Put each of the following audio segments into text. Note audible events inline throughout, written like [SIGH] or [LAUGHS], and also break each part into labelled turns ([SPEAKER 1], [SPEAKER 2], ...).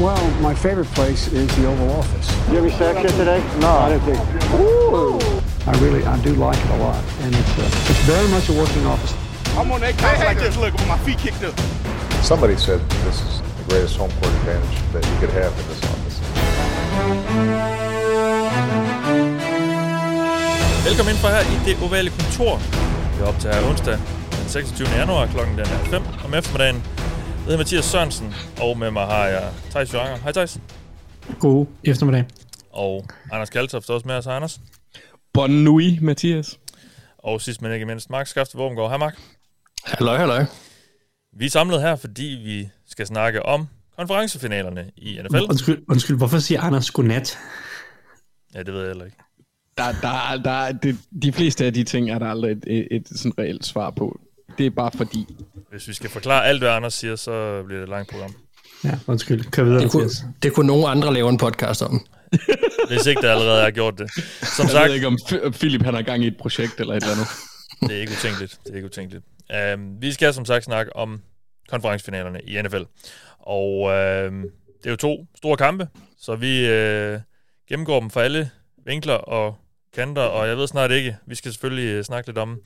[SPEAKER 1] Well, my favorite place is the Oval Office.
[SPEAKER 2] You have any sex here today?
[SPEAKER 1] No, I didn't think. Ooh. I really, I do like it a lot, and it's uh, it's very much a working office.
[SPEAKER 3] I'm on that couch like this, look, with my feet kicked up.
[SPEAKER 4] Somebody said this is the greatest home court advantage that you could have in this office.
[SPEAKER 5] Velkommen ind for her i det ovale kontor. Vi er op til her onsdag den 26. januar, klokken den er 5 om eftermiddagen. Jeg hedder Mathias Sørensen, og med mig har jeg Thijs Joranger. Hej Thijs.
[SPEAKER 6] God eftermiddag.
[SPEAKER 5] Og Anders Kaltoft er også med os. Hej Anders.
[SPEAKER 7] Bon nuit, Mathias.
[SPEAKER 5] Og sidst men ikke mindst, Mark Skafte Våbengård. Hej Mark.
[SPEAKER 8] Halløj, halløj.
[SPEAKER 5] Vi er samlet her, fordi vi skal snakke om konferencefinalerne i NFL.
[SPEAKER 6] Undskyld, undskyld hvorfor siger Anders godnat?
[SPEAKER 5] Ja, det ved jeg heller ikke.
[SPEAKER 7] Der, der, der, det, de fleste af de ting er der aldrig et, et, et sådan reelt svar på. Det er bare fordi...
[SPEAKER 5] Hvis vi skal forklare alt, hvad Anders siger, så bliver det et langt program.
[SPEAKER 6] Ja, undskyld. Kør videre,
[SPEAKER 8] Det kunne, det kunne nogen andre lave en podcast om. [LAUGHS]
[SPEAKER 5] Hvis ikke der allerede er gjort det. Som
[SPEAKER 7] Jeg
[SPEAKER 5] sagt,
[SPEAKER 7] ved ikke, om Philip han har gang i et projekt eller et eller andet. [LAUGHS]
[SPEAKER 5] Det er ikke utænkeligt. Det er ikke utænkeligt. Um, vi skal som sagt snakke om konferencefinalerne i NFL. Og uh, det er jo to store kampe, så vi uh, gennemgår dem for alle vinkler og kanter, og jeg ved snart ikke, vi skal selvfølgelig øh, snakke lidt om,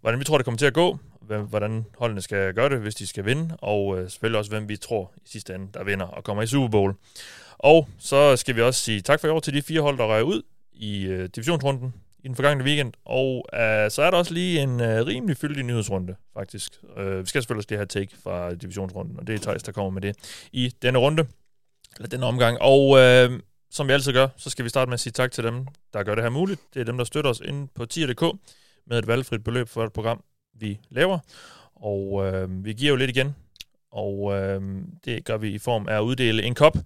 [SPEAKER 5] hvordan vi tror, det kommer til at gå, hvordan holdene skal gøre det, hvis de skal vinde, og øh, selvfølgelig også, hvem vi tror i sidste ende, der vinder og kommer i Super Bowl. Og så skal vi også sige tak for i år til de fire hold, der røg ud i øh, divisionsrunden i den forgangne weekend. Og øh, så er der også lige en øh, rimelig fyldig nyhedsrunde, faktisk. Øh, vi skal selvfølgelig også lige have take fra divisionsrunden, og det er Thijs, der kommer med det i denne runde, eller denne omgang. Og øh, som vi altid gør, så skal vi starte med at sige tak til dem, der gør det her muligt. Det er dem, der støtter os inde på tier.dk med et valgfrit beløb for et program, vi laver. Og øh, vi giver jo lidt igen, og øh, det gør vi i form af at uddele en kop,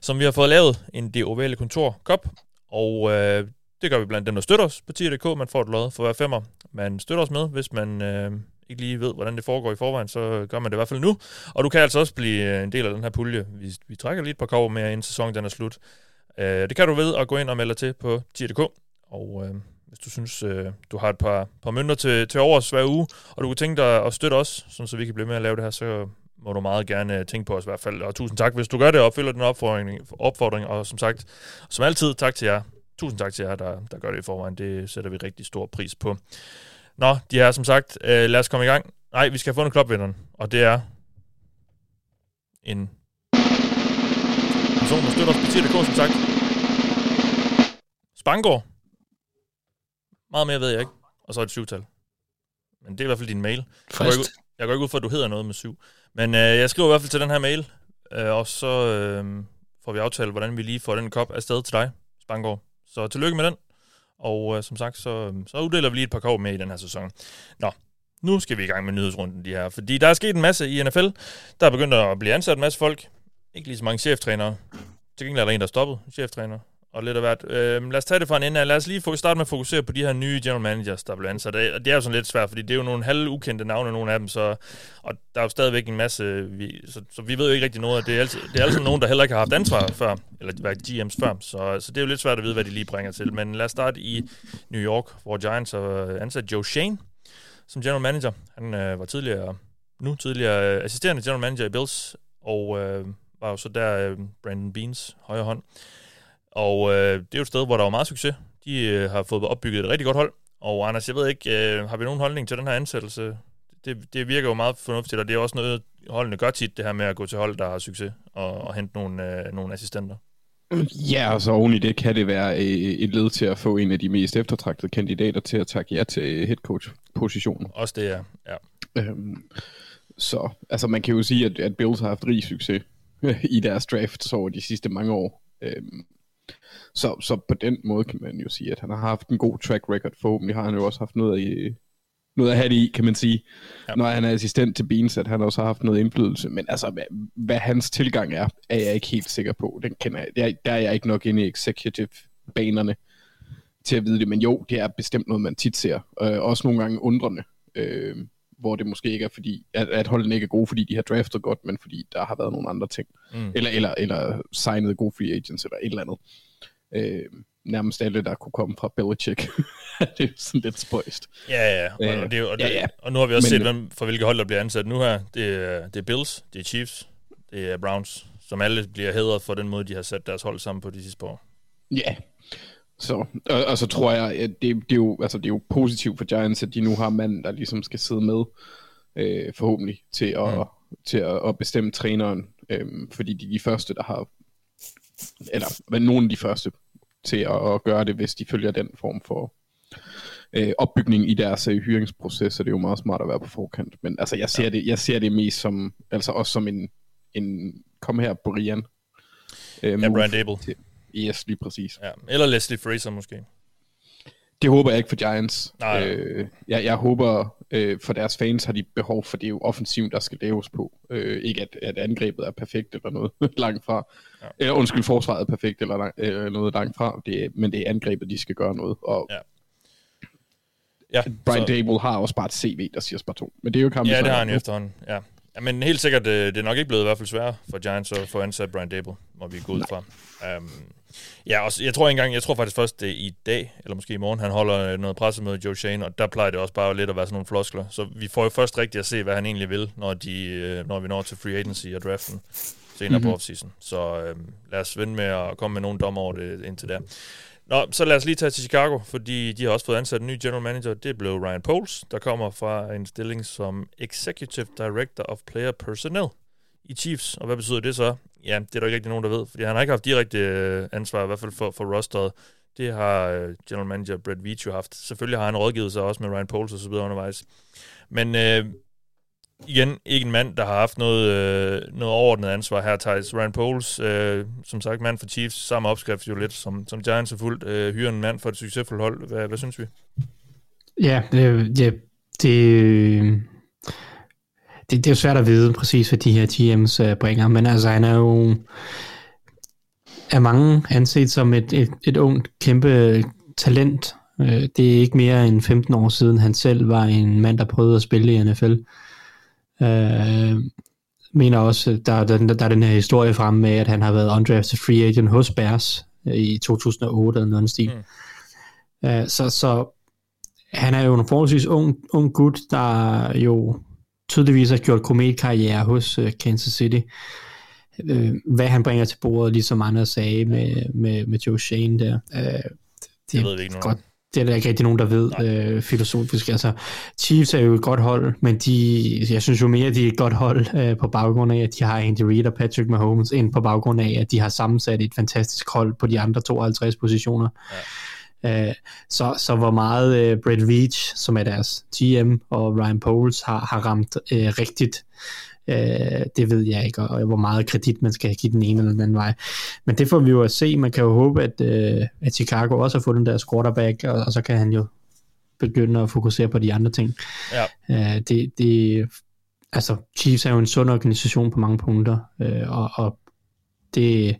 [SPEAKER 5] som vi har fået lavet, en Det Ovale Kontor kop. Og øh, det gør vi blandt dem, der støtter os på tier.dk. Man får et lod for hver femmer. Man støtter os med, hvis man øh, ikke lige ved, hvordan det foregår i forvejen, så gør man det i hvert fald nu. Og du kan altså også blive øh, en del af den her pulje. Vi, vi trækker lige et par kover mere, inden sæsonen den er slut. Øh, det kan du ved at gå ind og melde dig til på tier.dk. Og øh, hvis du synes, øh, du har et par, par mønter til, til overs hver uge, og du kunne tænke dig at støtte os, sådan så vi kan blive med at lave det her, så må du meget gerne øh, tænke på os i hvert fald. Og tusind tak, hvis du gør det og opfylder den opfordring, opfordring. Og som sagt, som altid, tak til jer. Tusind tak til jer, der, der gør det i forvejen. Det sætter vi rigtig stor pris på. Nå, de her som sagt, øh, lad os komme i gang. Nej, vi skal have fundet klopvinderen, og det er en person, der støtter os på tier.dk, som sagt. Spangård. Meget mere ved jeg ikke. Og så et syvtal. Men det er i hvert fald din mail. Jeg går, ikke, jeg går ikke ud for, at du hedder noget med syv. Men øh, jeg skriver i hvert fald til den her mail, øh, og så øh, får vi aftalt, hvordan vi lige får den kop afsted til dig, Spangård. Så tillykke med den. Og øh, som sagt, så, så uddeler vi lige et par kop med i den her sæson. Nå, nu skal vi i gang med nyhedsrunden, de her. Fordi der er sket en masse i NFL. Der er begyndt at blive ansat en masse folk. Ikke lige så mange cheftrænere. Til gengæld er der en, der er stoppet, cheftræner. Og lidt af hvert. Øhm, lad os tage det fra en ende af. Lad os lige få, starte med at fokusere på de her nye general managers, der blev ansat. Og det er jo sådan lidt svært, fordi det er jo nogle halv ukendte navne, nogle af dem. Så, og der er jo stadigvæk en masse... Øh, vi, så, så, vi ved jo ikke rigtig noget. Det er, altid, det er altså nogen, der heller ikke har haft ansvar før. Eller været GM's før. Så, så det er jo lidt svært at vide, hvad de lige bringer til. Men lad os starte i New York, hvor Giants har ansat Joe Shane som general manager. Han øh, var tidligere, nu tidligere øh, assisterende general manager i Bills, og øh, var jo så der øh, Brandon Beans højre hånd. Og øh, det er jo et sted, hvor der var meget succes. De øh, har fået opbygget et rigtig godt hold. Og Anders, jeg ved ikke, øh, har vi nogen holdning til den her ansættelse? Det, det virker jo meget fornuftigt, og det er også noget, holdene gør tit, det her med at gå til hold, der har succes, og, og hente nogle, øh, nogle assistenter.
[SPEAKER 7] Ja, og så oven i det kan det være øh, et led til at få en af de mest eftertragtede kandidater til at takke ja til headcoach-positionen.
[SPEAKER 5] Også det er, ja.
[SPEAKER 7] Øhm, så altså man kan jo sige, at, at Bills har haft rig succes i deres drafts over de sidste mange år. Øhm, så, så på den måde kan man jo sige, at han har haft en god track record. Forhåbentlig har han jo også haft noget, i, noget at have det i, kan man sige.
[SPEAKER 5] Ja.
[SPEAKER 7] Ja. Når han er assistent til Beans, at han også har haft noget indflydelse. Men altså, hvad, hvad hans tilgang er, er jeg ikke helt sikker på. Den kender jeg, der, der er jeg ikke nok inde i executive-banerne til at vide det. Men jo, det er bestemt noget, man tit ser. Øh, også nogle gange undrende. Øh, hvor det måske ikke er fordi, at, at holdene ikke er gode, fordi de har draftet godt, men fordi der har været nogle andre ting.
[SPEAKER 5] Mm.
[SPEAKER 7] Eller, eller, eller signet gode free agents, eller et eller andet. Øh, nærmest alle, der kunne komme fra Belichick. [LAUGHS] det er sådan lidt spøjst.
[SPEAKER 5] Ja, ja, og,
[SPEAKER 7] Øh,
[SPEAKER 5] og, det, og, det,
[SPEAKER 7] ja, ja.
[SPEAKER 5] og nu har vi også
[SPEAKER 7] Men-
[SPEAKER 5] set, hvem, for hvilke hold, der bliver ansat nu her. Det er, det er Bills, det er Chiefs, det er Browns. Som alle bliver hedret for den måde, de har sat deres hold sammen på de sidste par år.
[SPEAKER 7] Ja. Så, og, og så tror jeg, at det, det, er jo, altså, det er jo positivt for Giants, at de nu har manden, der ligesom skal sidde med, øh, forhåbentlig, til at, mm. til at, at bestemme træneren. Øh, fordi de er de første, der har, eller men nogle af de første, til at, at gøre det, hvis de følger den form for øh, opbygning i deres øh, hyringsproces, så det er jo meget smart at være på forkant. Men altså, jeg ser, ja. det, jeg ser det mest som, altså også som en, en kom her, Brian.
[SPEAKER 5] Øh, ja, Brian Dable. Til,
[SPEAKER 7] yes, lige præcis.
[SPEAKER 5] Ja. Eller Leslie Fraser måske.
[SPEAKER 7] Det håber jeg ikke for Giants. Nej. Øh, jeg, jeg håber, øh, for deres fans har de behov for det er jo offensivt, der skal laves på. Øh, ikke at, at angrebet er perfekt eller noget [LAUGHS] langt fra. Ja. Eller undskyld, forsvaret er perfekt eller lang, øh, noget langt fra. Det, men det er angrebet, de skal gøre noget. Og ja. Ja, Brian så... Dable har også bare et CV, der siger 2. Men det er jo kampen.
[SPEAKER 5] Ja, det har han jo efterhånden. Ja. ja. men helt sikkert, det, det er nok ikke blevet i hvert fald sværere for Giants at få ansat Brian Dable, må vi gå ud fra. Um, ja, også, jeg tror engang, jeg tror faktisk først, det er i dag, eller måske i morgen, han holder noget pressemøde Joe Shane, og der plejer det også bare lidt at være sådan nogle floskler. Så vi får jo først rigtigt at se, hvad han egentlig vil, når, de, øh, når vi når til free agency og draften senere mm-hmm. på offseason. Så um, lad os vende med at komme med nogle dommer over det indtil der. Nå, så lad os lige tage til Chicago, fordi de har også fået ansat en ny general manager. Det blev Ryan Poles, der kommer fra en stilling som Executive Director of Player Personnel i Chiefs. Og hvad betyder det så? Ja, det er der ikke rigtig nogen, der ved, fordi han har ikke haft direkte øh, ansvar, i hvert fald for, for rosteret. Det har øh, general manager Brett Veach jo haft. Selvfølgelig har han rådgivet sig også med Ryan Poles og så videre undervejs. Men øh, igen, ikke en mand, der har haft noget, øh, noget overordnet ansvar her, Thijs. Ryan Poles, øh, som sagt, mand for Chiefs, samme opskrift jo lidt, som, som Giants har fuldt, øh, hyrer en mand for et succesfuldt hold. Hvad, hvad synes vi?
[SPEAKER 6] Ja, det, ja, det, øh, det, det er jo svært at vide præcis, hvad de her GM's uh, øh, bringer, men altså han er jo er mange anset som et, et, et ungt, kæmpe talent. Uh, det er ikke mere end 15 år siden, han selv var en mand, der prøvede at spille i NFL. Øh, mener også, der, der, der er den her historie frem med, at han har været undrafted free agent hos Bears i 2008 eller noget stil. Mm. Øh, så, så han er jo en forholdsvis ung, ung gut, der jo tydeligvis har gjort kometkarriere hos uh, Kansas City. Uh, hvad han bringer til bordet, ligesom andre sagde med, med, med Joe Shane der. Uh, det,
[SPEAKER 5] det ved vi ikke
[SPEAKER 6] godt, det er der ikke rigtig nogen, der ved øh, filosofisk. Altså, Chiefs er jo et godt hold, men de, jeg synes jo mere, de er et godt hold øh, på baggrund af, at de har Andy Reid og Patrick Mahomes, end på baggrund af, at de har sammensat et fantastisk hold på de andre 52 positioner. Ja. Øh, så, så hvor meget øh, Brett Veach, som er deres GM, og Ryan Poles har, har ramt øh, rigtigt, Øh, det ved jeg ikke, og, og hvor meget kredit man skal give den ene eller den anden vej. Men det får vi jo at se. Man kan jo håbe, at, øh, at Chicago også har fået den der quarterback, og, og så kan han jo begynde at fokusere på de andre ting. Ja. Øh, det, det, altså, Chiefs er jo en sund organisation på mange punkter, øh, og, og det,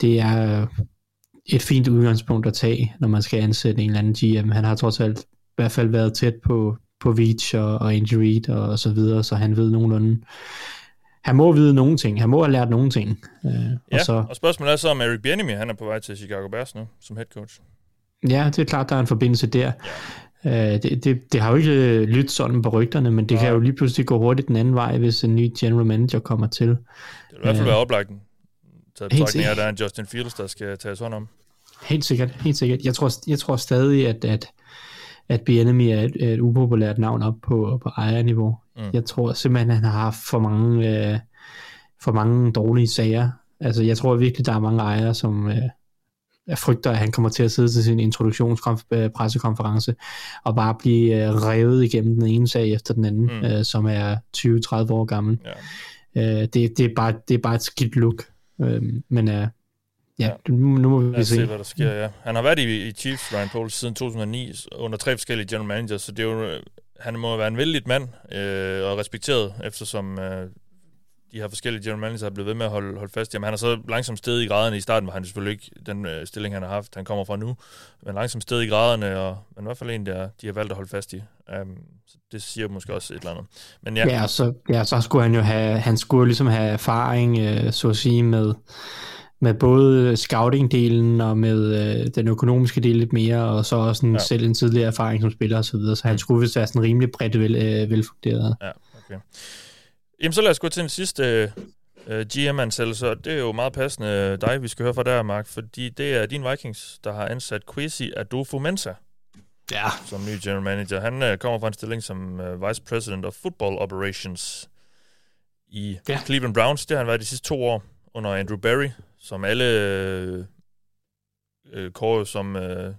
[SPEAKER 6] det er et fint udgangspunkt at tage, når man skal ansætte en eller anden GM. Han har trods alt i hvert fald været tæt på, på Veach og, og Andy Reid og, og så videre, så han ved nogenlunde. Han må vide nogle ting. Han må have lært nogle ting.
[SPEAKER 5] Øh, ja, og, så, og spørgsmålet er så, om Eric Bieniemy, han er på vej til Chicago Bears nu, som head coach.
[SPEAKER 6] Ja, det er klart, der er en forbindelse der. Ja. Øh, det, det, det har jo ikke lyttet sådan på rygterne, men det ja. kan jo lige pludselig gå hurtigt den anden vej, hvis en ny general manager kommer til. Det
[SPEAKER 5] vil i hvert fald øh, være oplagt. Taget betragtning af, at der er en Justin Fields, der skal tages hånd om.
[SPEAKER 6] Helt sikkert, helt sikkert. Jeg tror, jeg tror stadig, at, at at Bienemy er et, et upopulært navn op på, på ejerniveau. Mm. Jeg tror simpelthen, at han har haft for mange, øh, for mange dårlige sager. Altså, jeg tror virkelig, der er mange ejere, som øh, frygter, at han kommer til at sidde til sin introduktionspressekonference og bare blive øh, revet igennem den ene sag efter den anden, mm. øh, som er 20-30 år gammel. Ja. Øh, det, det, er bare, det er bare et skidt look. Øh, men øh, Ja, nu, nu må vi Lad os se.
[SPEAKER 5] se, hvad der sker, ja. Han har været i, i Chiefs, Ryan Poles, siden 2009, under tre forskellige general managers, så det er jo, han må være en vældig mand, øh, og respekteret, eftersom øh, de her forskellige general managers har blevet ved med at holde, holde fast i ham. Han er så langsomt sted i graderne. I starten var han selvfølgelig ikke den øh, stilling, han har haft, han kommer fra nu, men langsomt sted i graderne, og men i hvert fald en, der de har valgt at holde fast i. Um, så det siger måske også et eller andet. Men ja,
[SPEAKER 6] ja, så, ja, så skulle han jo have, han skulle ligesom have erfaring, øh, så at sige, med med både scouting-delen og med øh, den økonomiske del lidt mere, og så også en, ja. selv en tidligere erfaring som spiller osv., så, videre, så han mm. skulle vist være sådan rimelig bredt vel, øh, velfunderet.
[SPEAKER 5] Ja, okay. Jamen så lad os gå til den sidste uh, GM-ansættelse, og det er jo meget passende dig, vi skal høre fra der, Mark, fordi det er din Vikings, der har ansat Kwesi Adolfo Mensa
[SPEAKER 8] Ja,
[SPEAKER 5] som ny general manager. Han uh, kommer fra en stilling som uh, vice president of football operations i
[SPEAKER 8] Ja.
[SPEAKER 5] Cleveland Browns. Det har han været de sidste to år under Andrew Barry, som alle øh, øh kårer som øh,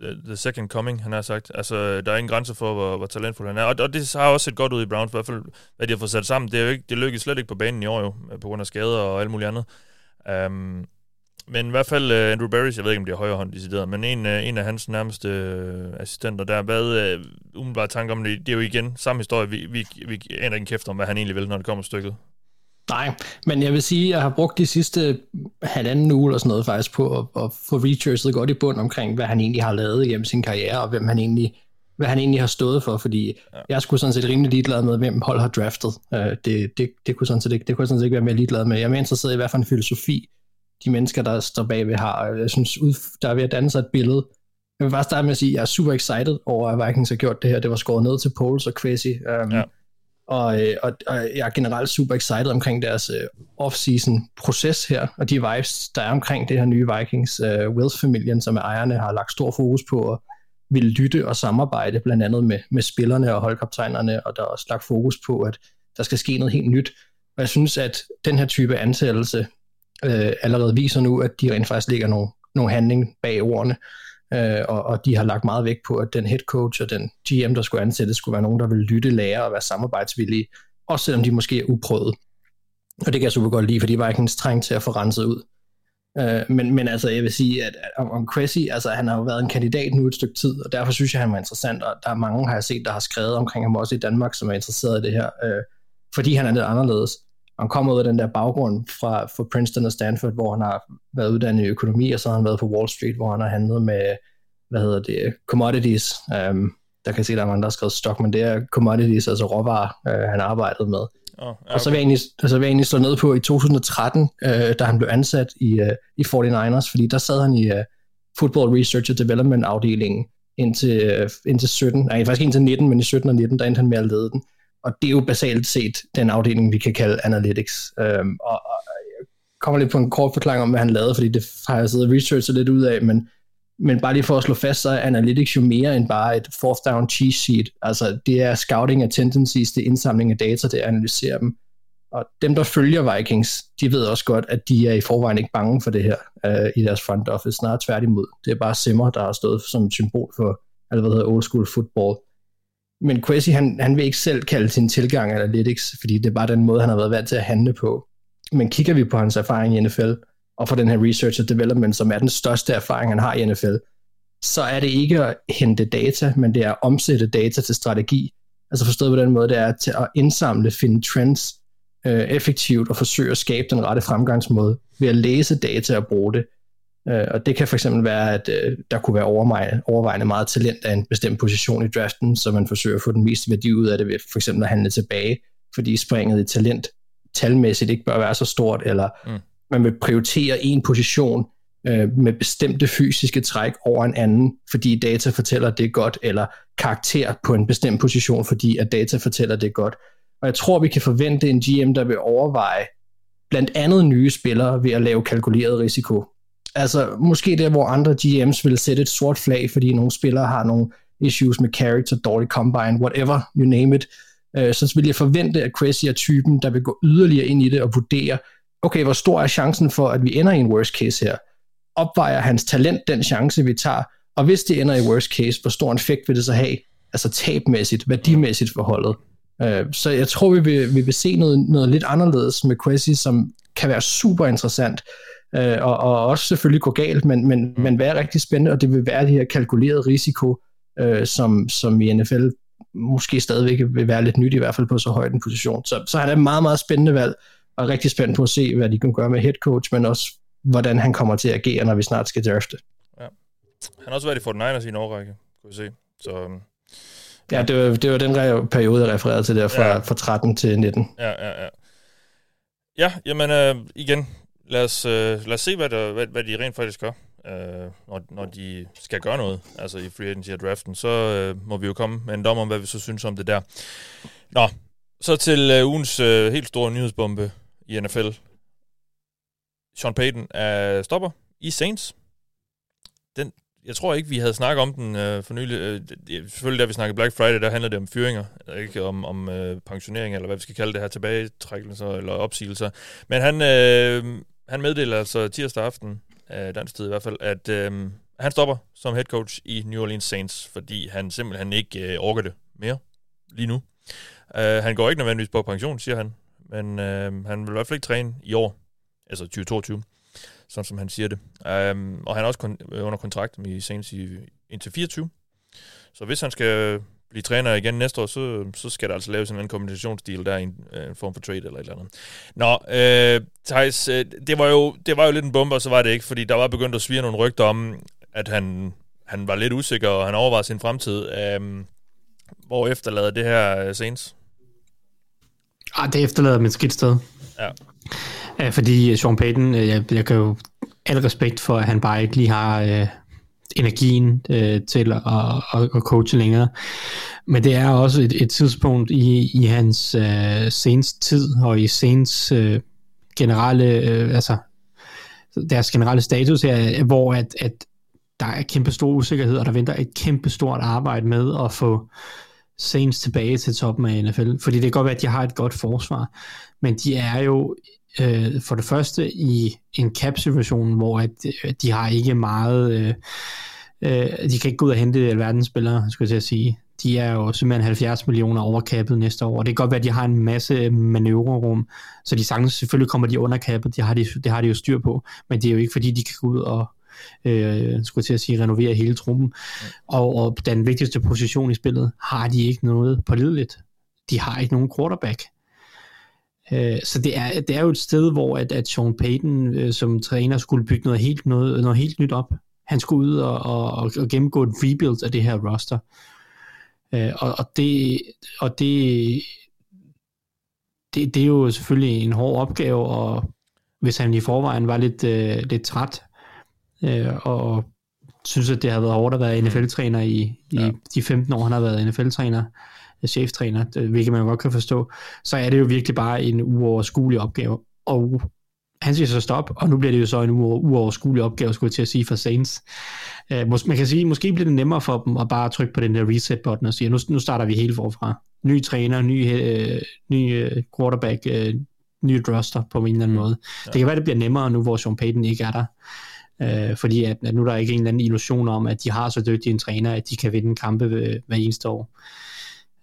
[SPEAKER 5] the- second coming, han har sagt. Altså, der er ingen grænse for, hvor, hvor talentfuld han er. Og, og det har også set godt ud i Browns, i hvert fald, hvad de har fået sat sammen. Det, er jo ikke, det lykkedes slet ikke på banen i år jo, på grund af skader og alt muligt andet. Um, men i hvert fald uh, Andrew Barry, jeg ved ikke, om det er højre hånd decideret, men en, uh, en af hans nærmeste uh, assistenter der, hvad uh, umiddelbart tanke om det, det er jo igen samme historie. Vi, vi, vi aner ikke en kæft om, hvad han egentlig vil, når det kommer stykket
[SPEAKER 8] nej. Men jeg vil sige, at jeg har brugt de sidste halvanden uge eller sådan noget faktisk på at, at få researchet godt i bund omkring, hvad han egentlig har lavet gennem sin karriere, og hvem han egentlig, hvad han egentlig har stået for, fordi ja. jeg skulle sådan set rimelig ligeglad med, hvem hold har draftet. Uh, det, det, det, kunne sådan set ikke, det kunne jeg sådan set ikke være mere ligeglad med. Jeg er mere interesseret i, hvad for en filosofi de mennesker, der står bagved har. Og Jeg synes, der er ved at danne sig et billede. Jeg vil bare starte med at sige, at jeg er super excited over, at Vikings har gjort det her. Det var skåret ned til Poles og Quasi. Um,
[SPEAKER 5] Ja
[SPEAKER 8] og, øh, og, og jeg er generelt super excited omkring deres øh, off-season proces her, og de vibes, der er omkring det her nye Vikings. Øh, Wills-familien, som er ejerne, har lagt stor fokus på at ville lytte og samarbejde, blandt andet med, med spillerne og holdkaptajnerne, og der er også lagt fokus på, at der skal ske noget helt nyt. Og jeg synes, at den her type ansættelse øh, allerede viser nu, at de rent faktisk ligger nogle, nogle handling bag ordene, øh, og, og de har lagt meget vægt på, at den head coach og den GM, der skulle ansættes, skulle være nogen, der ville lytte, lære og være samarbejdsvillige, også selvom de måske er uprøvet. Og det kan jeg super godt lide, i en trang til at få renset ud. Øh, men, men altså, jeg vil sige, at at om, om Cressy, altså han har jo været en kandidat nu et stykke tid, og derfor synes jeg, han var interessant, og der er mange, har jeg set, der har skrevet omkring ham også i Danmark, som er interesseret i det her, øh, fordi han er lidt anderledes. Han kommer ud af den der baggrund fra, fra Princeton og Stanford, hvor han har været uddannet i økonomi, og så har han været på Wall Street, hvor han har handlet med, hvad hedder det, commodities. Um, der kan jeg se, der er mange, der har skrevet stock, men det er commodities, altså råvarer, uh, han har arbejdet med.
[SPEAKER 5] Oh, ja,
[SPEAKER 8] Og så vil jeg egentlig, så vil jeg egentlig slå ned på i 2013, øh, da han blev ansat i, øh, i 49ers, fordi der sad han i øh, Football Research and Development afdelingen indtil, øh, indtil 17, nej faktisk indtil 19, men i 17 og 19, der endte han med at lede den. Og det er jo basalt set den afdeling, vi kan kalde Analytics. Øhm, og, og jeg kommer lidt på en kort forklaring om, hvad han lavede, fordi det har jeg siddet og researchet lidt ud af, men, men bare lige for at slå fast, så er Analytics jo mere end bare et fourth down cheese sheet. Altså det er scouting af tendencies, det er indsamling af data, det er at analysere dem. Og dem, der følger Vikings, de ved også godt, at de er i forvejen ikke bange for det her øh, i deres front office. Snarere tværtimod. Det er bare Simmer, der har stået som et symbol for, eller hvad hedder old school football. Men Quasi, han, han vil ikke selv kalde sin tilgang analytics, fordi det er bare den måde, han har været vant til at handle på. Men kigger vi på hans erfaring i NFL, og for den her research and development, som er den største erfaring, han har i NFL, så er det ikke at hente data, men det er at omsætte data til strategi. Altså forstået på den måde, det er til at indsamle, finde trends øh, effektivt og forsøge at skabe den rette fremgangsmåde ved at læse data og bruge det. Øh, og det kan for eksempel være, at øh, der kunne være overvejende, overvejende meget talent af en bestemt position i draften, så man forsøger at få den mest værdi ud af det ved for eksempel at handle tilbage, fordi springet i talent talmæssigt ikke bør være så stort, eller mm. man vil prioritere en position øh, med bestemte fysiske træk over en anden, fordi data fortæller, det godt, eller karakter på en bestemt position, fordi at data fortæller, det godt. Og jeg tror, vi kan forvente en GM, der vil overveje blandt andet nye spillere ved at lave kalkuleret risiko. Altså måske der, hvor andre GM's vil sætte et sort flag, fordi nogle spillere har nogle issues med character, dårlig combine, whatever, you name it. Øh, så vil jeg forvente, at Crazy er typen, der vil gå yderligere ind i det og vurdere, okay, hvor stor er chancen for, at vi ender i en worst case her? Opvejer hans talent den chance, vi tager? Og hvis det ender i worst case, hvor stor en effekt vil det så have? Altså tabmæssigt, værdimæssigt forholdet. Øh, så jeg tror, vi vil, vi vil se noget, noget lidt anderledes med Quasi, som kan være super interessant, øh, og, og også selvfølgelig gå galt, men, men, men være rigtig spændende, og det vil være det her kalkulerede risiko, øh, som, som i NFL måske stadigvæk vil være lidt nyt, i hvert fald på så højt en position. Så, så han er et meget, meget spændende valg, og rigtig spændt på at se, hvad de kan gøre med head coach, men også hvordan han kommer til at agere, når vi snart skal drafte.
[SPEAKER 5] Ja. Han har også været i 49ers i en årrække, kunne vi se. Så, øhm,
[SPEAKER 8] Ja, det var, det var den re- periode, jeg refererede til der fra,
[SPEAKER 5] Ja.
[SPEAKER 8] ja. fra 13 til 19.
[SPEAKER 5] ja, ja, ja. Ja, jamen øh, igen, lad os, øh, lad os se, hvad, der, hvad, hvad de rent faktisk gør, øh, når, når de skal gøre noget, altså i free agency og draften. Så øh, må vi jo komme med en dom om, hvad vi så synes om det der. Nå, så til øh, ugens øh, helt store nyhedsbombe i NFL. Sean Payton er stopper i Saints. Den, jeg tror ikke, vi havde snakket om den øh, for nylig. Øh, selvfølgelig, da vi snakkede Black Friday, der handlede det om fyringer, ikke om, om øh, pensionering, eller hvad vi skal kalde det her, tilbagetrækkelser eller opsigelser. Men han, øh, han meddeler altså tirsdag aften, øh, dansk tid i hvert fald, at øh, han stopper som head coach i New Orleans Saints, fordi han simpelthen ikke øh, orker det mere lige nu. Øh, han går ikke nødvendigvis på pension, siger han, men øh, han vil i hvert fald ikke træne i år, altså 2022, sådan som han siger det. Øh, og han er også kon- øh, under kontrakt med Saints i, indtil 24. Så hvis han skal blive træner igen næste år, så, så skal der altså laves en anden kombinationsdeal der, en, en form for trade eller et eller andet. Nå, øh, Thijs, øh, det, var jo, det var jo lidt en bombe, og så var det ikke, fordi der var begyndt at svire nogle rygter om, at han, han var lidt usikker, og han overvejede sin fremtid. Øh, hvor efterlader det her uh, Saints?
[SPEAKER 6] Ah, det efterlader mit skidt sted. Ja. ja. Fordi Sean Payton, øh, jeg, jeg kan jo al respekt for, at han bare ikke lige har øh, energien øh, til at, at, at coache længere. Men det er også et, et tidspunkt i, i hans øh, Saints tid, og i Saints øh, generelle, øh, altså deres generelle status her, hvor at, at der er kæmpe stor usikkerhed, og der venter et kæmpe stort arbejde med at få Saints tilbage til toppen af NFL. Fordi det kan godt være, at de har et godt forsvar, men de er jo øh, for det første i en cap-situation, hvor at, øh, de har ikke meget... Øh, øh, de kan ikke gå ud og hente alverdensspillere, skulle jeg til at sige. De er jo simpelthen 70 millioner overkappet næste år. Det kan godt være, at de har en masse manøvrerum, så de sagtens, selvfølgelig kommer de underkappet, det har de, det har de jo styr på, men det er jo ikke fordi, de kan gå ud og, øh, skulle til at sige, renovere hele truppen. Ja. Og, og den vigtigste position i spillet har de ikke noget pålideligt. De har ikke nogen quarterback. Øh, så det er, det er jo et sted, hvor at, at Sean Payton øh, som træner skulle bygge noget helt, noget, noget helt nyt op. Han skulle ud og, og, og gennemgå et rebuild af det her roster. Øh, og, og, det, og det, det, det er jo selvfølgelig en hård opgave, og hvis han i forvejen var lidt, øh, lidt træt øh, og synes, at det har været hårdt at være NFL-træner i, i ja. de 15 år, han har været NFL-træner, cheftræner, hvilket man godt kan forstå, så er det jo virkelig bare en uoverskuelig opgave. Og han siger så stop, og nu bliver det jo så en uoverskuelig opgave, skulle jeg til at sige, for Saints. Uh, man kan sige, måske bliver det nemmere for dem at bare trykke på den der reset-button og sige, nu, nu starter vi helt forfra. Ny træner, ny, uh, ny uh, quarterback, ny roster på en eller anden mm. måde. Ja. Det kan være, det bliver nemmere nu, hvor Sean Payton ikke er der. Øh, fordi at, at nu der er ikke en eller anden illusion om, at de har så dygtige en træner, at de kan vinde kampe hver eneste år.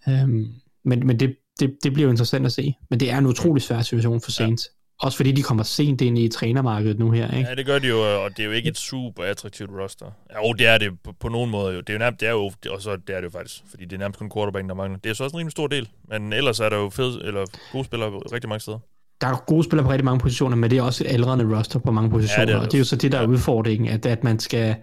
[SPEAKER 6] Øhm, men men det, det, det bliver jo interessant at se. Men det er en utrolig svær situation for Saints. Ja. Også fordi de kommer sent ind i trænermarkedet nu her, ikke?
[SPEAKER 5] Ja, det gør de jo, og det er jo ikke et super attraktivt roster. Ja, og det er det på, på nogen måde jo. Det er jo nærmest, det er jo, og så det er det jo faktisk, fordi det er nærmest kun quarterback, der mangler. Det er så også en rimelig stor del, men ellers er der jo fed, eller gode spillere rigtig mange steder
[SPEAKER 6] der er gode spillere på rigtig mange positioner, men det er også et aldrende roster på mange positioner, ja, det er det og det er jo så det, der er udfordringen, at, at man skal...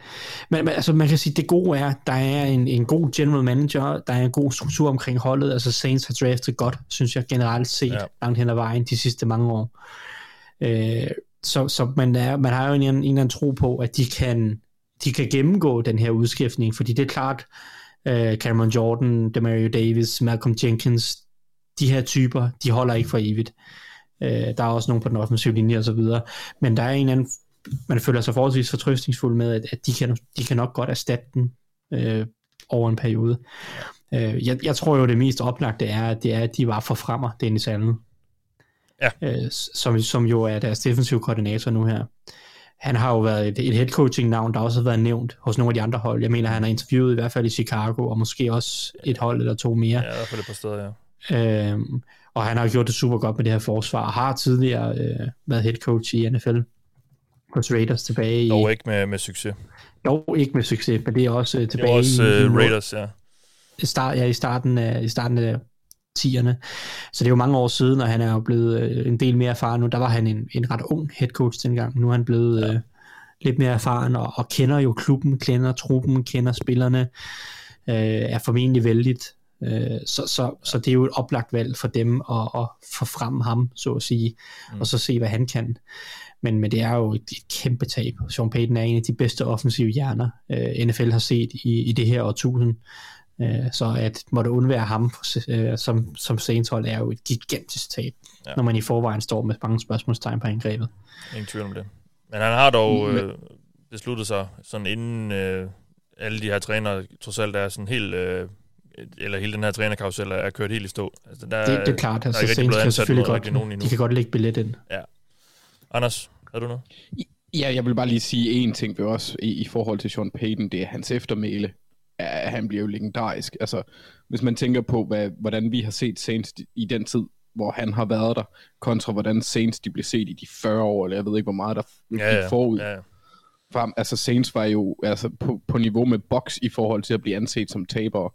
[SPEAKER 6] Men, altså, man kan sige, det gode er, der er en, en god general manager, der er en god struktur omkring holdet, altså Saints har draftet godt, synes jeg generelt set, ja. langt hen ad vejen de sidste mange år. Øh, så så man, er, man har jo en, en, en eller anden tro på, at de kan, de kan gennemgå den her udskiftning, fordi det er klart, uh, Cameron Jordan, Demario Davis, Malcolm Jenkins, de her typer, de holder ikke for evigt. Øh, der er også nogen på den offensive linje og så videre. Men der er en anden, man føler sig forholdsvis fortrøstningsfuld med, at, at de, kan, de kan nok godt erstatte den øh, over en periode. Øh, jeg, jeg tror jo, det mest oplagte er, at det er, at de var for fremmer, Dennis Allen. Ja. Øh, som, som jo er deres defensive koordinator nu her. Han har jo været et, et head coaching navn, der også har været nævnt hos nogle af de andre hold. Jeg mener, han har interviewet i hvert fald i Chicago, og måske også et hold eller to mere.
[SPEAKER 5] Ja, i hvert fald et par steder,
[SPEAKER 6] ja. Øh, og han har gjort det super godt med det her forsvar, og har tidligere øh, været head coach i NFL hos Raiders tilbage i...
[SPEAKER 5] Dog ikke med, med succes.
[SPEAKER 6] Dog ikke med succes, men det er også øh, tilbage
[SPEAKER 5] det er også,
[SPEAKER 6] i...
[SPEAKER 5] Uh, Raiders, ja.
[SPEAKER 6] I, start, ja, i starten af, i starten af 10'erne. Så det er jo mange år siden, og han er jo blevet øh, en del mere erfaren nu. Der var han en, en ret ung head coach dengang. Nu er han blevet ja. øh, lidt mere erfaren, og, og kender jo klubben, kender truppen, kender spillerne, øh, er formentlig vældigt Øh, så, så, så det er jo et oplagt valg for dem at, at få frem ham, så at sige, mm. og så se, hvad han kan. Men, men det er jo et, et kæmpe tab. Sean Payton er en af de bedste offensive hjerner, øh, NFL har set i, i det her årtusind. Øh, så at måtte undvære ham øh, som, som Saints hold er jo et gigantisk tab, ja. når man i forvejen står med mange spørgsmålstegn på angrebet.
[SPEAKER 5] Ingen tvivl om det. Men han har dog øh, besluttet sig, sådan inden øh, alle de her trænere trods alt er sådan helt... Øh, eller hele den her trænerkarusel er kørt helt i stå. Altså, der,
[SPEAKER 6] det, det er klart. Altså, Saints kan selvfølgelig godt, nogen de kan godt lægge billet ind.
[SPEAKER 5] Ja. Anders, har du noget?
[SPEAKER 7] Ja, jeg vil bare lige sige en ting ved os i, i forhold til Sean Payton, det er hans eftermæle. Ja, han bliver jo legendarisk. Altså, hvis man tænker på, hvad, hvordan vi har set Saints i den tid, hvor han har været der, kontra hvordan Saints de blev set i de 40 år, eller jeg ved ikke, hvor meget der ja, ja. forud. Ja, ja. For, altså Saints var jo altså, på, på niveau med Box i forhold til at blive anset som tabere.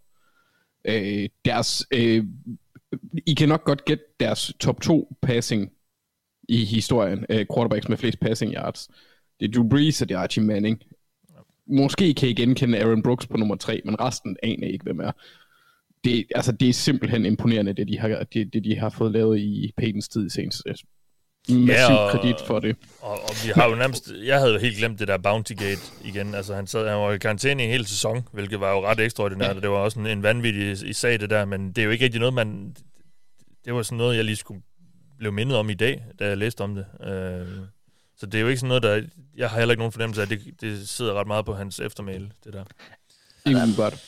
[SPEAKER 7] Øh, deres, øh, I kan nok godt gætte deres top 2 passing i historien, øh, quarterbacks med flest passing yards. Det er Drew Brees og det er Archie Manning. Måske kan I genkende Aaron Brooks på nummer 3, men resten aner ikke, hvem er. Det, altså, det er simpelthen imponerende, det de har, det, det, de har fået lavet i Patens tid i seneste Massiv ja, og, kredit for det.
[SPEAKER 5] Og, og, vi har jo nærmest, jeg havde jo helt glemt det der Bounty Gate igen. Altså han, sad, han var i karantæne i en hel sæson, hvilket var jo ret ekstraordinært, ja. det var også en, en vanvittig i sag det der, men det er jo ikke rigtig noget, man... Det var sådan noget, jeg lige skulle blev mindet om i dag, da jeg læste om det. Øh, så det er jo ikke sådan noget, der... Jeg har heller ikke nogen fornemmelse af, at det, det sidder ret meget på hans eftermæle, det der.
[SPEAKER 7] Ikke godt.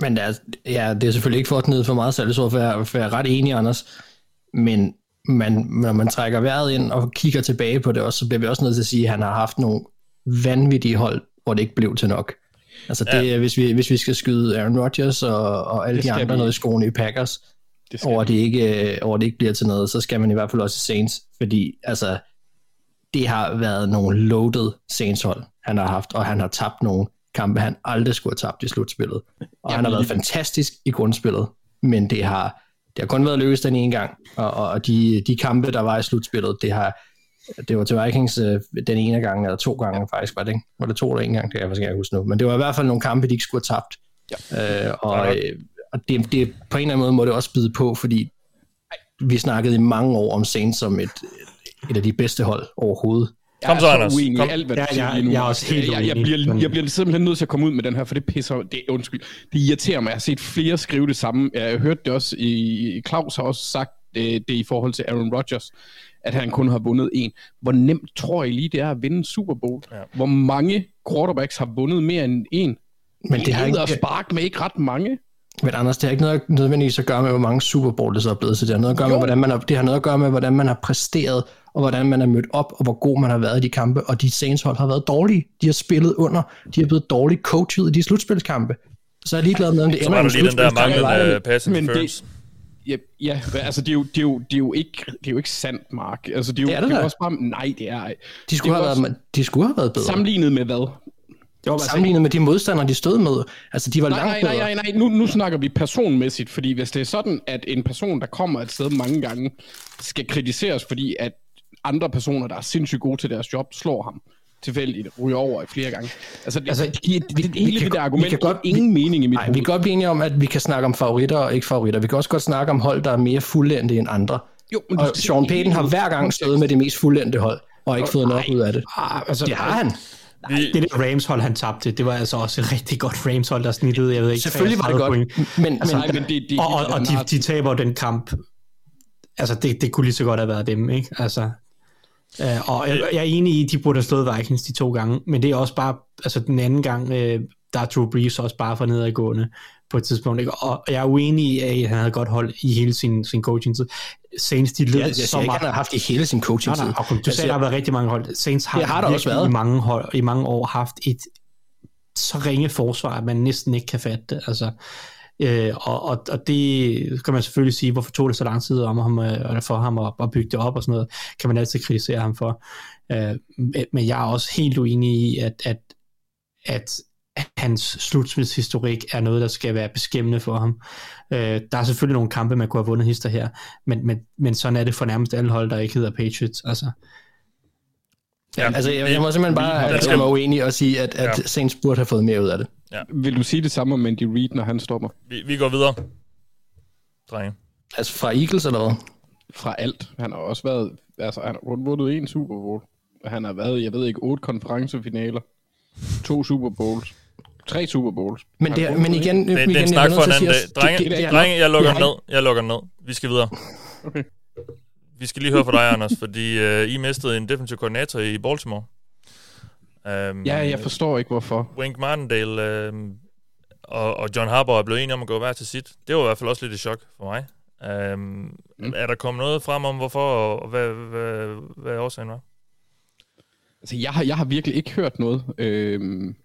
[SPEAKER 8] Men det er, ja, det er selvfølgelig ikke for at ned for meget salgsord, for jeg, for jeg er ret enig, Anders. Men man, når man trækker vejret ind og kigger tilbage på det også, så bliver vi også nødt til at sige, at han har haft nogle vanvittige hold, hvor det ikke blev til nok. Altså det, ja. hvis, vi, hvis vi skal skyde Aaron Rodgers og, og alle de andre vi. noget i skoene i Packers, det over, det ikke, over det ikke bliver til noget, så skal man i hvert fald også Saints, fordi altså, det har været nogle loaded Saints hold, han har haft, og han har tabt nogle kampe, han aldrig skulle have tabt i slutspillet. Og Jamen, han har været fantastisk i grundspillet, men det har, det har kun været lykkes den ene gang, og, og de, de kampe, der var i slutspillet, det har det var til Vikings øh, den ene gang, eller to gange faktisk, var det ikke? Var det to eller en gang? Det kan jeg faktisk ikke huske nu. Men det var i hvert fald nogle kampe, de ikke skulle have tabt. Ja. Øh, og, øh, og det, det, på en eller anden måde må det også bide på, fordi vi snakkede i mange år om Saints som et, et af de bedste hold overhovedet.
[SPEAKER 5] Kom så, Anders.
[SPEAKER 7] Uenig Kom. alt, hvad
[SPEAKER 6] ja, jeg, jeg, jeg er også helt
[SPEAKER 7] jeg, jeg, bliver, jeg bliver simpelthen nødt til at komme ud med den her, for det pisser, det, undskyld, det irriterer mig. Jeg har set flere skrive det samme. Jeg har hørt det også, i, Claus har også sagt det, det i forhold til Aaron Rodgers, at han kun har vundet en. Hvor nemt tror I lige, det er at vinde Super Bowl? Ja. Hvor mange quarterbacks har vundet mere end en? Men det har ikke... spark med ikke ret mange.
[SPEAKER 8] Men Anders, det har ikke noget nødvendigvis at gøre med, hvor mange Super Bowl det så er blevet til. Det har noget at gøre med, hvordan man har, det har noget at gøre med, hvordan man har præsteret, og hvordan man er mødt op, og hvor god man har været i de kampe. Og de Saints hold har været dårlige. De har spillet under. De har blevet dårligt coachet i de slutspilskampe. Så er jeg ligeglad med, om det ender
[SPEAKER 5] med lige den der manglende passing men det,
[SPEAKER 7] Ja, ja, altså det er, jo, det, er jo, det, er jo ikke, det er jo ikke sandt, Mark. Altså det er jo, det er det, det er også bare, nej, det er
[SPEAKER 8] De skulle,
[SPEAKER 7] det
[SPEAKER 8] have, været, de skulle have været bedre.
[SPEAKER 7] Sammenlignet med hvad?
[SPEAKER 8] Det var sammenlignet med de modstandere, de stod med. Altså, de var
[SPEAKER 7] nej,
[SPEAKER 8] langt
[SPEAKER 7] nej, nej, nej, nej. Nu, nu snakker vi personmæssigt, fordi hvis det er sådan, at en person, der kommer et sted mange gange, skal kritiseres, fordi at andre personer, der er sindssygt gode til deres job, slår ham tilfældigt, ryger over i flere gange. Altså, det, altså vi, vi, hele vi kan, det der argument vi kan godt, ingen vi, mening i mit
[SPEAKER 8] nej, vi kan godt blive enige om, at vi kan snakke om favoritter og ikke favoritter. Vi kan også godt snakke om hold, der er mere fuldendte end andre. Jo, men og Sean Payton har hver gang stået med det mest fuldendte hold, og ikke fået noget ud af det.
[SPEAKER 6] Ah, altså, det har han. Nej, det der Rams hold, han tabte, det var altså også et rigtig godt Rams hold, der snittede, jeg ved ikke,
[SPEAKER 8] Selvfølgelig var det godt, point.
[SPEAKER 6] men, altså, men, men de, de, og, og, og de, de taber den kamp. Altså, det, det kunne lige så godt have været dem, ikke? Altså, øh, og jeg, jeg er enig i, at de burde have slået Vikings de to gange, men det er også bare, altså den anden gang, øh, der er Drew Brees også bare for nedadgående på et tidspunkt. Ikke? Og jeg er uenig i, at han havde godt hold i hele sin, sin coaching-tid. Saints, de
[SPEAKER 8] ja, så meget. Han har haft i hele sin coaching-tid.
[SPEAKER 6] Nej, nej, du sagde, der har været rigtig mange hold. Saints har,
[SPEAKER 8] det har der også været.
[SPEAKER 6] I, mange hold, i mange år haft et så ringe forsvar, at man næsten ikke kan fatte det. Altså, øh, og, og, og det kan man selvfølgelig sige, hvorfor tog det så lang tid om ham, øh, for ham at, at bygge det op og sådan noget, kan man altid kritisere ham for. Øh, men jeg er også helt uenig i, at, at, at hans slutspilshistorik er noget, der skal være beskæmmende for ham. Øh, der er selvfølgelig nogle kampe, man kunne have vundet hister her, men, men, men sådan er det for nærmest alle hold, der ikke hedder Patriots. Altså,
[SPEAKER 8] Ja, altså, jeg, jeg må simpelthen bare jeg mig uenig og sige, at, at ja. Saints burde have fået mere ud af det.
[SPEAKER 7] Ja. Vil du sige det samme om Andy Reid, når han stopper?
[SPEAKER 5] Vi, vi går videre. Drenge.
[SPEAKER 8] Altså fra Eagles eller hvad?
[SPEAKER 7] Fra alt. Han har også været, altså han har vundet en Super Bowl. Han har været, jeg ved ikke, otte konferencefinaler. To Super Bowls. Tre Super Bowls.
[SPEAKER 8] Men, det, men igen,
[SPEAKER 5] Det,
[SPEAKER 8] igen,
[SPEAKER 5] det er en snak for en anden dag. Drenge,
[SPEAKER 8] det- det- det
[SPEAKER 5] drenge jeg lukker
[SPEAKER 8] er
[SPEAKER 5] ned. Jeg lukker ned. Vi skal videre.
[SPEAKER 7] Okay.
[SPEAKER 5] Vi skal lige høre fra dig, Anders, fordi uh, I mistede en defensive koordinator i Baltimore. Um,
[SPEAKER 7] Ja, jeg forstår ikke, hvorfor.
[SPEAKER 5] Wink Martindale uh, og, og John Harbaugh er blevet enige om at gå hver til sit. Det var i hvert fald også lidt et chok for mig. Um, mm. Er der kommet noget frem om, hvorfor, og, og hvad, hvad, hvad årsagen var?
[SPEAKER 7] Altså, jeg har, jeg har virkelig ikke hørt noget. Øhm,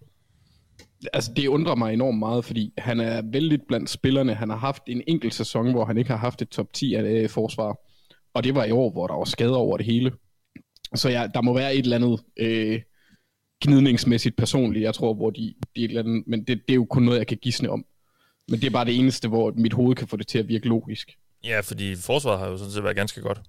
[SPEAKER 7] altså, det undrer mig enormt meget, fordi han er vældig blandt spillerne. Han har haft en enkelt sæson, hvor han ikke har haft et top 10 af det forsvar. Og det var i år, hvor der var skader over det hele. Så ja, der må være et eller andet øh, gnidningsmæssigt personligt, jeg tror, hvor de, de et eller andet, men det, det er jo kun noget, jeg kan gisne om. Men det er bare det eneste, hvor mit hoved kan få det til at virke logisk.
[SPEAKER 5] Ja, fordi forsvaret har jo sådan set været ganske godt.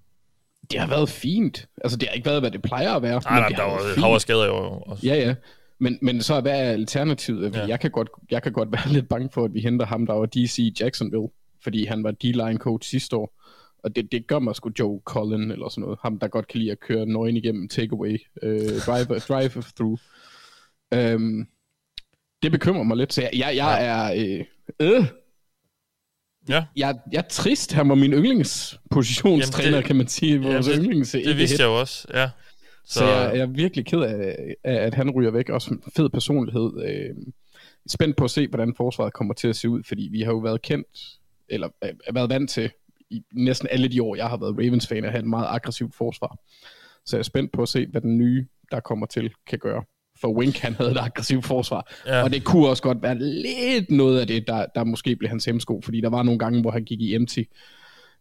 [SPEAKER 7] Det har været fint. Altså, det har ikke været, hvad det plejer at være.
[SPEAKER 5] Nej, nej,
[SPEAKER 7] det
[SPEAKER 5] der
[SPEAKER 7] har
[SPEAKER 5] var af skader år også.
[SPEAKER 7] Ja, ja. Men, men så hvad er alternativet?
[SPEAKER 5] Ja.
[SPEAKER 7] Ja. Jeg, kan godt, jeg kan godt [LAUGHS] være lidt bange for, at vi henter ham, der var DC Jacksonville, fordi han var D-line coach sidste år. Og det, det gør mig sgu Joe Cullen eller sådan noget. Ham, der godt kan lide at køre nøgen igennem takeaway, øh, drive, [LAUGHS] drive through. Øhm, det bekymrer mig lidt, så jeg, jeg, jeg er... Øh, øh,
[SPEAKER 5] Ja.
[SPEAKER 7] jeg, jeg er trist. Han var min yndlingspositionstræner,
[SPEAKER 5] Jamen, det-
[SPEAKER 7] kan man sige. Vores
[SPEAKER 5] Jamen, det-
[SPEAKER 7] yndlings
[SPEAKER 5] Det vidste jeg jo også, ja.
[SPEAKER 7] Så, så jeg, jeg er virkelig ked af, at han ryger væk. Også en fed personlighed. Øh, spændt på at se, hvordan forsvaret kommer til at se ud, fordi vi har jo været kendt, eller øh, været vant til, i næsten alle de år, jeg har været Ravens-fan, at have et meget aggressivt forsvar. Så jeg er spændt på at se, hvad den nye, der kommer til, kan gøre. For Wink, han havde et aggressivt forsvar.
[SPEAKER 5] Ja.
[SPEAKER 7] Og det kunne også godt være lidt noget af det, der, der måske blev hans hemsko, fordi der var nogle gange, hvor han gik i empty,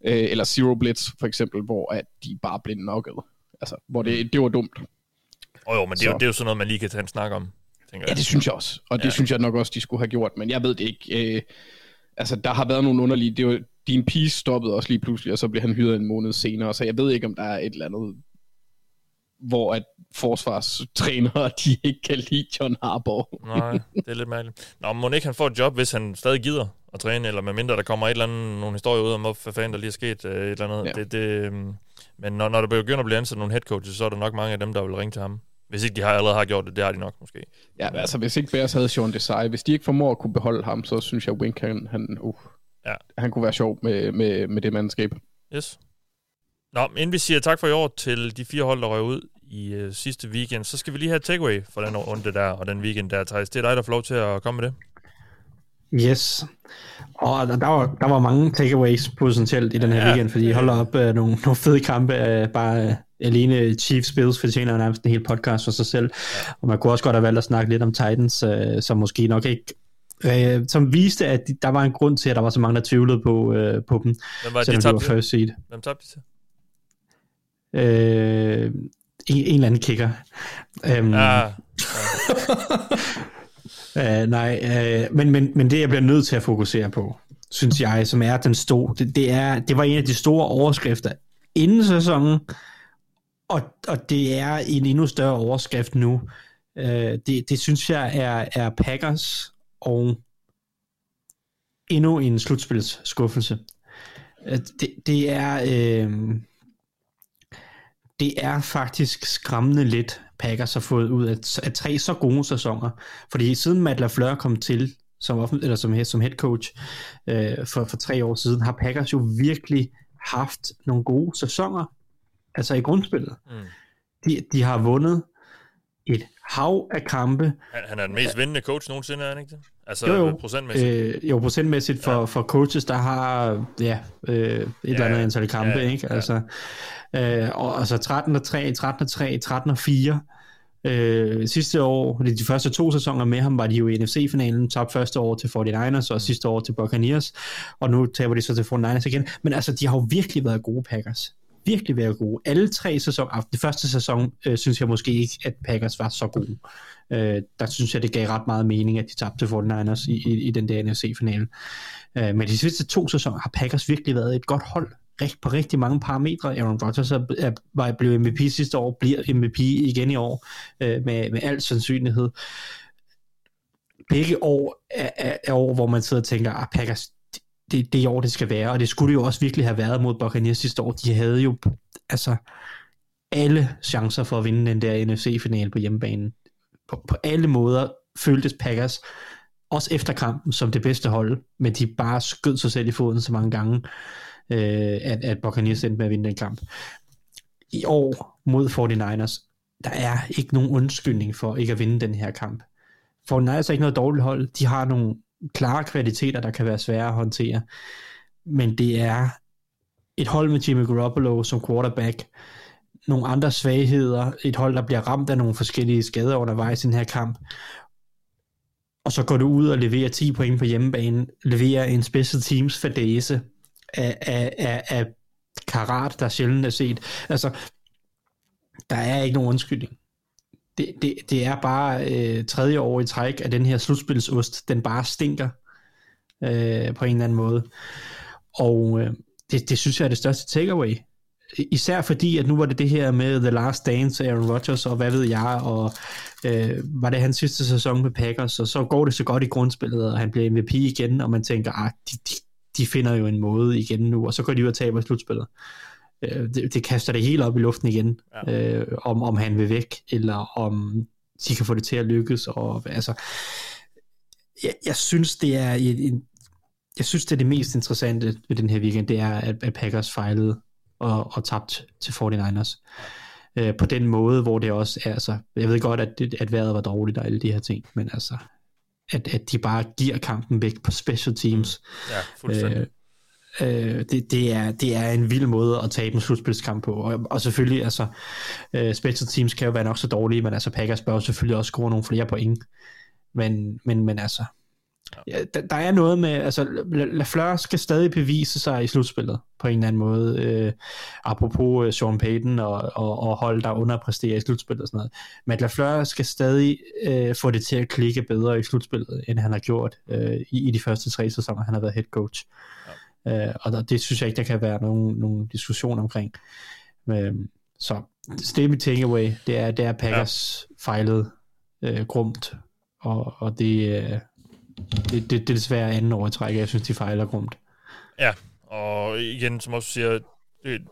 [SPEAKER 7] øh, eller zero blitz for eksempel, hvor at de bare blev knocket. Altså, hvor det, det var dumt.
[SPEAKER 5] Oh, jo, men det er, jo, det er jo sådan noget, man lige kan tage en snak om, tænker
[SPEAKER 7] Ja,
[SPEAKER 5] jeg.
[SPEAKER 7] det synes jeg også. Og det
[SPEAKER 5] Ja.
[SPEAKER 7] ja. synes jeg nok også, de skulle have gjort, men jeg ved det ikke. Øh, altså, der har været nogle underlige... Det var, din pige stoppede også lige pludselig, og så blev han hyret en måned senere, så jeg ved ikke, om der er et eller andet, hvor at forsvarstrænere, [LAUGHS] de ikke kan lide John Harbaugh.
[SPEAKER 5] Nej, det er lidt mærkeligt. Nå, må ikke han får et job, hvis han stadig gider at træne, eller medmindre der kommer et eller andet, nogle historier ud om, hvad fanden der lige er sket, øh, et eller andet. Ja.
[SPEAKER 7] Ja.
[SPEAKER 5] Det, det, øhm, men når, når der begynder at blive ansat nogle head coaches, så er der nok mange af dem, der vil ringe til ham. Hvis ikke de har allerede har gjort det, det har de nok måske.
[SPEAKER 7] Ja, altså, hvis ikke Bears havde Sean Desai, hvis de ikke formår at kunne beholde ham, så synes jeg, Wink, han, han, uh,
[SPEAKER 5] Ja.
[SPEAKER 7] han kunne være sjov med, med, med det mandskab.
[SPEAKER 5] Yes. Nå, inden vi siger tak for i år til de fire hold, der røg ud i øh, sidste weekend, så skal vi lige have takeaway for den runde der, og den weekend der, Thijs. Det er dig, der får lov til at komme med det.
[SPEAKER 6] Yes. Og der, var, der var mange takeaways potentielt i den her
[SPEAKER 5] Ja.
[SPEAKER 6] weekend, fordi I holder op uh, nogle, nogle fede kampe. Uh, bare uh, alene Chiefs Bills fortjener nærmest en hel podcast for sig selv. Og man kunne også godt have valgt at snakke lidt om Titans, uh, som måske nok ikke uh, som viste, at de, der var en grund til, at der var så mange, der tvivlede på, uh, på dem,
[SPEAKER 5] Hvem var det, de
[SPEAKER 6] selvom de var first seed.
[SPEAKER 5] Hvem tabte de til?
[SPEAKER 6] Uh, en, en eller anden kicker. Um,
[SPEAKER 5] Ah, [LAUGHS]
[SPEAKER 6] Uh, nej, uh, men, men, men det jeg bliver nødt til at fokusere på, synes jeg, som er den store, det, det, er, det var en af de store overskrifter inden sæsonen, og, og det er en endnu større overskrift nu. Uh, det, det synes jeg er, er Packers og endnu en slutspilsskuffelse. Uh, det, det er Uh, det er faktisk skræmmende lidt, Packers har fået ud af, af tre så gode sæsoner. Fordi siden Matt LaFleur kom til som, offen, eller som, som head coach øh, for, for tre år siden, har Packers jo virkelig haft nogle gode sæsoner, altså i grundspillet.
[SPEAKER 5] Mm.
[SPEAKER 6] De, de har vundet et hav af kampe,
[SPEAKER 5] han, han er den mest vindende coach nogensinde, er han ikke det? Altså
[SPEAKER 6] Jo, jo.
[SPEAKER 5] procentmæssigt.
[SPEAKER 6] Øh, jo, procentmæssigt for, ja. for coaches, der har ja, øh, et ja, eller andet antal kampe,
[SPEAKER 5] ja,
[SPEAKER 6] ikke? Altså, øh, og, altså 13 og 3, 13 og 3, 13 og 4. Øh, sidste år, de første to sæsoner med ham, var de jo i NFC-finalen, tabte første år til 49ers, og sidste år til Buccaneers, og nu taber de så til 49ers igen. Men altså, de har jo virkelig været gode Packers. Virkelig været gode. Alle tre sæsoner, det første sæson, øh, synes jeg måske ikke, at Packers var så gode. Øh, der synes jeg, det gav ret meget mening, at de tabte til 49ers i, i, i den der NFC-finale. Øh, men de sidste to sæsoner har Packers virkelig været et godt hold rigt, på rigtig mange parametre. Aaron Rodgers er, er, var blevet MVP sidste år, bliver MVP igen i år, øh, med, med al sandsynlighed. Begge år er, er, er år, hvor man sidder og tænker, at Packers, det, det er år, det skal være, og det skulle det jo også virkelig have været mod Buccaneers sidste år. De havde jo altså alle chancer for at vinde den der NFC-finale på hjemmebanen. På, på alle måder føltes Packers også efter kampen, som det bedste hold, men de bare skød sig selv i foden så mange gange, øh, at, at Buccaneers endte med at vinde den kamp. I år mod 49ers, der er ikke nogen undskyldning for ikke at vinde den her kamp. 49ers er ikke noget dårligt hold. De har nogle klare kvaliteter, der kan være svære at håndtere. Men det er et hold med Jimmy Garoppolo som quarterback, nogle andre svagheder, et hold, der bliver ramt af nogle forskellige skader undervejs i den her kamp, og så går du ud og leverer 10 point på hjemmebane, leverer en special teams fadese af, af, af, af karat, der sjældent er set. Altså, der er ikke nogen undskyldning. Det, det, det er bare øh, tredje år i træk, at den her slutspilsost, den bare stinker øh, på en eller anden måde. Og øh, det, det synes jeg er det største takeaway. Især fordi, at nu var det det her med The Last Dance, Aaron Rodgers, og hvad ved jeg, og øh, var det hans sidste sæson med Packers, og så går det så godt i grundspillet, og han bliver MVP igen, og man tænker, ah, de, de, de finder jo en måde igen nu, og så går de ud og taber slutspillet. Øh, det, det kaster det helt op i luften igen, ja. øh, om, om han vil væk, eller om de kan få det til at lykkes, og altså, jeg, jeg synes, det er en jeg synes, det er det mest interessante ved den her weekend, det er, at, at Packers fejlede og, og tabt til 49ers. Øh, på den måde, hvor det også er, altså, jeg ved godt, at, at vejret var dårligt og alle de her ting, men altså, at, at de bare giver kampen væk på special teams.
[SPEAKER 5] Ja, fuldstændig.
[SPEAKER 6] Øh, øh, det, det, er, det er en vild måde at tabe en slutspilskamp på. Og, og selvfølgelig, altså, øh, special teams kan jo være nok så dårlige, men altså Packers bør selvfølgelig også score nogle flere point. Men, men, men altså, Ja, der, der er noget med, altså Lafleur skal stadig bevise sig i slutspillet på en eller anden måde, øh, apropos uh, Sean Payton og, og, og hold, der underpresterer i slutspillet og sådan noget. Men Lafleur skal stadig øh, få det til at klikke bedre i slutspillet, end han har gjort øh, i, i de første tre sæsoner, han har været head coach. Ja. Øh, og der, det synes jeg ikke, der kan være nogen, nogen diskussion omkring. Øh, så det er mit takeaway, det er, det er Packers ja. fejlet øh, grumt, og, og det, øh, det, det, det er desværre anden år i træk, jeg synes, de fejler grumt.
[SPEAKER 5] Ja, og igen, som også siger, det,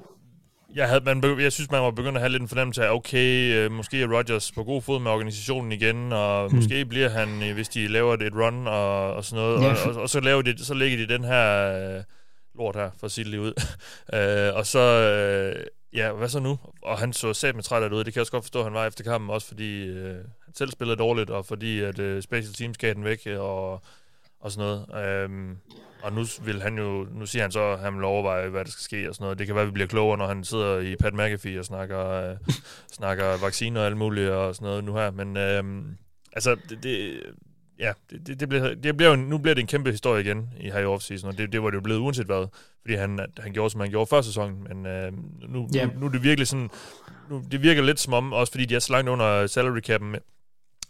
[SPEAKER 5] jeg, havde, man, jeg synes, man var begyndt at have lidt en fornemmelse af, okay, øh, måske er Rodgers på god fod med organisationen igen, og hmm. måske bliver han, øh, hvis de laver et run og, og sådan noget, ja. og, og, og, så, laver de, så lægger de den her øh, lort her, for at sige det lige ud. [LAUGHS] øh, og så, øh, ja, hvad så nu? Og han så sat med træt ud, det kan jeg også godt forstå, at han var efter kampen, også fordi øh, selv spillede dårligt, og fordi at uh, Special Teams gav den væk, og, og sådan noget. Um, og nu vil han jo, nu siger han så, at han vil overveje, hvad der skal ske og sådan noget. Det kan være, at vi bliver klogere, når han sidder i Pat McAfee og snakker, uh, snakker vacciner og alt muligt og sådan noget nu her. Men um, altså, det, det, ja, det, det, det, bliver, det bliver jo, nu bliver det en kæmpe historie igen i her i offseason, og det, det var det jo blevet uanset hvad, fordi han, han gjorde, som han gjorde før sæsonen, men øh, nu, yeah. nu, nu, er det virkelig sådan, nu, det virker lidt som om, også fordi de er så langt under salary cap'en,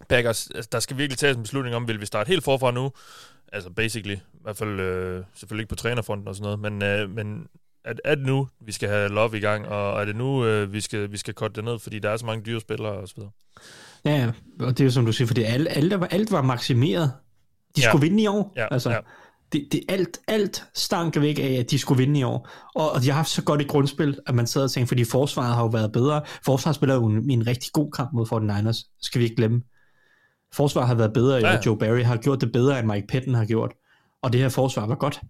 [SPEAKER 5] Packers, altså, der skal virkelig tages en beslutning om, vil vi starte helt forfra nu? Altså basically, i hvert fald øh, selvfølgelig ikke på trænerfronten og sådan noget, men, øh, men er, er det nu, vi skal have Love i gang, og er det nu, øh, vi skal, vi skal korte det ned, fordi der er så mange dyre spillere og så videre?
[SPEAKER 6] Ja, og det er jo som du siger, fordi alt, alt, var, alt var maksimeret. De ja. skulle vinde i år. Ja, altså, ja. Det, det, alt, alt stank væk af, at de skulle vinde i år. Og, og de har haft så godt et grundspil, at man sad og tænkte, fordi forsvaret har jo været bedre. Forsvaret spiller jo en, en rigtig god kamp mod 49ers, skal vi ikke glemme. Forsvar har været bedre, ja. Joe Barry har gjort det bedre, end Mike Patton har gjort. Og det her forsvar var godt.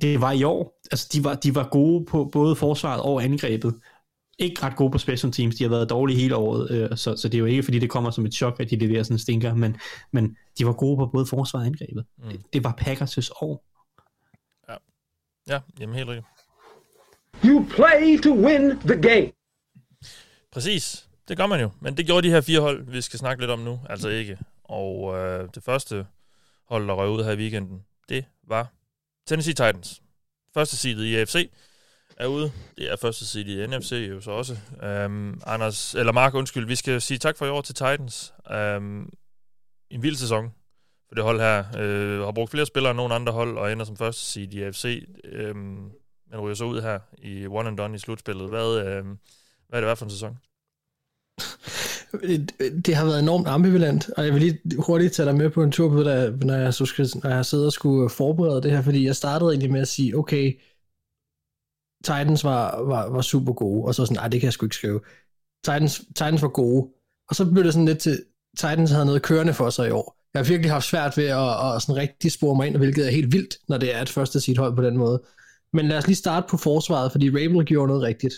[SPEAKER 6] Det var i år. Altså, de var, de var gode på både forsvaret og angrebet. Ikke ret gode på special teams. De har været dårlige hele året. Øh, så, så det er jo ikke, fordi det kommer som et chok, at de leverer sådan en stinker. Men, men de var gode på både forsvaret og angrebet. Mm. Det, det var Packers' år.
[SPEAKER 5] Ja, ja jamen helt rigtigt.
[SPEAKER 2] You play to win the game.
[SPEAKER 5] Præcis. Det gør man jo, men det gjorde de her fire hold, vi skal snakke lidt om nu, altså ikke. Og øh, det første hold, der røg ud her i weekenden, det var Tennessee Titans. Første seedet i AFC er ude. Det er første seed i NFC jo så også. Øhm, Anders, eller Mark, undskyld, vi skal sige tak for i år til Titans. Øhm, en vild sæson for det hold her. Øh, har brugt flere spillere end nogen andre hold, og ender som første seed i AFC. Øhm, men ryger så ud her i one and done i slutspillet. Hvad, øh, hvad er det været for en sæson?
[SPEAKER 8] Det har været enormt ambivalent, og jeg vil lige hurtigt tage dig med på en tur på da, når jeg, så skal, når jeg sidder og skulle forberede det her, fordi jeg startede egentlig med at sige, okay, Titans var, var, var super gode, og så sådan, nej, det kan jeg sgu ikke skrive. Titans, Titans var gode, og så blev det sådan lidt til, Titans havde noget kørende for sig i år. Jeg har virkelig haft svært ved at, at sådan rigtig spore mig ind, hvilket er helt vildt, når det er et første sit hold på den måde. Men lad os lige starte på forsvaret, fordi Rabel gjorde noget rigtigt,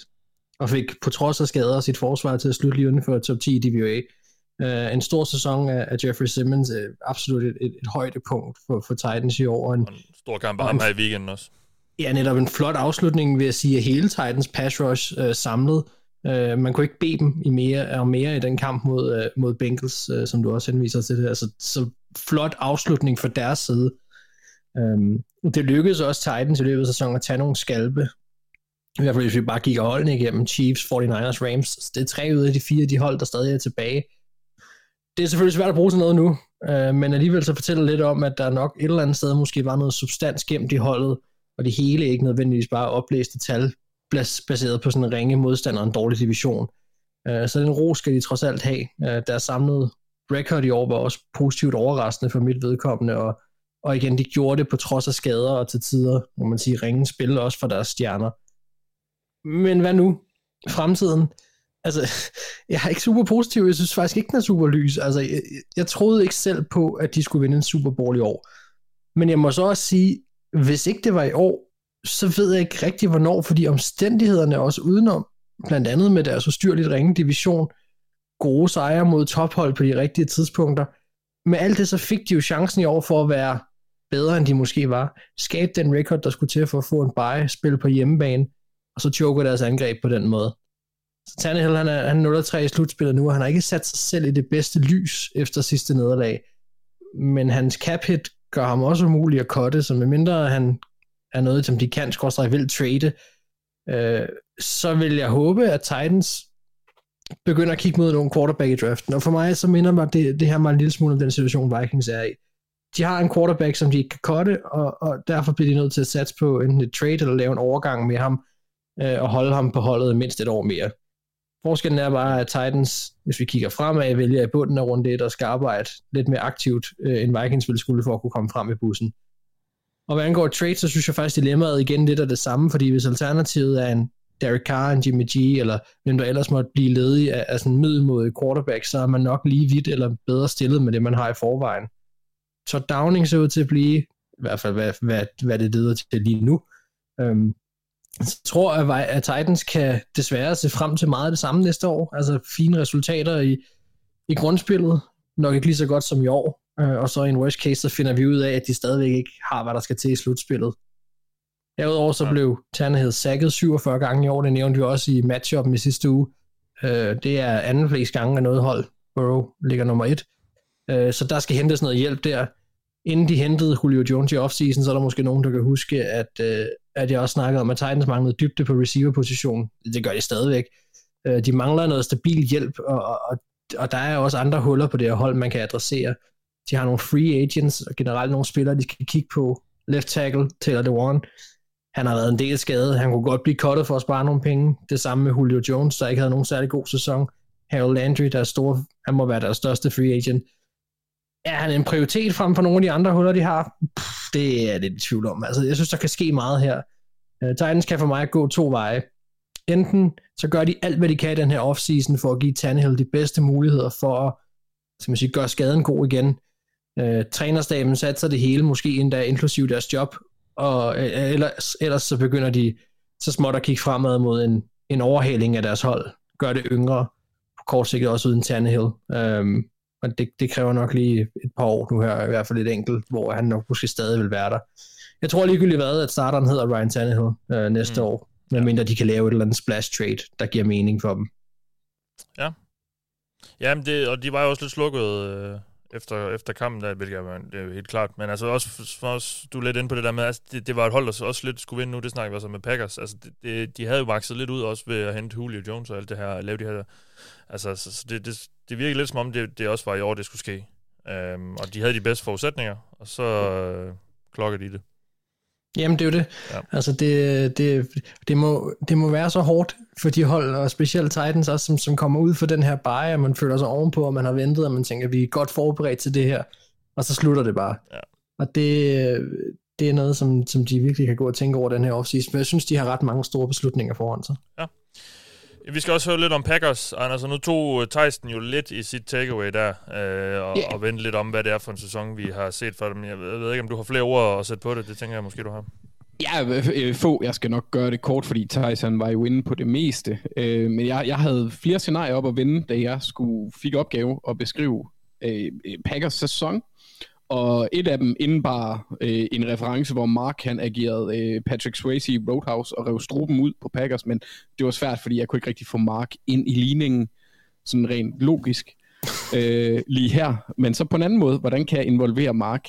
[SPEAKER 8] og fik på trods af skader sit forsvar til at slutte lige uden for top 10 i DVA. Uh, en stor sæson af, af Jeffrey Simmons, uh, absolut et, et, et højdepunkt for, for Titans i år. En,
[SPEAKER 5] og en stor kamp ham her i weekenden også.
[SPEAKER 8] Ja, netop en flot afslutning, vil jeg sige, at hele Titans pass rush uh, samlet. Uh, man kunne ikke bede dem i mere og mere i den kamp mod, uh, mod Bengals, uh, som du også henviser til det. Altså, så flot afslutning fra deres side. Um, det lykkedes også Titans i løbet af sæsonen at tage nogle skalpe. I hvert fald hvis vi bare gik holdene igennem, Chiefs, 49ers, Rams. Det er tre ud af de fire de hold, der stadig er tilbage. Det er selvfølgelig svært at bruge til noget nu, øh, men alligevel så fortæller lidt om, at der nok et eller andet sted måske var noget substans gemt i holdet, og det hele ikke nødvendigvis bare oplæste tal, baseret på sådan en ringe modstander og en dårlig division. Øh, så den ro skal de trods alt have. Øh, deres samlede record i år var også positivt overraskende for mit vedkommende, og, og igen, de gjorde det på trods af skader og til tider, må man sige, ringen spil også for deres stjerner. Men hvad nu? Fremtiden? Altså, [LAUGHS] jeg er ikke super positiv. Jeg synes faktisk ikke, den er super lys. Altså, jeg, jeg troede ikke selv på, at de skulle vinde en Super Bowl i år. Men jeg må så også sige, hvis ikke det var i år, så ved jeg ikke rigtig, hvornår, fordi omstændighederne også udenom, blandt andet med deres ustyrligt ringe division, gode sejre mod tophold på de rigtige tidspunkter. Med alt det, så fik de jo chancen i år for at være bedre, end de måske var. Skabe den record, der skulle til for at få en bye, spille på hjemmebane, og så choker deres angreb på den måde. Så Tannehill, han er, han er 0-3 i slutspillet nu, og han har ikke sat sig selv i det bedste lys efter sidste nederlag. Men hans cap hit gør ham også umulig at cutte, så medmindre han er noget, som de kan, skorstræk vil trade, øh, så vil jeg håbe, at Titans begynder at kigge mod nogle quarterback i draften. Og for mig, så minder mig det, det her meget en lille smule om den situation, Vikings er i. De har en quarterback, som de ikke kan cutte, og, og derfor bliver de nødt til at satse på enten et trade eller lave en overgang med ham, øh, og holde ham på holdet mindst et år mere. Forskellen er bare, at Titans, hvis vi kigger fremad, vælger i bunden af runde 1 og skal arbejde lidt mere aktivt, øh, end Vikings ville skulle for at kunne komme frem i bussen. Og hvad angår trade, så synes jeg faktisk, dilemmaet igen lidt er det samme, fordi hvis alternativet er en Derek Carr, en Jimmy G, eller hvem der ellers måtte blive ledig af, af sådan middelmodige quarterback, så er man nok lige vidt eller bedre stillet med det, man har i forvejen. Så Downing ser ud til at blive, i hvert fald hvad, hvad, hvad det leder til lige nu. Øhm, jeg tror, at, at Titans kan desværre se frem til meget af det samme næste år. Altså fine resultater i, i grundspillet, nok ikke lige så godt som i år. Øh, og så i en worst case, så finder vi ud af, at de stadigvæk ikke har, hvad der skal til i slutspillet. Derudover så blev Tannehill sækket 47 gange i år, det nævnte vi også i matchupen i sidste uge. Øh, det er anden flest gange af noget hold. Burrow ligger nummer et. Øh, så der skal hentes noget hjælp der. Inden de hentede Julio Jones i offseason, så er der måske nogen, der kan huske, at, at jeg også snakkede om, at Titans manglede dybde på receiver-position. Det gør de stadigvæk. Øh, de mangler noget stabil hjælp, og, og, og der er også andre huller på det her hold, man kan adressere. De har nogle free agents, og generelt nogle spillere, de skal kigge på. Left tackle, Taylor DeWan. Han har været en del skadet. Han kunne godt blive kottet for at spare nogle penge. Det samme med Julio Jones, der ikke havde nogen særlig god sæson. Harold Landry, der er stor, han må være deres største free agent. Er han en prioritet frem for nogle af de andre huller, de har? Pff, det er jeg lidt i tvivl om. Altså, jeg synes, der kan ske meget her. Uh, Titans kan for mig gå to veje. Enten så gør de alt, hvad de kan i den her offseason for at give Tannehill de bedste muligheder for at skal man sige, gøre skaden god igen. Øh, uh, trænerstaben satser det hele, måske endda inklusive deres job, og uh, ellers, ellers så begynder de så småt at kigge fremad mod en, en overhaling af deres hold, gør det yngre, på kort sigt også uden Tannehill. Uh, og det, det kræver nok lige et par år nu her, i hvert fald et enkelt, hvor han nok måske stadig vil være der. Jeg tror ligegyldigt hvad, at starteren hedder Ryan Tannehill øh, næste mm. år, medmindre de kan lave et eller andet splash trade, der giver mening for dem.
[SPEAKER 5] Ja. Jamen, det, og de var jo også lidt slukket øh, efter, efter kampen, der, hvilket er, det er jo helt klart. Men altså også, for os, du er lidt inde på det der med, altså, det, det var et hold, der også lidt skulle vinde nu, det snakker vi også med Packers. Altså, det, det, de havde jo vakset lidt ud også ved at hente Julio Jones og alt det her, lave de her, altså, så, så det, det, det virker lidt som om, det, det også var i år, det skulle ske. Um, og de havde de bedste forudsætninger, og så øh, klokker de det.
[SPEAKER 8] Jamen, det er jo det. Ja. Altså, det, det, det, må, det må være så hårdt for de hold, og specielt Titans også, som, som kommer ud for den her bare, og man føler sig ovenpå, og man har ventet, og man tænker, vi er godt forberedt til det her, og så slutter det bare. Ja. Og det, det er noget, som, som de virkelig kan gå og tænke over den her offseason, for jeg synes, de har ret mange store beslutninger foran sig.
[SPEAKER 5] Ja. Vi skal også høre lidt om Packers, Anders, og nu tog Tyson jo lidt i sit takeaway der, øh, og,
[SPEAKER 7] Ja.
[SPEAKER 5] og vendte lidt om, hvad det er for en sæson, vi har set for dem. Jeg ved, jeg ved ikke, om du har flere ord at sætte på det. Det tænker jeg måske, du har.
[SPEAKER 7] Ja, øh, få. Jeg skal nok gøre det kort, fordi Tyson var jo inde på det meste. Øh, men jeg, jeg havde flere scenarier op at vende, da jeg skulle fik opgave at beskrive øh, øh, Packers sæson. Og et af dem indebar øh, en reference, hvor Mark han agerede øh, Patrick Swayze i Roadhouse og rev struben ud på Packers, men det var svært, fordi jeg kunne ikke rigtig få Mark ind i ligningen, sådan rent logisk, [LAUGHS] øh, lige her. Men så på en anden måde, hvordan kan jeg involvere Mark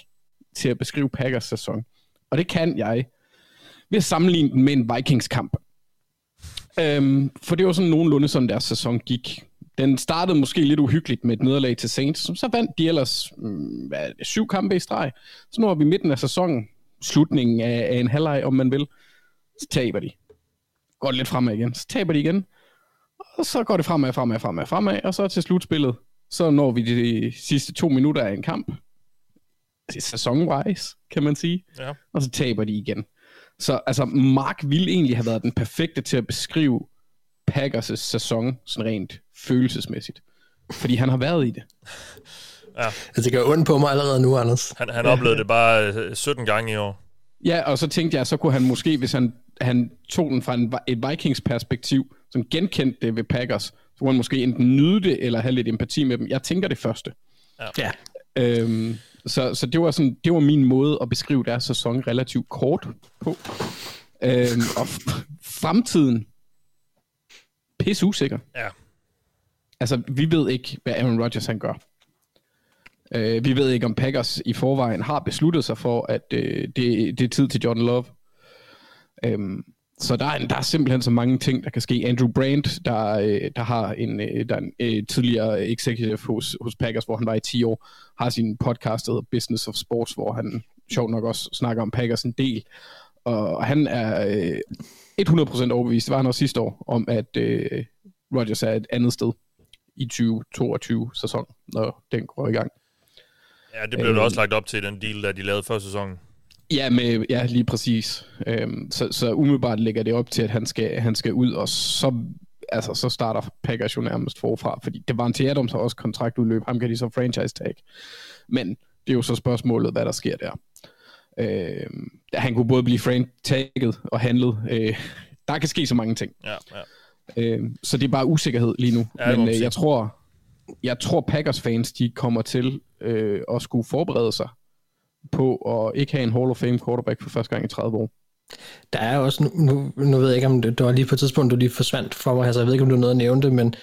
[SPEAKER 7] til at beskrive Packers sæson? Og det kan jeg ved at sammenligne den med en Vikings-kamp. Øhm, for det var sådan nogenlunde sådan deres sæson gik. Den startede måske lidt uhyggeligt med et nederlag til Saints, som så vandt de ellers mm, hvad syv kampe i streg. Så nu er vi midten af sæsonen, slutningen af, af en halvleg, om man vil. Så taber de. Går det lidt fremad igen. Så taber de igen. Og så går det fremad, fremad, fremad, fremad. Og så til slutspillet, så når vi de sidste to minutter af en kamp. Sæsonwise, kan man sige.
[SPEAKER 5] Ja.
[SPEAKER 7] Og så taber de igen. Så altså, Mark ville egentlig have været den perfekte til at beskrive Packers' sæson sådan rent følelsesmæssigt. Fordi han har været i det.
[SPEAKER 8] Altså, det gør ondt på mig allerede nu, Anders.
[SPEAKER 5] Han, han oplevede det bare øh, 17 gange i år.
[SPEAKER 7] Ja, og så tænkte jeg, så kunne han måske, hvis han, han tog den fra en, et Vikings perspektiv, som genkendte det ved Packers, så kunne han måske enten nyde det, eller have lidt empati med dem. Jeg tænker det første.
[SPEAKER 8] Ja.
[SPEAKER 7] Øhm, så, så det var sådan, det var min måde at beskrive deres sæson relativt kort på. Øhm, og f- fremtiden, pisse usikker.
[SPEAKER 5] Ja.
[SPEAKER 7] Altså, vi ved ikke, hvad Aaron Rodgers han gør. Øh, vi ved ikke, om Packers i forvejen har besluttet sig for, at øh, det, det er tid til Jordan Love. Øhm, så der er, der er simpelthen så mange ting, der kan ske. Andrew Brandt, der, øh, der har en, øh, der er en øh, tidligere executive hos, hos Packers, hvor han var i 10 år, har sin podcast, der hedder Business of Sports, hvor han sjovt nok også snakker om Packers en del. Og han er øh, 100% overbevist, det var han også sidste år, om at øh, Rodgers er et andet sted i 2022 sæson, når den går i gang.
[SPEAKER 5] Ja, det blev øh, også lagt op til den deal, der de lavede før sæsonen.
[SPEAKER 7] Ja, med, ja lige præcis. Øhm, så, så umiddelbart lægger det op til, at han skal, han skal ud, og så, altså, så starter Packers jo nærmest forfra, fordi det var en til Adams har også kontraktudløb, ham kan de så franchise tag. Men det er jo så spørgsmålet, hvad der sker der. Øhm, han kunne både blive franchise og handlet. Øh, [LAUGHS] der kan ske så mange ting.
[SPEAKER 5] Ja, ja.
[SPEAKER 7] Øh, så det er bare usikkerhed lige nu.
[SPEAKER 5] Ja,
[SPEAKER 7] Men øh, jeg tror, jeg tror Packers fans, de kommer til øh, at skulle forberede sig på at ikke have en Hall of Fame quarterback for første gang i 30 år.
[SPEAKER 8] Der er også, nu, nu, nu ved jeg ikke, om det, det var lige på et tidspunkt, du lige forsvandt fra mig, altså jeg ved ikke, om du nåede at nævne det, men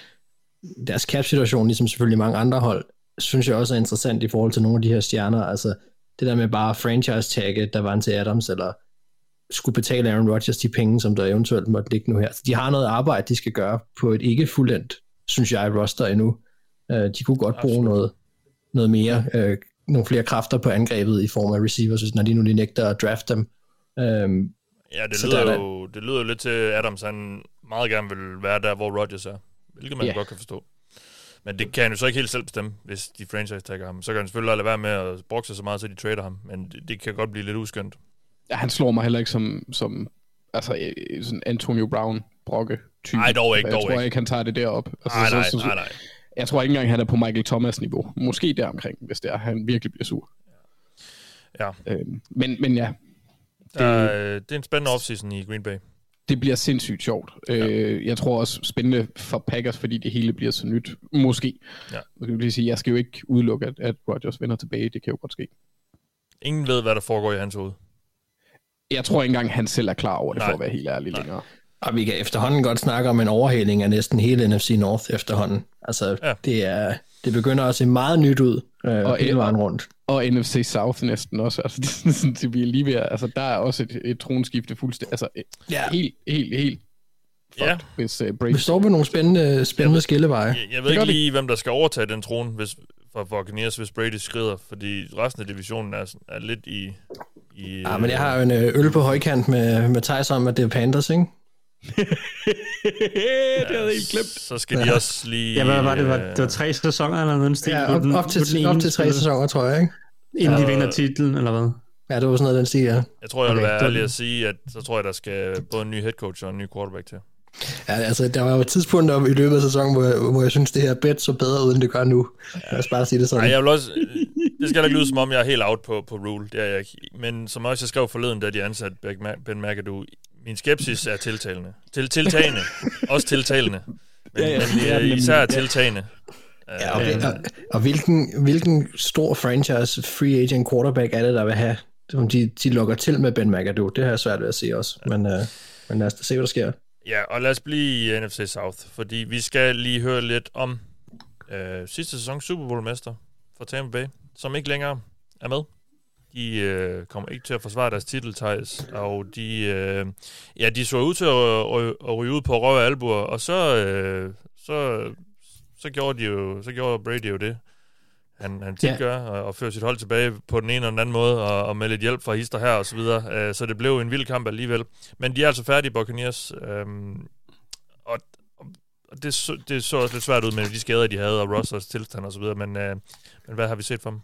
[SPEAKER 8] deres cap-situation, ligesom selvfølgelig mange andre hold, synes jeg også er interessant i forhold til nogle af de her stjerner, altså det der med bare franchise-tagge, der var en til Adams, eller skulle betale Aaron Rodgers de penge, som der eventuelt måtte ligge nu her. Så de har noget arbejde, de skal gøre på et ikke fuldendt, synes jeg, roster endnu. Uh, de kunne godt bruge noget, noget mere, uh, nogle flere kræfter på angrebet i form af receivers, hvis- når de nu lige nægter at draft dem. Um,
[SPEAKER 5] Ja, det lyder,
[SPEAKER 8] der er
[SPEAKER 5] jo, det lyder jo lidt til, at Adams han meget gerne vil være der, hvor Rodgers er. Hvilket man yeah. godt kan forstå. Men det kan han jo så ikke helt selv bestemme, hvis de franchise tagger ham. Så kan han selvfølgelig lade være med at brokse så meget, så de trader ham. Men det, det kan godt blive lidt uskyndt.
[SPEAKER 7] Han slår mig heller ikke som, som altså, øh, sådan Antonio Brown brokke type.
[SPEAKER 5] Nej, dog ikke,
[SPEAKER 7] Jeg
[SPEAKER 5] dog
[SPEAKER 7] tror
[SPEAKER 5] ikke.
[SPEAKER 7] ikke, han tager det derop. Altså,
[SPEAKER 5] Nej, nej,
[SPEAKER 7] så- så-
[SPEAKER 5] nej, nej.
[SPEAKER 7] Jeg tror ikke engang, han er på Michael Thomas-niveau. Måske deromkring, hvis det er, han virkelig bliver sur.
[SPEAKER 5] Ja.
[SPEAKER 7] Øhm, men, men ja,
[SPEAKER 5] Der, er- det er en spændende offseason i Green Bay.
[SPEAKER 7] det bliver sindssygt sjovt. Ja. Øh, jeg tror også spændende for Packers, fordi det hele bliver så nyt. Måske.
[SPEAKER 5] Ja.
[SPEAKER 7] Jeg skal lige sige, jeg skal jo ikke udelukke, at, at Rodgers vender tilbage. Det kan jo godt ske.
[SPEAKER 5] Ingen ved, hvad der foregår i hans hoved.
[SPEAKER 7] Jeg tror ikke engang, han selv er klar over det,
[SPEAKER 5] Nej.
[SPEAKER 7] for at være helt ærlig
[SPEAKER 5] Nej.
[SPEAKER 7] længere.
[SPEAKER 8] Og vi kan efterhånden godt snakke om en overhaling af næsten hele NFC North efterhånden. Altså,
[SPEAKER 5] Ja.
[SPEAKER 8] det, er, det begynder at se meget nyt ud øh,
[SPEAKER 7] Og
[SPEAKER 8] hele
[SPEAKER 7] et-
[SPEAKER 8] vejen rundt.
[SPEAKER 7] Og NFC South næsten også. Altså, [LAUGHS] det, er sådan, det bliver lige ved, at- altså, der er også et, et tronskifte fuldstændig. Altså,
[SPEAKER 8] Ja.
[SPEAKER 7] helt, helt, helt fucked,
[SPEAKER 5] Ja.
[SPEAKER 7] hvis uh, Brady...
[SPEAKER 8] Vi står ved nogle spændende, spændende skilleveje.
[SPEAKER 5] Jeg, jeg ved ikke
[SPEAKER 7] det.
[SPEAKER 5] lige, hvem der skal overtage den trone hvis, for Buccaneers, hvis Brady skrider, fordi resten af divisionen er, er lidt i... i
[SPEAKER 8] Ja, men jeg har jo en øh, øl på højkant med, med Thijs om, at det er Panthers, ikke? [LAUGHS]
[SPEAKER 7] det havde jeg helt glemt.
[SPEAKER 5] Så skal de også lige...
[SPEAKER 6] Ja, hvad var det? Var,
[SPEAKER 5] øh,
[SPEAKER 6] det var tre sæsoner eller noget stil?
[SPEAKER 8] Ja, op,
[SPEAKER 6] den-
[SPEAKER 8] op, til,
[SPEAKER 6] den
[SPEAKER 8] op til tre sæsoner, tror jeg, ikke?
[SPEAKER 6] Inden de
[SPEAKER 5] Ja.
[SPEAKER 6] vinder titlen, eller hvad?
[SPEAKER 8] Ja, det var sådan noget, den ja.
[SPEAKER 5] Jeg tror, jeg vil
[SPEAKER 6] Okay,
[SPEAKER 5] være
[SPEAKER 6] det var
[SPEAKER 5] ærlig at sige, at så tror jeg, der skal både en ny head coach og en ny quarterback til.
[SPEAKER 8] Ja, altså, der var jo et tidspunkt om, i løbet af sæsonen, hvor jeg, hvor jeg synes, det her bet så bedre ud, end det gør nu. Lad os bare sige det sådan.
[SPEAKER 5] Nej, jeg vil også, det skal da ikke lyde som om, jeg er helt out på, på rule. Det er jeg ikke. Men som også jeg skrev forleden, da de ansatte Ben McAdoo, min skepsis er tiltalende. Til, tiltagende. også tiltalende. Men, ja, ja, men, ja, men især tiltagende.
[SPEAKER 8] Ja, okay. og, og hvilken, hvilken stor franchise free agent quarterback er det, der vil have, som de, de lukker til med Ben McAdoo? Det har jeg svært ved at se også. Ja. Men, uh, men lad os se, hvad der sker.
[SPEAKER 5] Ja, og lad os blive i NFC South, fordi vi skal lige høre lidt om øh, sidste sæson Super Bowl-mester for Tampa Bay, som ikke længere er med. De øh, kommer ikke til at forsvare deres titel, Thijs, og de, øh, ja, de så ud til at, at, at ryge ud på røve albuer, og så, øh, så, så, gjorde de jo, så gjorde Brady jo det, han, han tit ja. gør, og, og fører sit hold tilbage på den ene eller den anden måde, og, og med lidt hjælp fra hister her og så videre. Uh, så det blev en vild kamp alligevel. Men de er altså færdige, Buccaneers. Um, og, og det, så, det så også lidt svært ud med de skader, de havde, og Rossers tilstand og så videre. Men, uh, men hvad har vi set for dem?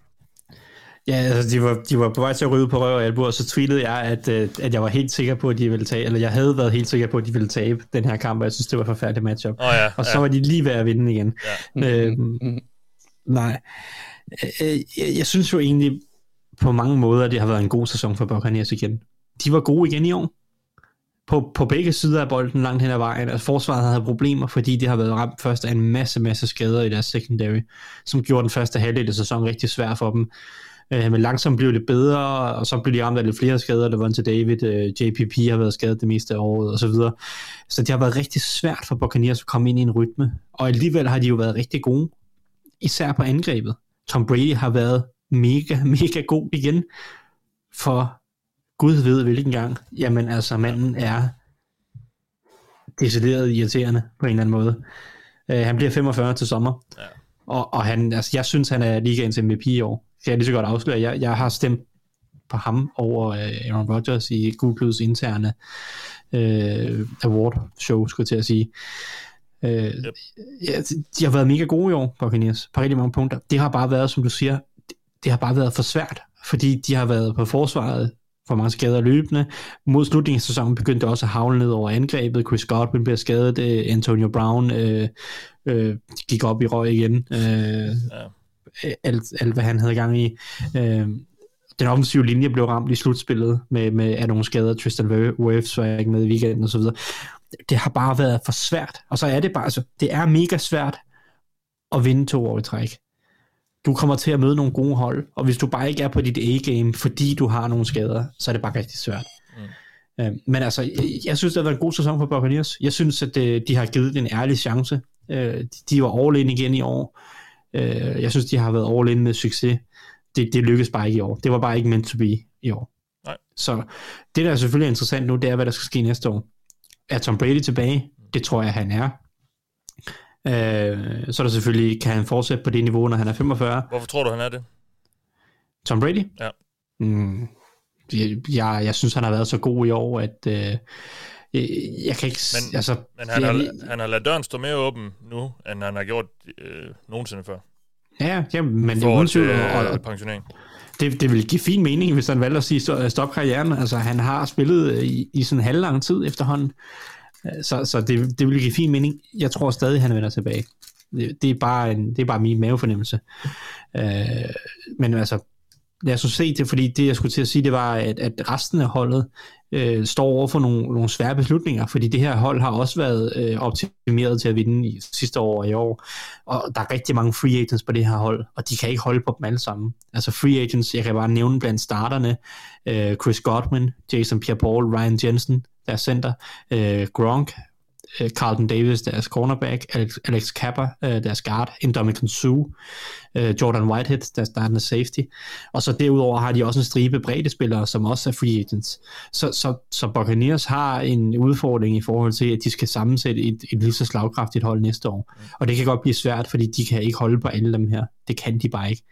[SPEAKER 6] Ja, altså de var, de var på vej til at ryge på røv og albu, og så tweetede jeg, at, øh, at jeg var helt sikker på, at de ville tage, eller jeg havde været helt sikker på, at de ville tabe den her kamp, og jeg synes, det var et forfærdeligt matchup.
[SPEAKER 5] Oh, ja,
[SPEAKER 6] og så ja. var de lige ved at vinde igen. Ja. Øhm, Nej. Øh, øh, jeg, jeg synes jo egentlig, på mange måder, at det har været en god sæson for Buccaneers igen. De var gode igen i år. På, på begge sider af bolden langt hen ad vejen. Altså forsvaret havde problemer, fordi de har været ramt først af en masse, masse skader i deres secondary, som gjorde den første halvdel af sæsonen rigtig svær for dem. Øh, men langsomt blev det bedre, og så blev de ramt af lidt flere skader. Der var til David, øh, JPP har været skadet det meste af året, og så videre. Så det har været rigtig svært for Buccaneers at komme ind i en rytme. Og alligevel har de jo været rigtig gode især på angrebet. Tom Brady har været mega, [LAUGHS] mega god igen, for Gud ved hvilken gang. Jamen altså, manden er decideret irriterende på en eller anden måde. Uh, han bliver 45 til sommer, ja. og, og han, altså, jeg synes, han er ligaens MVP i år. Kan jeg lige så godt afsløre. Jeg, jeg har stemt på ham over uh, Aaron Rodgers i Googles interne uh, award show, skulle jeg til at sige. Øh, yep. ja, de har været mega gode i år, Buccaneers, på rigtig mange punkter. Det har bare været, som du siger, det har bare været for svært, fordi de har været på forsvaret for mange skader løbende. Mod slutningen af sæsonen begyndte også at havle ned over angrebet. Chris Godwin blev skadet, øh, Antonio Brown øh, øh, gik op i røg igen. Øh, ja. alt, alt, hvad han havde gang i. Øh, den offensive linje blev ramt i slutspillet med, med af nogle skader. Tristan Wirfs var ikke med i weekenden og så videre det har bare været for svært. Og så er det bare, altså, det er mega svært at vinde to år i træk. Du kommer til at møde nogle gode hold, og hvis du bare ikke er på dit A-game, fordi du har nogle skader, så er det bare rigtig svært. Mm. Øh, men altså, jeg, jeg synes, det har været en god sæson for Buccaneers. Jeg synes, at de, de har givet en ærlig chance. Øh, de var all in igen i år. Øh, jeg synes, de har været all in med succes. Det, det lykkedes bare ikke i år. Det var bare ikke meant to be i år.
[SPEAKER 5] Nej.
[SPEAKER 6] Så det, der er selvfølgelig interessant nu, det er, hvad der skal ske næste år. Er Tom Brady tilbage? Det tror jeg, han er. Øh, så er der selvfølgelig, kan han fortsætte på det niveau, når han er 45.
[SPEAKER 5] Hvorfor tror du, han er det?
[SPEAKER 6] Tom Brady?
[SPEAKER 5] Ja.
[SPEAKER 6] Mm, jeg, jeg synes, han har været så god i år, at øh, jeg kan ikke...
[SPEAKER 5] Men,
[SPEAKER 6] altså,
[SPEAKER 5] men han, har, han har ladet døren stå mere åben nu, end han har gjort øh, nogensinde før.
[SPEAKER 6] Ja, ja men det er uden tvivl.
[SPEAKER 5] Og, og, pensionering.
[SPEAKER 6] Det, det vil give fin mening, hvis han valgte at sige øh, stop karrieren. Altså, han har spillet øh, i, i sådan en halvlang tid efterhånden. Øh, så, så det, det vil give fin mening. Jeg tror stadig, han vender tilbage. Det, det, er, bare en, det er bare min mavefornemmelse. Øh, men altså, lad os se det, fordi det jeg skulle til at sige, det var, at, at resten af holdet øh, står over for nogle, nogle svære beslutninger, fordi det her hold har også været øh, optimeret til at vinde i sidste år og i år, og der er rigtig mange free agents på det her hold, og de kan ikke holde på dem alle sammen. Altså free agents, jeg kan bare nævne blandt starterne, øh, Chris Godwin, Jason Pierre-Paul, Ryan Jensen, der er center, øh, Gronk, øh, Carlton Davis, deres cornerback, Alex, Alex Kappa, øh, deres guard, Indomitian Sue, øh, Jordan Whitehead, der startende safety, og så derudover har de også en stribe brede spillere, som også er free agents. Så, så, så Buccaneers har en udfordring i forhold til, at de skal sammensætte et, et lige så slagkraftigt hold næste år. Og det kan godt blive svært, fordi de kan ikke holde på alle dem her. Det kan de bare ikke.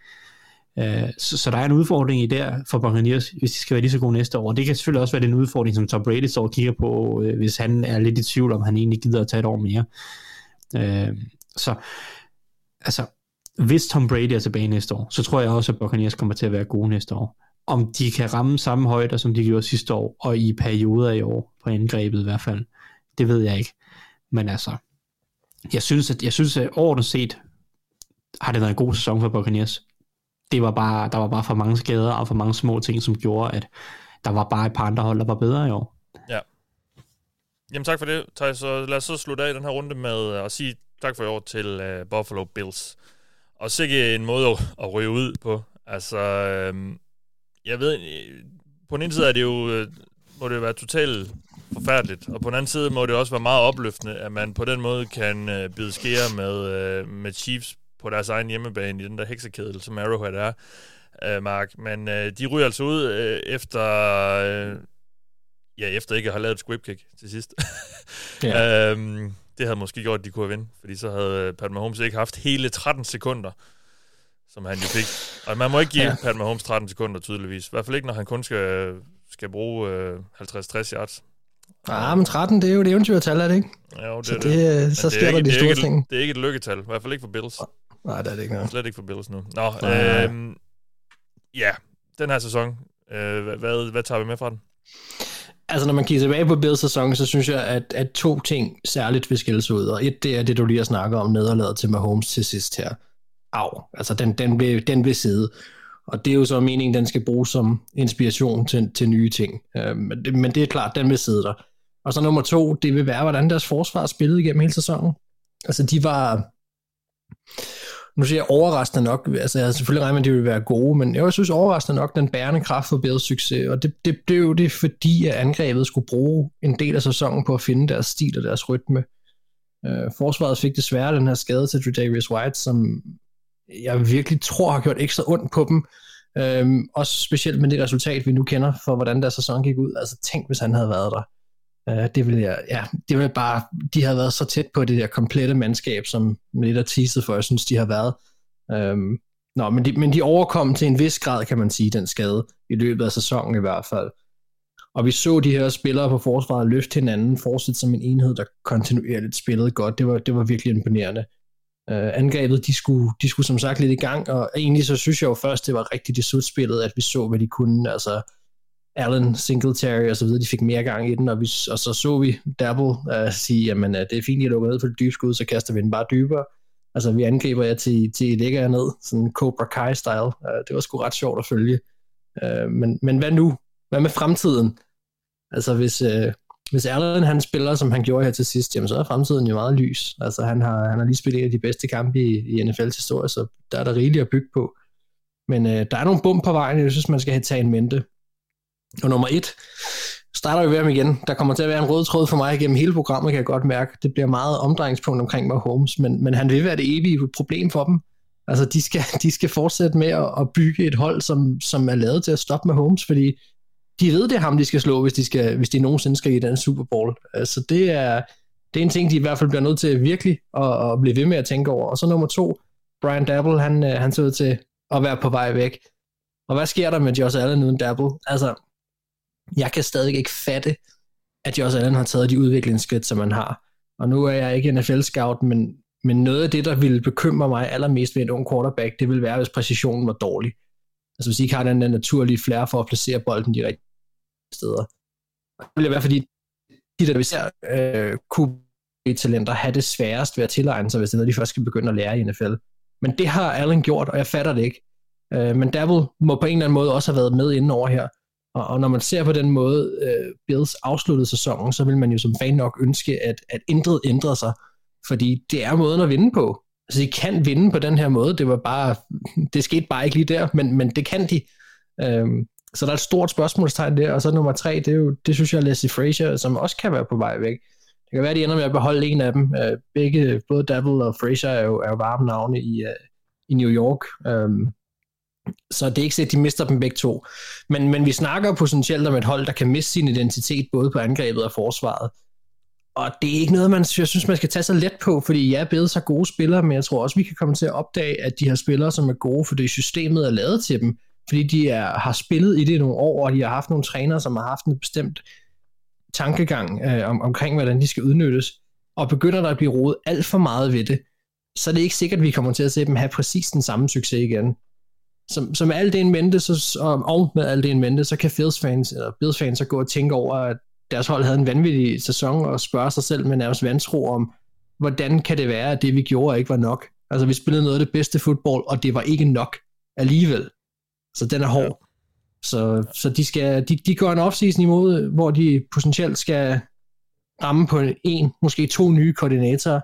[SPEAKER 6] Øh, så, så der er en udfordring i der for Buccaneers, hvis de skal være lige så gode næste år. Det kan selvfølgelig også være den udfordring, som Tom Brady står og kigger på, øh, hvis han er lidt i tvivl, om han egentlig gider at tage et år mere. Øh, så altså, hvis Tom Brady er tilbage næste år, så tror jeg også, at Buccaneers kommer til at være gode næste år. Om de kan ramme samme højder, som de gjorde sidste år, og i perioder i år, på angrebet i hvert fald, det ved jeg ikke. Men altså, jeg synes, at, jeg synes, at overordnet set har det været en god sæson for Buccaneers. Det var bare, der var bare for mange skader og for mange små ting, som gjorde, at der var bare et par andre hold, der var bedre i år.
[SPEAKER 5] Ja. Jamen tak for det, Thijs. Så lad os så slutte af den her runde med øh, at sige tak for i år til uh, Buffalo Bills. Og sikke en måde at, at ryge ud på. Altså, øhm, jeg ved, øh, på den ene side er det jo, øh, må det være totalt forfærdeligt, og på den anden side må det også være meget opløftende, at man på den måde kan øh, bide skære med, øh, med Chiefs på deres egen hjemmebane i den der heksekedel, som Arrowhead er, øh, Mark. Men øh, de ryger altså ud øh, efter... Øh, ja, efter ikke at have lavet et squib kick til sidst. [LAUGHS] ja. øhm, det havde måske gjort, at de kunne have vinde, fordi så havde Pat Mahomes ikke haft hele 13 sekunder, som han jo fik. Og man må ikke give ja. Pat Mahomes 13 sekunder tydeligvis. I hvert fald ikke, når han kun skal, skal bruge øh, 50-60 yards.
[SPEAKER 8] Ah, men 13, det er jo et eventyrtal, er det ikke?
[SPEAKER 5] Jo, det
[SPEAKER 8] så
[SPEAKER 5] er
[SPEAKER 8] det.
[SPEAKER 5] det.
[SPEAKER 8] Så sker der de store ting.
[SPEAKER 5] Det er ikke et lykketal, i hvert fald ikke for Bills.
[SPEAKER 8] Nej, det er det ikke noget.
[SPEAKER 5] Slet ikke for Bills nu. Nå, øh, ja, den her sæson, øh, hvad, hvad tager vi med fra den?
[SPEAKER 8] Altså, når man kigger tilbage på Bills sæson, så synes jeg, at, at to ting særligt vil skille sig ud. Og et, det er det, du lige har snakket om, nederlaget til Mahomes til sidst her. Au, altså den, den, vil, den vil sidde. Og det er jo så meningen, den skal bruges som inspiration til, til nye ting. Øh, men, det, men det er klart, den vil sidde der. Og så nummer to, det vil være, hvordan deres forsvar spillede igennem hele sæsonen. Altså, de var nu siger jeg overraskende nok, altså jeg selvfølgelig regner med, at de ville være gode, men jeg synes overraskende nok, den bærende kraft for Bills succes, og det, det blev jo det, fordi at angrebet skulle bruge en del af sæsonen på at finde deres stil og deres rytme. Øh, forsvaret fik desværre den her skade til Darius White, som jeg virkelig tror har gjort ekstra ondt på dem, øh, også specielt med det resultat, vi nu kender for, hvordan deres sæson gik ud. Altså tænk, hvis han havde været der. Uh, det vil jeg, ja, det ville bare, de havde været så tæt på det der komplette mandskab, som lidt er teaset for, jeg synes, de har været. Um, nå, men de, men de overkom til en vis grad, kan man sige, den skade, i løbet af sæsonen i hvert fald. Og vi så de her spillere på forsvaret løfte hinanden, fortsætte som en enhed, der kontinuerligt spillede godt. Det var, det var virkelig imponerende. Uh, angrebet, de skulle, de skulle som sagt lidt i gang, og egentlig så synes jeg jo først, det var rigtigt i slutspillet, at vi så, hvad de kunne. Altså, Allen, Singletary og så videre, de fik mere gang i den, og, vi, og så så vi Dabble uh, sige, jamen uh, det er fint, at lukker ned for det dybe skud, så kaster vi den bare dybere. Altså vi angriber jer til, til I lægger jer ned, sådan Cobra Kai-style. Uh, øh, det var sgu ret sjovt at følge. Uh, men, men hvad nu? Hvad med fremtiden? Altså hvis, uh, hvis Allen han spiller, som han gjorde her til sidst, jamen så er fremtiden jo meget lys. Altså han har, han har lige spillet en af de bedste kampe i, i NFL's historie, så der er der rigeligt at bygge på. Men øh, der er nogle bump på vejen, jeg synes, man skal have taget en mente. Og nummer et, starter vi ved ham igen. Der kommer til at være en rød tråd for mig igennem hele programmet, kan jeg godt mærke. Det bliver meget omdrejningspunkt omkring Mahomes, men, men han vil være det evige problem for dem. Altså, de skal, [LAUGHS] de skal fortsætte med at, at bygge et hold, som, som er lavet til at stoppe Mahomes, fordi de ved, det er ham, de skal slå, hvis de, skal, hvis de nogensinde skal i den Super Bowl. Altså, det er, det er en ting, de i hvert fald bliver nødt til virkelig at, at blive ved med at tænke over. Og så nummer to, Brian Dabble, han, øh, han ser ud til at være på vej væk. Og hvad sker der med Josh Allen uden Dabble? Altså, jeg kan stadig ikke fatte, at Josh Allen har taget de udviklingsskridt, som man har. Og nu er jeg ikke NFL-scout, men, men noget af det, der ville bekymre mig allermest ved en ung quarterback, det ville være, hvis præcisionen var dårlig. Altså hvis I ikke har den der naturlige flair for at placere bolden de rigtige steder. Det ville være, fordi de der, vi ser øh, QB-talenter have det sværest ved at tilegne sig, hvis det er noget, de først skal begynde at lære i NFL. Men det har Allen gjort, og jeg fatter det ikke. Øh, men Dabble må på en eller anden måde også have været med inden over her. Og, og når man ser på den måde, øh, Bills afsluttede sæsonen, så vil man jo som fan nok ønske, at, at intet ændrer sig. Fordi det er måden at vinde på. Altså, de kan vinde på den her måde. Det var bare, [LAUGHS] det skete bare ikke lige der, men, men det kan de. Øhm, så der er et stort spørgsmålstegn der. Og så nummer tre, det, er jo, det synes jeg er Leslie Frazier, som også kan være på vej væk. Det kan være, at de ender med at beholde en af dem. Øh, begge, både Dabble og Frazier er jo, er jo varme navne i, øh, i New York. Øhm, så det er ikke så, at de mister dem begge to. Men, men vi snakker potentielt om et hold, der kan miste sin identitet både på angrebet og forsvaret. Og det er ikke noget, man, jeg synes, man skal tage så let på, fordi ja, Bills så gode spillere, men jeg tror også, vi kan komme til at opdage, at de har spillere, som er gode, fordi systemet er lavet til dem, fordi de er, har spillet i det nogle år, og de har haft nogle trænere, som har haft en bestemt tankegang øh, om, omkring, hvordan de skal udnyttes. Og begynder der at blive rodet alt for meget ved det, så er det ikke sikkert, at vi kommer til at se dem have præcis den samme succes igen som, som alt det en mente, så, og, og med alt det en mente, så kan Bills fans, eller Bills fans så gå og tænke over, at deres hold havde en vanvittig sæson og spørge sig selv med nærmest vantro om, hvordan kan det være, at det vi gjorde ikke var nok? Altså vi spillede noget af det bedste fodbold, og det var ikke nok alligevel. Så den er hård. Så, så de, skal, de, de går en offseason imod, hvor de potentielt skal ramme på en, måske to nye koordinatorer,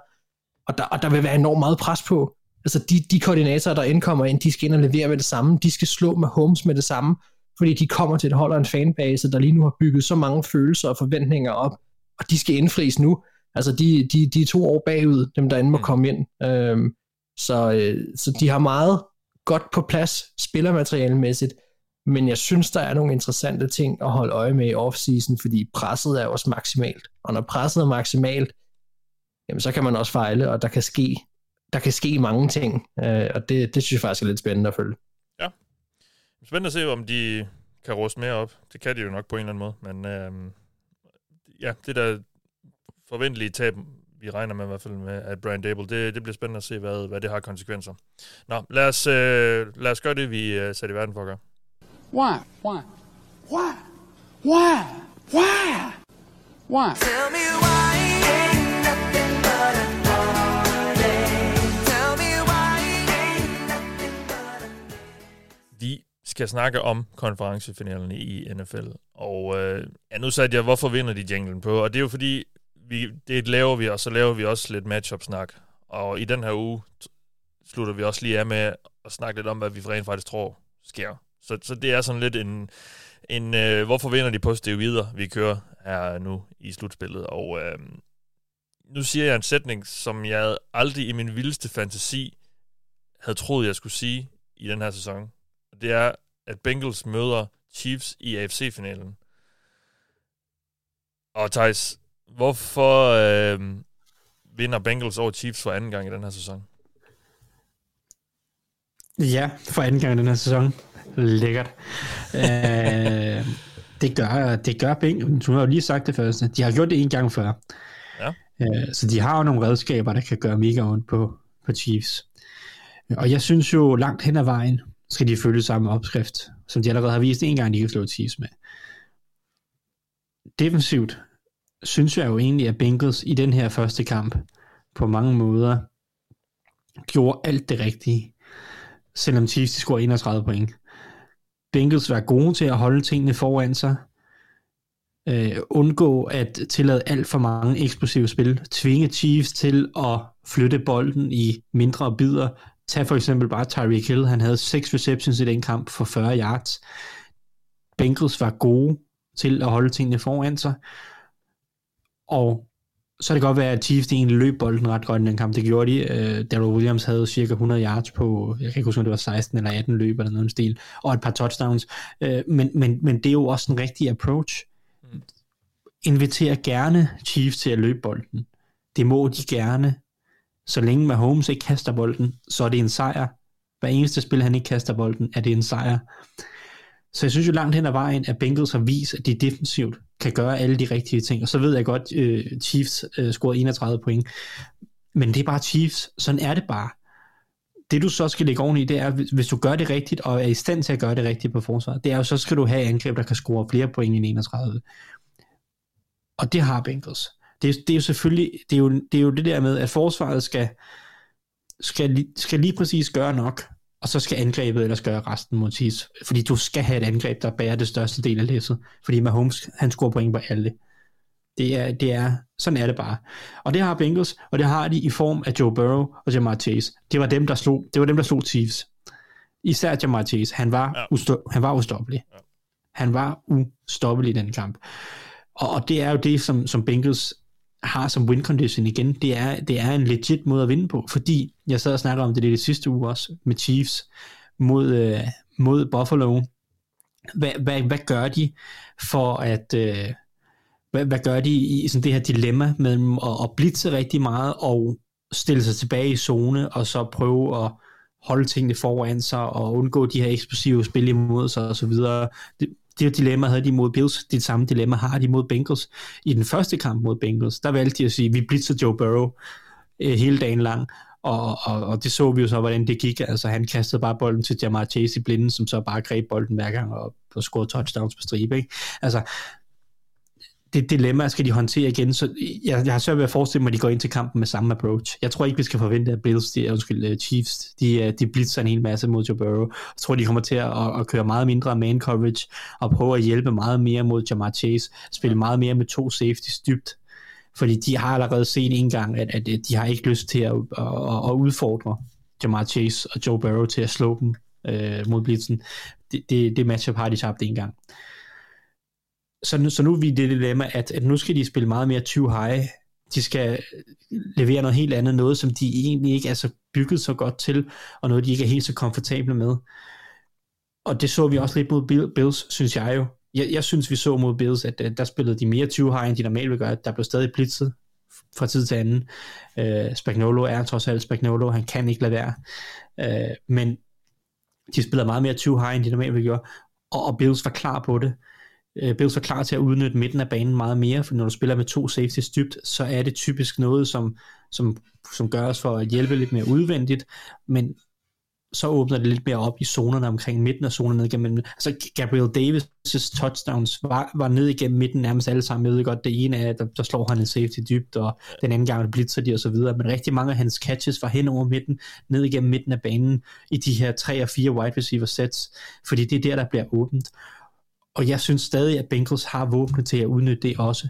[SPEAKER 8] og der, og der vil være enormt meget pres på. Altså de, de koordinatorer, der indkommer ind, de skal ind og levere med det samme, de skal slå med Holmes med det samme, fordi de kommer til et hold og en fanbase, der lige nu har bygget så mange følelser og forventninger op, og de skal indfries nu. Altså de, de, de er to år bagud, dem der end må mm. komme ind. Øhm, så, øh, så de har meget godt på plads spillermaterialemæssigt, men jeg synes, der er nogle interessante ting at holde øje med i offseason, fordi presset er også maksimalt. Og når presset er maksimalt, jamen så kan man også fejle, og der kan ske, der kan ske mange ting. Øh, og det, det synes jeg faktisk er lidt spændende at følge.
[SPEAKER 5] Ja. Spændende at se, om de kan ruste mere op. Det kan de jo nok på en eller anden måde. Men øh, ja, det der forventelige tab, vi regner med i hvert fald med, at Brian Dable, det, det bliver spændende at se, hvad, hvad det har konsekvenser. Nå, lad os, øh, lad os gøre det, vi øh, satte i verden for at gøre.
[SPEAKER 2] Why? Why? Why? Why? Why? Why?
[SPEAKER 9] Tell me why ain't nothing
[SPEAKER 5] skal snakke om konferencefinalerne i NFL. Og øh, ja, nu satte jeg, hvorfor vinder de jinglen på? Og det er jo fordi, vi, det laver vi, og så laver vi også lidt matchup-snak. Og i den her uge slutter vi også lige af med at snakke lidt om, hvad vi rent faktisk tror sker. Så, så det er sådan lidt en, en øh, hvorfor vinder de på videre, vi kører her nu i slutspillet. Og øh, nu siger jeg en sætning, som jeg aldrig i min vildeste fantasi havde troet, jeg skulle sige i den her sæson. Det er, at Bengals møder Chiefs i AFC-finalen. Og Thijs, hvorfor øh, vinder Bengals over Chiefs for anden gang i den her sæson?
[SPEAKER 6] Ja, for anden gang i den her sæson. Lækkert. øh, det gør, det gør Bengals. Du har jo lige sagt det første. De har gjort det en gang før.
[SPEAKER 5] Ja.
[SPEAKER 6] Øh, så de har jo nogle redskaber, der kan gøre mega ondt på, på Chiefs. Og jeg synes jo, langt hen ad vejen, skal de følge samme opskrift, som de allerede har vist en gang, de kan slå Chiefs med. Defensivt synes jeg jo egentlig, at Bengals i den her første kamp på mange måder gjorde alt det rigtige, selvom Chiefs scorede 31 point. Bengals var gode til at holde tingene foran sig, øh, undgå at tillade alt for mange eksplosive spil, tvinge Chiefs til at flytte bolden i mindre bidder. Tag for eksempel bare Tyreek Hill, han havde 6 receptions i den kamp for 40 yards. Bengals var gode til at holde tingene foran sig, og så kan det godt være, at Chiefs egentlig løb bolden ret godt i den kamp. Det gjorde de. Uh, Darrell Williams havde cirka 100 yards på, jeg kan ikke huske, om det var 16 eller 18 løb eller noget stil, og et par touchdowns. Uh, men, men, men det er jo også en rigtig approach. Mm. Inviter gerne Chiefs til at løbe bolden. Det må de gerne. Så længe Mahomes ikke kaster bolden, så er det en sejr. Hver eneste spil, han ikke kaster bolden, er det en sejr. Så jeg synes jo langt hen ad vejen, at Bengals har vist, at de defensivt kan gøre alle de rigtige ting. Og så ved jeg godt, uh, Chiefs uh, scorede 31 point. Men det er bare Chiefs. Sådan er det bare. Det du så skal lægge oveni, det er, hvis du gør det rigtigt, og er i stand til at gøre det rigtigt på forsvaret, det er jo, så skal du have angreb, der kan score flere point end 31. Og det har Bengals. Det, det er jo selvfølgelig, det er jo, det er jo det der med, at forsvaret skal, skal, skal lige præcis gøre nok, og så skal angrebet ellers gøre resten mod Chiefs. Fordi du skal have et angreb, der bærer det største del af læsset. Fordi Mahomes, han scorer point på alle. Det er, det er, sådan er det bare. Og det har Bengals, og det har de i form af Joe Burrow og Jamar Chase. Det var dem, der slog, det var dem, der slog Chiefs. Især Jamar Chase. Han var, ja. ustå, han var ustoppelig. Ja. Han var ustoppelig i den kamp. Og, og det er jo det, som, som Bengals har som win condition igen, det er, det er en legit måde at vinde på, fordi jeg sad og snakkede om det det sidste uge også, med Chiefs mod, øh, mod Buffalo. Hvad, hvad, hvad gør de for at... Øh, hvad, hvad gør de i sådan det her dilemma mellem at, at blitse rigtig meget og stille sig tilbage i zone, og så prøve at holde tingene foran sig og undgå de her eksplosive spil imod sig og så videre. Det, det dilemma havde de mod Bills, det samme dilemma har de mod Bengals. I den første kamp mod Bengals, der valgte de at sige, vi blitzer Joe Burrow øh, hele dagen lang, og, og, og det så vi jo så, hvordan det gik. Altså han kastede bare bolden til Jamar Chase i blinden, som så bare greb bolden hver gang og, og scorede touchdowns på stribe. Ikke? Altså, det dilemma skal de håndtere igen, så jeg, jeg har svært ved at forestille mig, at de går ind til kampen med samme approach. Jeg tror ikke, vi skal forvente, at Bills, de, undskyld, uh, Chiefs, de, øh, de blitzer en hel masse mod Joe Burrow. Jeg tror, de kommer til at, at, at køre meget mindre man coverage, og prøve at hjælpe meget mere mod Jamar Chase, spille meget mere med to safeties dybt, fordi de har allerede set en gang, at, at de har ikke lyst til at, at, at udfordre Jamar Chase og Joe Burrow til at slå dem øh, mod blitzen. Det, det, det matchup har de tabt en gang. Så nu, så nu er vi i det dilemma, at, at nu skal de spille meget mere 20 high. De skal levere noget helt andet, noget som de egentlig ikke er så bygget så godt til, og noget de ikke er helt så komfortable med. Og det så vi også lidt mod Bills, synes jeg jo. Jeg, jeg synes, vi så mod Bills, at, der spillede de mere 20 high, end de normalt vil gøre. Der blev stadig blitzet fra tid til anden. Uh, Spagnolo er trods alt Spagnolo, han kan ikke lade være. Uh, men de spiller meget mere 20 high, end de normalt vil gøre, og, og Bills var klar på det. Øh, uh, Bills så klar til at udnytte midten af banen meget mere, for når du spiller med to safeties dybt, så er det typisk noget, som, som, som gøres for at hjælpe lidt mere udvendigt, men så åbner det lidt mere op i zonerne omkring midten af zonerne ned igennem. Altså Gabriel Davis' touchdowns var, var ned igennem midten nærmest alle sammen. Jeg ved godt, det ene er, der, der slår han en safety dybt, og den anden gang blitzer de og så videre. Men rigtig mange af hans catches var hen over midten, ned igennem midten af banen, i de her tre og fire wide receiver sets, fordi det er der, der bliver åbent. Og jeg synes stadig, at Bengals har våbnet til at udnytte det også.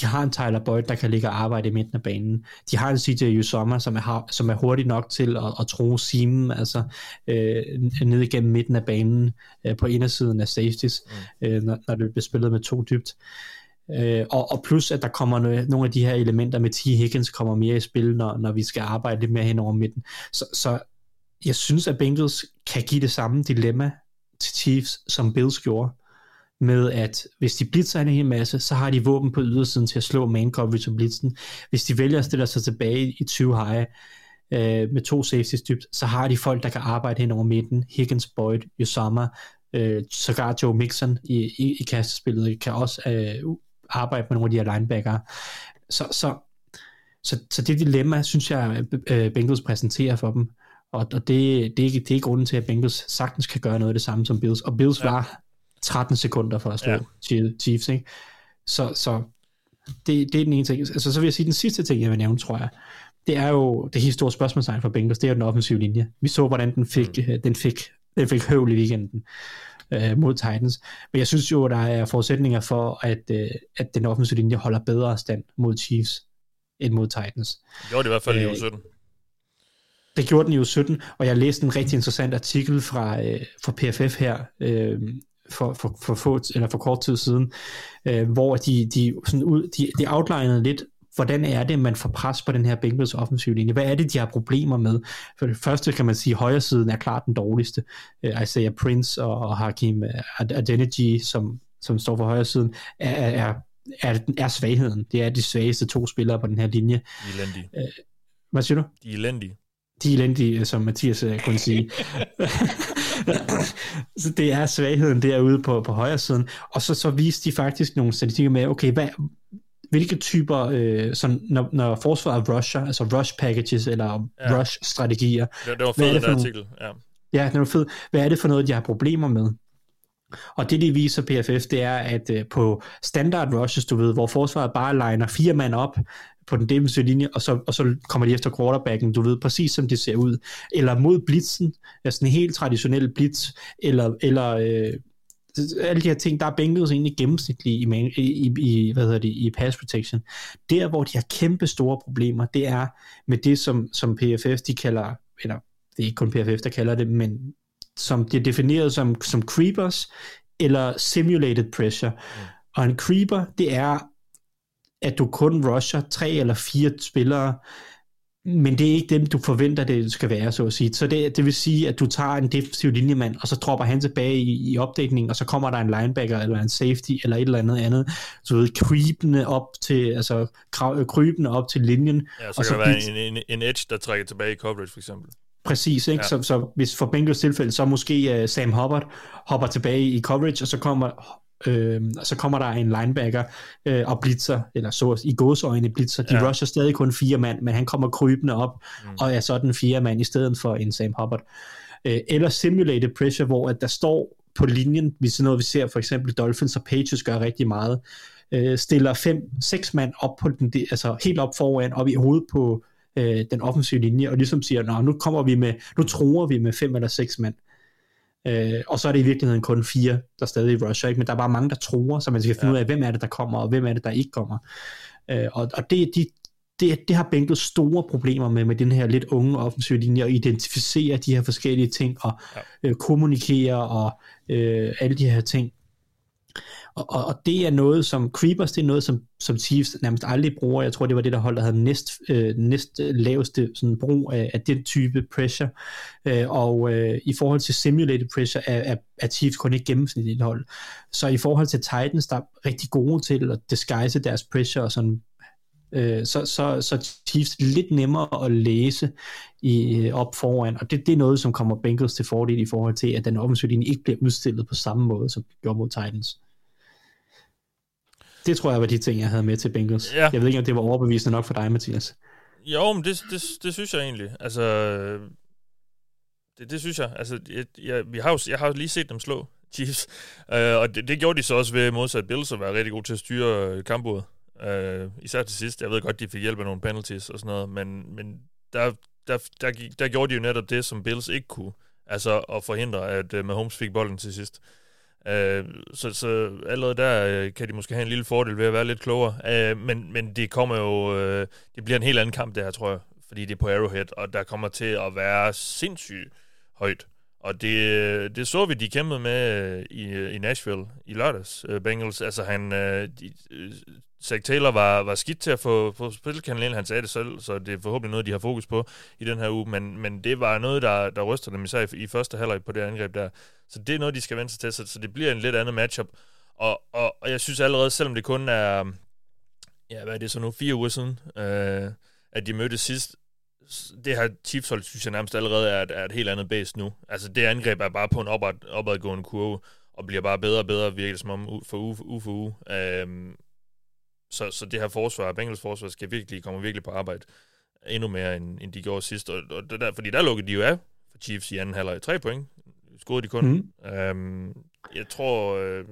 [SPEAKER 6] De har en Tyler Boyd, der kan ligge og arbejde i midten af banen. De har en CJ Usoma, som er, som er hurtig nok til at, at tro seamen, altså øh, ned igennem midten af banen øh, på indersiden af safeties, mm. øh, når, når det bliver spillet med to dybt. Øh, og, og plus, at der kommer nogle, nogle af de her elementer med T. Higgins kommer mere i spil, når, når vi skal arbejde lidt mere hen over midten. Så, så jeg synes, at Bengals kan give det samme dilemma til Chiefs, som Bills gjorde med at hvis de blitzer en hel masse, så har de våben på ydersiden til at slå man coverage og blitzen. Hvis de vælger at stille sig tilbage i 20 high øh, med to safeties dybt, så har de folk, der kan arbejde hen over midten. Higgins, Boyd, Yosama, øh, sågar Joe Mixon i, i, i kastespillet kan også øh, arbejde med nogle af de her linebacker. Så, så, så, så det dilemma, synes jeg, øh, Bengals præsenterer for dem. Og, og det, det, er, det er grunden til, at Bengals sagtens kan gøre noget af det samme som Bills. Og Bills ja. var 13 sekunder for at slå ja. Chiefs, ikke? Så, så det, det er den ene ting. Altså, så vil jeg sige, den sidste ting, jeg vil nævne, tror jeg, det er jo det helt store spørgsmålstegn for Bengals, det er jo den offensive linje. Vi så, hvordan den fik, mm. den fik, den fik høvl i weekenden øh, mod Titans. Men jeg synes jo, der er forudsætninger for, at, øh, at den offensive linje holder bedre stand mod Chiefs end mod Titans.
[SPEAKER 5] Det gjorde det i hvert fald i uge 17.
[SPEAKER 6] Det gjorde den i uge 17, og jeg læste en rigtig interessant artikel fra, øh, fra PFF her, øh, for, for, for, få, eller for kort tid siden, øh, hvor de, de, sådan ud, de, de outlinede lidt, hvordan er det, man får pres på den her Bengals offensiv linje? Hvad er det, de har problemer med? For det første kan man sige, at højre siden er klart den dårligste. Uh, Isaiah Prince og, og Hakim Adeniji, som, som står for højre siden, er, er, er, er svagheden. Det er de svageste to spillere på den her linje.
[SPEAKER 5] De elendige.
[SPEAKER 6] Uh, hvad siger du?
[SPEAKER 5] De er elendige.
[SPEAKER 6] De er elendige, som Mathias kunne sige. [LAUGHS] [COUGHS] så det er svagheden derude på, på højre siden. Og så, så viste de faktisk nogle statistikker med, okay, hvad, hvilke typer, øh, sådan, når, når forsvaret rusher, altså rush packages eller ja. rush strategier.
[SPEAKER 5] Det, det var fedt, den artikel. Ja.
[SPEAKER 6] ja, det var fedt. Hvad er det for noget, de har problemer med? Og det, de viser PFF, det er, at øh, på standard rushes, du ved, hvor forsvaret bare liner fire mand op på den defensive linje, og så, og så kommer de efter quarterbacken, du ved, præcis som det ser ud. Eller mod blitzen, altså en helt traditionel blitz, eller, eller øh, alle de her ting, der er Bengals egentlig gennemsnitlige i, i, i, hvad hedder det, i pass protection. Der, hvor de har kæmpe store problemer, det er med det, som, som PFF, de kalder, eller det er ikke kun PFF, der kalder det, men som de er defineret som, som creepers, eller simulated pressure. Mm. Og en creeper, det er, at du kun rusher tre eller fire spillere, men det er ikke dem, du forventer, det skal være, så at sige. Så det, det vil sige, at du tager en defensiv linjemand, og så dropper han tilbage i, i opdækningen, og så kommer der en linebacker, eller en safety, eller et eller andet andet, så ved, krybende op til, altså krybende op til linjen.
[SPEAKER 5] Ja, så
[SPEAKER 6] og
[SPEAKER 5] kan så der være en, en, en edge, der trækker tilbage i coverage, for eksempel.
[SPEAKER 6] Præcis, ikke? Ja. Så, så hvis for Bengals tilfælde, så måske uh, Sam Hubbard hopper tilbage i coverage, og så kommer øh, så kommer der en linebacker øh, og blitzer, eller så i gåsøjne blitzer. De ja. rusher stadig kun fire mand, men han kommer krybende op, mm. og er så den fire mand i stedet for en Sam Hubbard. Øh, eller simulated pressure, hvor at der står på linjen, hvis noget, vi ser for eksempel Dolphins og Patriots gør rigtig meget, øh, stiller fem, seks mand op på den, de- altså helt op foran, op i hovedet på øh, den offensive linje, og ligesom siger, Nå, nu kommer vi med, nu tror vi med fem eller seks mand. Øh, og så er det i virkeligheden kun fire, der stadig rusher, ikke? men der er bare mange, der tror, så man skal finde ja. ud af, hvem er det, der kommer, og hvem er det, der ikke kommer. Øh, og, og det, de, det, det har Bengals store problemer med, med den her lidt unge offensive linje, at identificere de her forskellige ting, og ja. øh, kommunikere, og øh, alle de her ting. Og, og, og det er noget, som Creepers, det er noget, som, som Chiefs nærmest aldrig bruger. Jeg tror, det var det, der hold, der havde næst, øh, næst øh, laveste sådan, brug af, af den type pressure. Øh, og øh, i forhold til simulated pressure er, er, er Chiefs kun ikke gennemsnitligt hold. Så i forhold til Titans, der er rigtig gode til at disguise deres pressure og sådan øh, så, så, så Chiefs lidt nemmere at læse i, øh, op foran, og det, det er noget, som kommer Bengals til fordel i forhold til, at den offensiv linje ikke bliver udstillet på samme måde, som den gjorde mod Titans. Det tror jeg var de ting, jeg havde med til Bengals.
[SPEAKER 5] Ja.
[SPEAKER 6] Jeg ved ikke, om det var overbevisende nok for dig, Mathias.
[SPEAKER 5] Jo, men det, det, det synes jeg egentlig. Altså, det, det synes jeg. Altså, jeg, jeg, vi har jo, jeg har jo lige set dem slå Chiefs, uh, og det, det gjorde de så også ved modsat Bills at være rigtig gode til at styre øh, kampbordet. Uh, især til sidst. Jeg ved godt, de fik hjælp af nogle penalties og sådan noget, men, men der, der, der, der gjorde de jo netop det, som Bills ikke kunne. Altså at forhindre, at uh, Mahomes fik bolden til sidst. Øh, så, så allerede der øh, kan de måske have en lille fordel ved at være lidt klogere. Øh, men, men det kommer jo... øh, det bliver en helt anden kamp, det her, tror jeg. Fordi det er på Arrowhead, og der kommer til at være sindssygt højt. Og det, øh, det så vi, de kæmpede med øh, i, i Nashville i lørdags, Bengals. Altså han, de, Zach Taylor var, var skidt til at få, få spilkanalen, han sagde det selv, så det er forhåbentlig noget, de har fokus på i den her uge, men, men det var noget, der, der ryster dem især i, i første halvleg på det angreb der. Så det er noget, de skal vende sig til, så, så det bliver en lidt andet matchup. Og, og, og jeg synes allerede, selvom det kun er, ja, hvad er det så nu, fire uger siden, øh, at de mødtes sidst, det her Chiefs hold, synes jeg nærmest allerede er et, er et helt andet base nu. Altså det angreb er bare på en opad, opadgående kurve, og bliver bare bedre og bedre, virker som om, for uge, uge for uge. Øhm, så, så det her forsvar, Bengals forsvar, skal virkelig, komme virkelig på arbejde endnu mere, end, end de gjorde sidst. Og, og det der, fordi der lukkede de jo af for Chiefs i anden halvleg. Tre point scorede de kun. Mm. Øhm, jeg tror... Øh,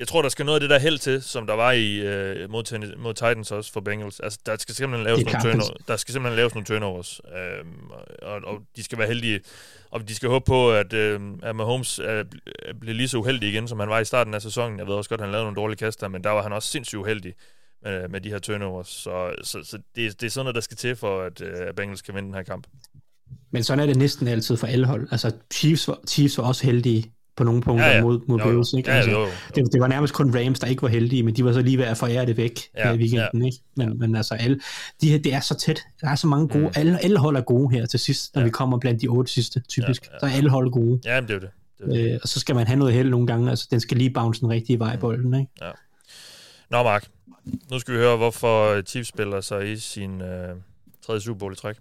[SPEAKER 5] jeg tror, der skal noget af det der held til, som der var i øh, mod, mod Titans også for Bengals. Altså, der skal simpelthen laves nogle turnovers. Der skal simpelthen laves nogle turnovers. Øhm, og, og, de skal være heldige. Og de skal håbe på, at, øh, at Mahomes er, bliver lige så uheldig igen, som han var i starten af sæsonen. Jeg ved også godt, at han lavede nogle dårlige kaster, men der var han også sindssygt uheldig med, med de her turnovers. Så, så, så det, det er sådan noget, der skal til for, at, øh, at Bengals kan vinde den her kamp.
[SPEAKER 6] Men sådan er det næsten altid for alle hold. Altså, Chiefs var, Chiefs var også heldige på nogle punkter
[SPEAKER 5] Ja,
[SPEAKER 6] ja,
[SPEAKER 5] ja.
[SPEAKER 6] ja. mod, mod
[SPEAKER 5] Jo.
[SPEAKER 6] Bills. Ikke?
[SPEAKER 5] Ja,
[SPEAKER 6] altså,
[SPEAKER 5] jo, jo.
[SPEAKER 6] Det, det, var nærmest kun Rams, der ikke var heldige, men de var så lige ved at forære det væk
[SPEAKER 5] Ja,
[SPEAKER 6] ja, i weekenden.
[SPEAKER 5] ja.
[SPEAKER 6] Ikke? Men, men altså, alle, de her, det er så tæt. Der er så mange gode. Mm. Alle, alle hold er gode her til sidst, når
[SPEAKER 5] Ja.
[SPEAKER 6] ja. vi kommer blandt de otte sidste, typisk.
[SPEAKER 5] Ja,
[SPEAKER 6] Ja,
[SPEAKER 5] ja.
[SPEAKER 6] ja. Så er alle hold gode.
[SPEAKER 5] Ja, det er det. det, er det.
[SPEAKER 6] Øh, og så skal man have noget held nogle gange. Altså, den skal lige bounce den rigtige vej, bolden. Ikke?
[SPEAKER 5] Nå, Mark. Nu skal vi høre, hvorfor Chiefs spiller sig i sin øh, tredje Super Bowl i træk.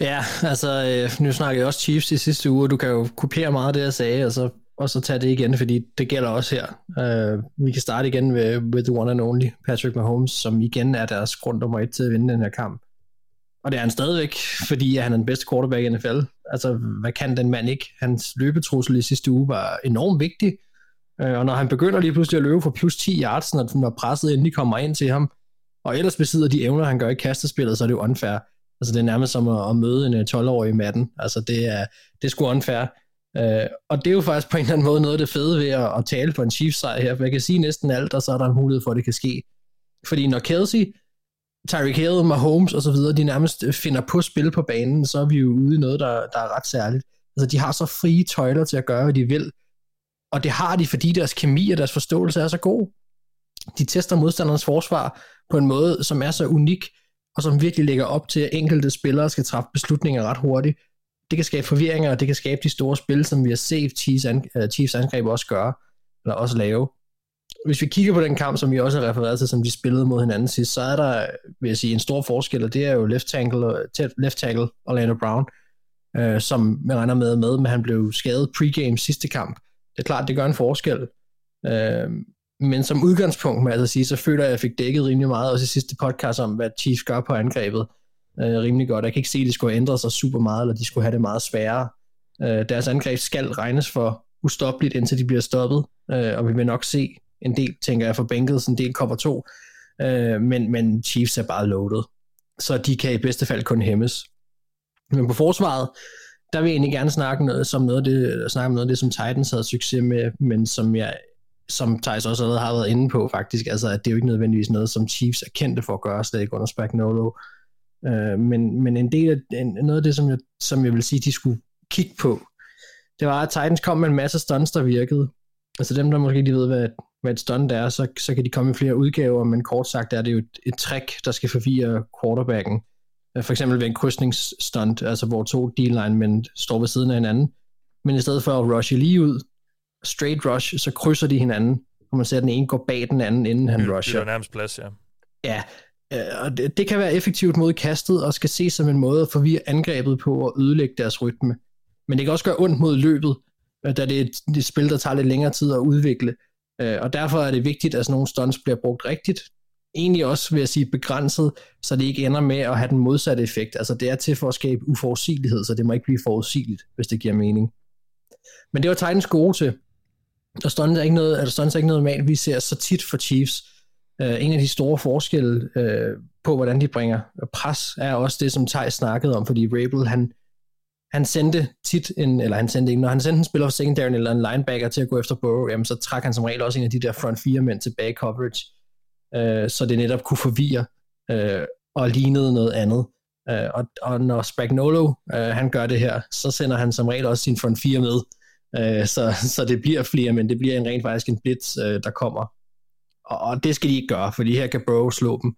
[SPEAKER 8] Ja, altså, øh, nu snakkede jeg også Chiefs i sidste uge, og du kan jo kopiere meget af det, jeg sagde, og så, og så tage det igen, fordi det gælder også her. Uh, vi kan starte igen med, med the one and only Patrick Mahomes, som igen er deres grund nummer et til at vinde den her kamp. Og det er han stadigvæk, fordi han er den bedste quarterback i NFL. Altså, hvad kan den mand ikke? Hans løbetrussel i sidste uge var enormt vigtig, uh, og når han begynder lige pludselig at løbe for plus 10 yards, når, når presset endelig kommer ind til ham, og ellers besidder de evner, han gør i kastespillet, så er det jo unfair. Altså, det er nærmest som at, at møde en øh, 12-årig i matten. Altså, det er, det er sgu unfair. Uh, og det er jo faktisk på en eller anden måde noget af det fede ved at, at tale for en Chiefs-sejr her, for jeg kan sige næsten alt, og så er der en mulighed for, at det kan ske. Fordi når Kelsey, Tyreek Hill, Mahomes og så videre, de nærmest øh, finder på spil på banen, så er vi jo ude i noget, der, der er ret særligt. Altså, de har så frie tøjler til at gøre, hvad de vil. Og det har de, fordi deres kemi og deres forståelse er så god. De tester modstandernes forsvar på en måde, som er så unik, og som virkelig lægger op til, at enkelte spillere skal træffe beslutninger ret hurtigt. Det kan skabe forvirringer, og det kan skabe de store spil, som vi har set Chiefs, an, uh, Chiefs angreb også gøre, eller også lave. Hvis vi kigger på den kamp, som vi også har refereret til, som de spillede mod hinanden sidst, så er der, vil jeg sige, en stor forskel, og det er jo left tackle, left tackle Orlando Brown, uh, som man regner med med, men han blev skadet pregame sidste kamp. Det er klart, det gør en forskel. Uh, men som udgangspunkt, må jeg altså sige, så føler jeg, at jeg fik dækket rimelig meget, også i sidste podcast om, hvad Chiefs gør på angrebet. Øh, rimelig godt. Jeg kan ikke se, at de skulle have ændret sig super meget, eller de skulle have det meget sværere. Øh, deres angreb skal regnes for ustoppeligt, indtil de bliver stoppet, øh, og vi vil nok se en del, tænker jeg, for Bengals, en del cover 2, øh, men, men Chiefs er bare loaded, så de kan i bedste fald kun hæmmes. Men på forsvaret, der vil jeg egentlig gerne snakke noget, som noget af det, snakke om noget af det, som Titans havde succes med, men som jeg som Thijs også allerede har været inde på faktisk, altså at det er jo ikke nødvendigvis noget, som Chiefs er kendte for at gøre, slet ikke under Spagnolo. Øh, men, men en del af en, noget af det, som jeg, som jeg vil sige, de skulle kigge på, det var, at Titans kom med en masse stunts, der virkede. Altså dem, der måske lige ved, hvad, hvad et stunt er, så, så kan de komme i flere udgaver, men kort sagt er det jo et, et trick, der skal forvirre quarterbacken. Øh, for eksempel ved en krydsningsstunt, altså hvor to d men står ved siden af hinanden, men i stedet for at rushe lige ud, straight rush, så krydser de hinanden, og man ser, at den ene går bag den anden, inden han
[SPEAKER 5] Det
[SPEAKER 8] rusher.
[SPEAKER 5] er nærmest plads, ja.
[SPEAKER 8] Ja, øh, og det, det kan være effektivt mod kastet, og skal ses som en måde at forvirre angrebet på og ødelægge deres rytme. Men det kan også gøre ondt mod løbet, øh, da det er et, det et spil, der tager lidt længere tid at udvikle. Øh, Og derfor er det vigtigt, at sådan nogle stunts bliver brugt rigtigt. Egentlig også, vil jeg sige, begrænset, så det ikke ender med at have den modsatte effekt. Altså det er til for at skabe uforudsigelighed, så det må ikke blive forudsigeligt, hvis det giver mening. Men det var Titans gode til. Og stunts er ikke noget, er stunts er ikke noget normalt, vi ser så tit for Chiefs. Uh, en af de store forskelle uh, på, hvordan de bringer pres, er også det, som Thijs snakkede om, fordi Rabel, han, han sendte tit en, eller han sendte ikke, når han sendte en spiller for secondary eller en linebacker til at gå efter Burrow, jamen, så trak han som regel også en af de der front fire mænd tilbage coverage, uh, så det netop kunne forvirre uh, og lignede noget andet. Uh, og, og når Spagnolo, uh, han gør det her, så sender han som regel også sin front fire med, Øh, så, så det bliver flere, men det bliver en rent faktisk en blitz, øh, der kommer. Og, og det skal de ikke gøre, for her kan Burrow slå dem.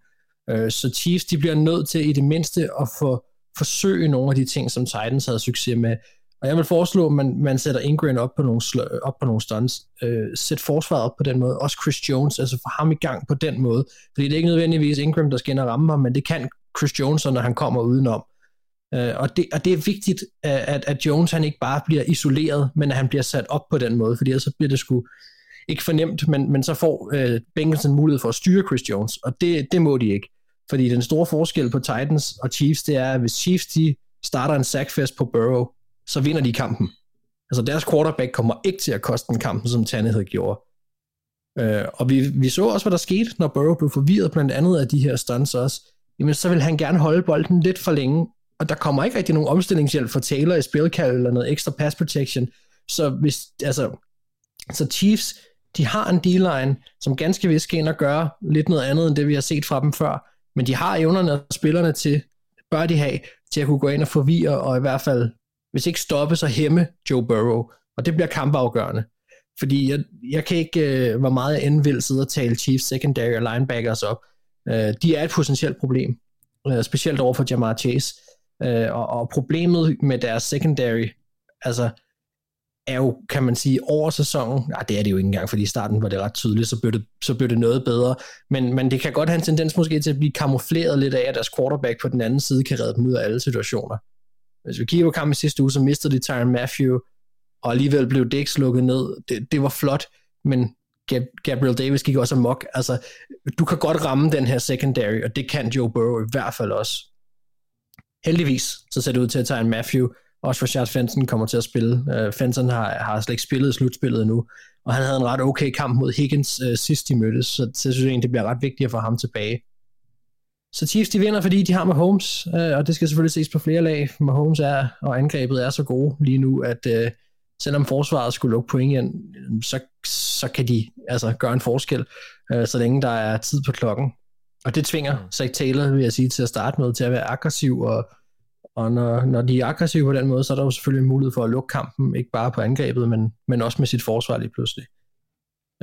[SPEAKER 8] Uh, så Chiefs, de bliver nødt til i det mindste at få forsøge nogle af de ting, som Titans havde succes med. Og jeg vil foreslå, at man, man sætter Ingram op på nogle, slø, op på nogle stunts. Øh, sæt forsvaret op på den måde. Også Chris Jones, altså få ham i gang på den måde. Fordi det er ikke nødvendigvis Ingram, der skal ind og ramme ham, men det kan Chris Jones, når han kommer udenom. Øh, og, det, og det er vigtigt, at, at Jones han ikke bare bliver isoleret, men at han bliver sat op på den måde, fordi ellers så bliver det sgu ikke fornemt, men, men så får øh, Bengals en mulighed for at styre Chris Jones, og det, det må de ikke. Fordi den store forskel på Titans og Chiefs, det er, at hvis Chiefs de starter en sackfest på Burrow, så vinder de kampen. Altså deres quarterback kommer ikke til at koste den kampen, som Tannehill gjorde. Øh, og vi, vi så også, hvad der skete, når Burrow blev forvirret blandt andet af de her stunts også. Jamen, så vil han gerne holde bolden lidt for længe, og der kommer ikke rigtig nogen omstillingshjælp for Taylor i spilkald eller noget ekstra pass protection. Så hvis, altså, så Chiefs, de har en D-line, som ganske vist kan ind og gøre lidt noget andet, end det vi har set fra dem før. Men de har evnerne og spillerne til, bør de have, til at kunne gå ind og forvirre, og i hvert fald, hvis ikke stoppe, så hæmme Joe Burrow. Og det bliver kampafgørende. Fordi jeg, jeg kan ikke, øh, hvor meget jeg end vil sidde og tale Chiefs secondary og linebackers op. Øh, de er et potentielt problem, øh, specielt over for Jamar Chase. Øh, og, og problemet med deres secondary, altså, er jo, kan man sige, over sæsonen, nej, det er det jo ikke engang, fordi i starten var det ret tydeligt, så blev det, så blev det noget bedre, men, men det kan godt have en tendens måske til at blive kamufleret lidt af, at deres quarterback på den anden side kan redde dem ud af alle situationer. Hvis vi kigger på kampen i sidste uge, så mistede de Tyron Matthew, og alligevel blev Dix lukket ned. Det, det var flot, men Gabriel Davis gik også amok. Altså, du kan godt ramme den her secondary, og det kan Joe Burrow i hvert fald også. Heldigvis, så ser det ud til at Tyron Matthew også for Charles Fenton kommer til at spille. Øh, uh, Fenton har, har slet ikke spillet slutspillet endnu, og han havde en ret okay kamp mod Higgins uh, sidst de mødtes, så, så jeg synes egentlig, det bliver ret vigtigt at få ham tilbage. Så Chiefs de vinder, fordi de har Mahomes, uh, og det skal selvfølgelig ses på flere lag. Mahomes er, og angrebet er så gode lige nu, at uh, selvom forsvaret skulle lukke point ind, så, så kan de altså gøre en forskel, uh, så længe der er tid på klokken. Og det tvinger Zach Taylor, vil jeg sige, til at starte med, til at være aggressiv og og når, når de er aggressive på den måde, så er der jo selvfølgelig en mulighed for at lukke kampen, ikke bare på angrebet, men, men også med sit forsvar lige pludselig.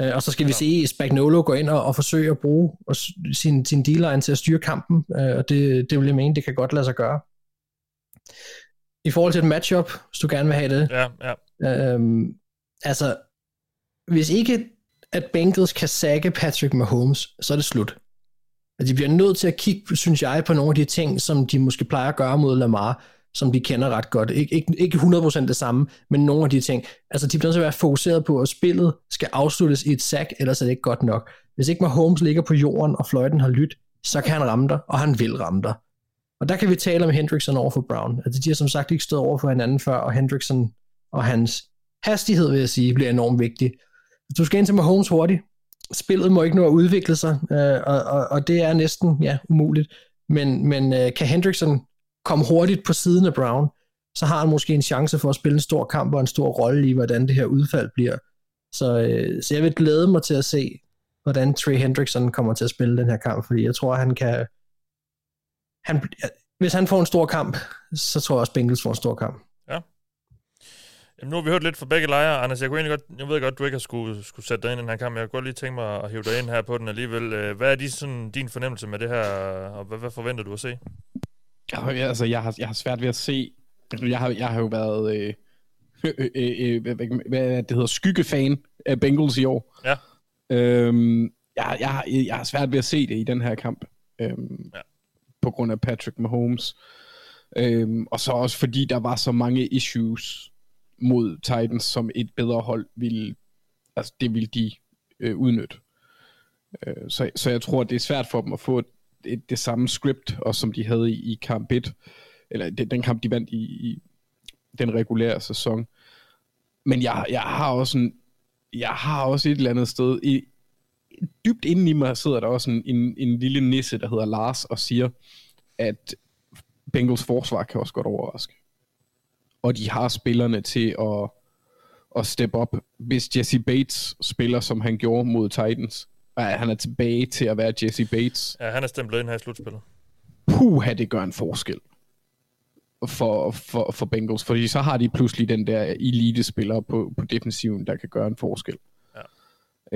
[SPEAKER 8] Øh, og så skal vi se Spagnolo gå ind og, og forsøge at bruge og, sin, sin D-line til at styre kampen, øh, og det, det vil jeg mene, det kan godt lade sig gøre. I forhold til et matchup, hvis du gerne vil have det,
[SPEAKER 5] Ja, ja.
[SPEAKER 8] Øhm, altså, hvis ikke at Bengals kan sække Patrick Mahomes, så er det slut. At de bliver nødt til at kigge, synes jeg, på nogle af de ting, som de måske plejer at gøre mod Lamar, som de kender ret godt. Ik- ikke, ikke 100% det samme, men nogle af de ting. Altså, de bliver nødt til at være fokuseret på, at spillet skal afsluttes i et sack, ellers er det ikke godt nok. Hvis ikke Mahomes ligger på jorden, og fløjten har lyttet, så kan han ramme dig, og han vil ramme dig. Og der kan vi tale om Hendrickson over for Brown. Altså, de har som sagt ikke stået over for hinanden før, og Hendrickson og hans hastighed, vil jeg sige, bliver enormt vigtig. Hvis du skal ind til Mahomes hurtigt, spillet må ikke nå at udvikle sig, øh, og, og, og det er næsten ja, umuligt. Men, men øh, kan Hendrickson komme hurtigt på siden af Brown, så har han måske en chance for at spille en stor kamp og en stor rolle i, hvordan det her udfald bliver. Så, øh, så jeg vil glæde mig til at se, hvordan Trey Hendrickson kommer til at spille den her kamp, fordi jeg tror, han kan... Han, hvis han får en stor kamp, så tror jeg også, Bengals får en stor kamp.
[SPEAKER 5] Ja. Jamen, nu har vi hørt lidt fra begge lejre. Anders, jeg, kunne godt, jeg ved godt, du ikke har skulle, skulle sætte dig ind i den her kamp, jeg kunne godt lige tænke mig at hive dig ind her på den alligevel. Øh, Hvad er de, sådan, din fornemmelse med det her, og hvad, hvad forventer du at se?
[SPEAKER 7] Ja, altså, jeg har, jeg har svært ved at se... Jeg har, jeg har jo været... Øh, øh, øh, øh, hvad, det hedder? Skyggefan af Bengals i år.
[SPEAKER 5] Ja.
[SPEAKER 7] Øhm, jeg, jeg, har- jeg har svært ved at se det i den her kamp. Øhm,
[SPEAKER 5] Ja.
[SPEAKER 7] På grund af Patrick Mahomes. Øhm, og så også fordi der var så mange issues mod Titans, som et bedre hold ville... Altså, det ville de øh, udnytte. Øh, så, så jeg tror, det er svært for dem at få et, et, det samme script, og som de havde i, i kamp 1, eller det, den kamp, de vandt i, i den regulære sæson. Men jeg, jeg har også en, jeg har også et eller andet sted, i, dybt inden i mig sidder der også en, en, en lille nisse, der hedder Lars, og siger, at Bengals forsvar kan også godt overraske. Og de har spillerne til at, at steppe op. Hvis Jesse Bates spiller, som han gjorde mod Titans, og han er tilbage til at være Jesse Bates,
[SPEAKER 5] Ja, han er stemplet ind her i slutspillet.
[SPEAKER 7] puha, det gør en forskel for, for, for Bengals, fordi så har de pludselig den der elite-spiller på, på defensiven, der kan gøre en forskel.
[SPEAKER 5] Ja.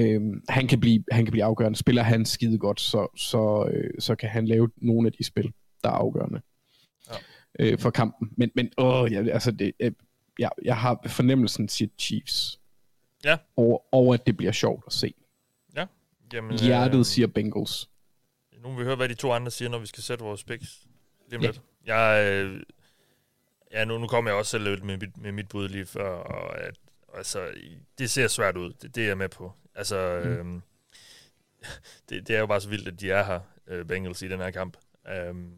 [SPEAKER 7] Øhm, han, kan blive, han kan blive afgørende. Spiller han skide godt, så, så, øh, så kan han lave nogle af de spil, der er afgørende
[SPEAKER 5] Ja.
[SPEAKER 7] Øh, for kampen. Men, men åh, jeg, altså det, øh, jeg, jeg har fornemmelsen til Chiefs,
[SPEAKER 5] Ja.
[SPEAKER 7] over, over at det bliver sjovt at se.
[SPEAKER 5] Ja. Jamen,
[SPEAKER 7] Hjertet
[SPEAKER 5] øh,
[SPEAKER 7] siger Bengals.
[SPEAKER 5] Nu vil vi høre, hvad de to andre siger, når vi skal sætte vores picks. Lige om
[SPEAKER 7] Ja.
[SPEAKER 5] lidt. Jeg, øh, ja, nu, nu kommer jeg også selv lidt med mit, med mit bud lige før, og at, altså, det ser svært ud. Det, det er jeg med på. Altså, mm. øhm, [LAUGHS] det, det er jo bare så vildt, at de er her, øh, Bengals, i den her kamp. Øhm,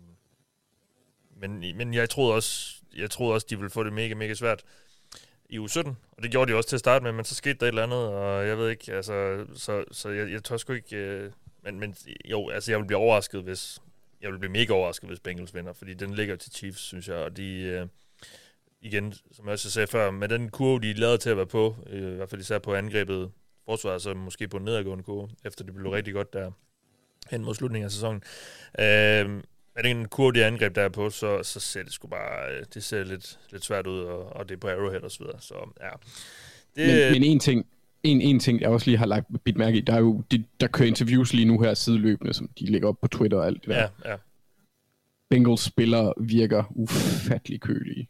[SPEAKER 5] men, men jeg troede også, jeg troede også, de ville få det mega, mega svært i u 17, og det gjorde de også til at starte med, men så skete der et eller andet, og jeg ved ikke, altså, så, så jeg, jeg tør sgu ikke, øh, men, men jo, altså jeg vil blive overrasket, hvis, jeg vil blive mega overrasket, hvis Bengals vinder, fordi den ligger til Chiefs, synes jeg, og de, øh, igen, som jeg også sagde før, med den kurve, de lavede til at være på, øh, i hvert fald især på angrebet forsvar, så måske på en nedadgående kurve, efter det blev rigtig godt der hen mod slutningen af sæsonen. Øh, med den kurve, de angreb der er på, så, så ser det sgu bare, øh, det ser lidt, lidt svært ud, og, og det er på Arrowhead og så videre, så ja. Det,
[SPEAKER 7] Men, men en ting, en, en ting, jeg også lige har lagt bidt mærke i, der er jo, de, der kører interviews lige nu her sideløbende, som de lægger op på Twitter og alt det der.
[SPEAKER 5] ja, ja,
[SPEAKER 7] Bengals spillere virker ufattelig kølige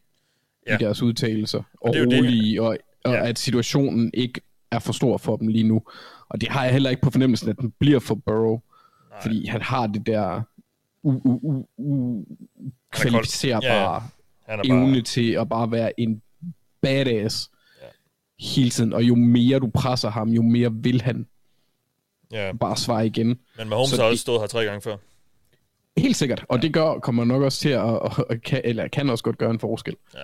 [SPEAKER 7] ja. I deres udtalelser, og
[SPEAKER 5] det jo det.
[SPEAKER 7] rolige, og, og
[SPEAKER 5] Ja.
[SPEAKER 7] at situationen ikke er for stor for dem lige nu. Og det har jeg heller ikke på fornemmelsen, at den bliver for Burrow,
[SPEAKER 5] Nej.
[SPEAKER 7] fordi han har det der u- u- u- u-
[SPEAKER 5] kold.
[SPEAKER 7] kvalificerbare
[SPEAKER 5] han er
[SPEAKER 7] evne
[SPEAKER 5] bare,
[SPEAKER 7] til at bare være en badass
[SPEAKER 5] Ja.
[SPEAKER 7] hele tiden, og jo mere du presser ham, jo mere vil han
[SPEAKER 5] ja.
[SPEAKER 7] bare svare igen.
[SPEAKER 5] Men Mahomes
[SPEAKER 7] Så
[SPEAKER 5] har også stået her tre gange før.
[SPEAKER 7] Helt sikkert, og det gør, kommer nok også til at, at, at kan, eller kan også godt gøre en forskel.
[SPEAKER 5] Ja.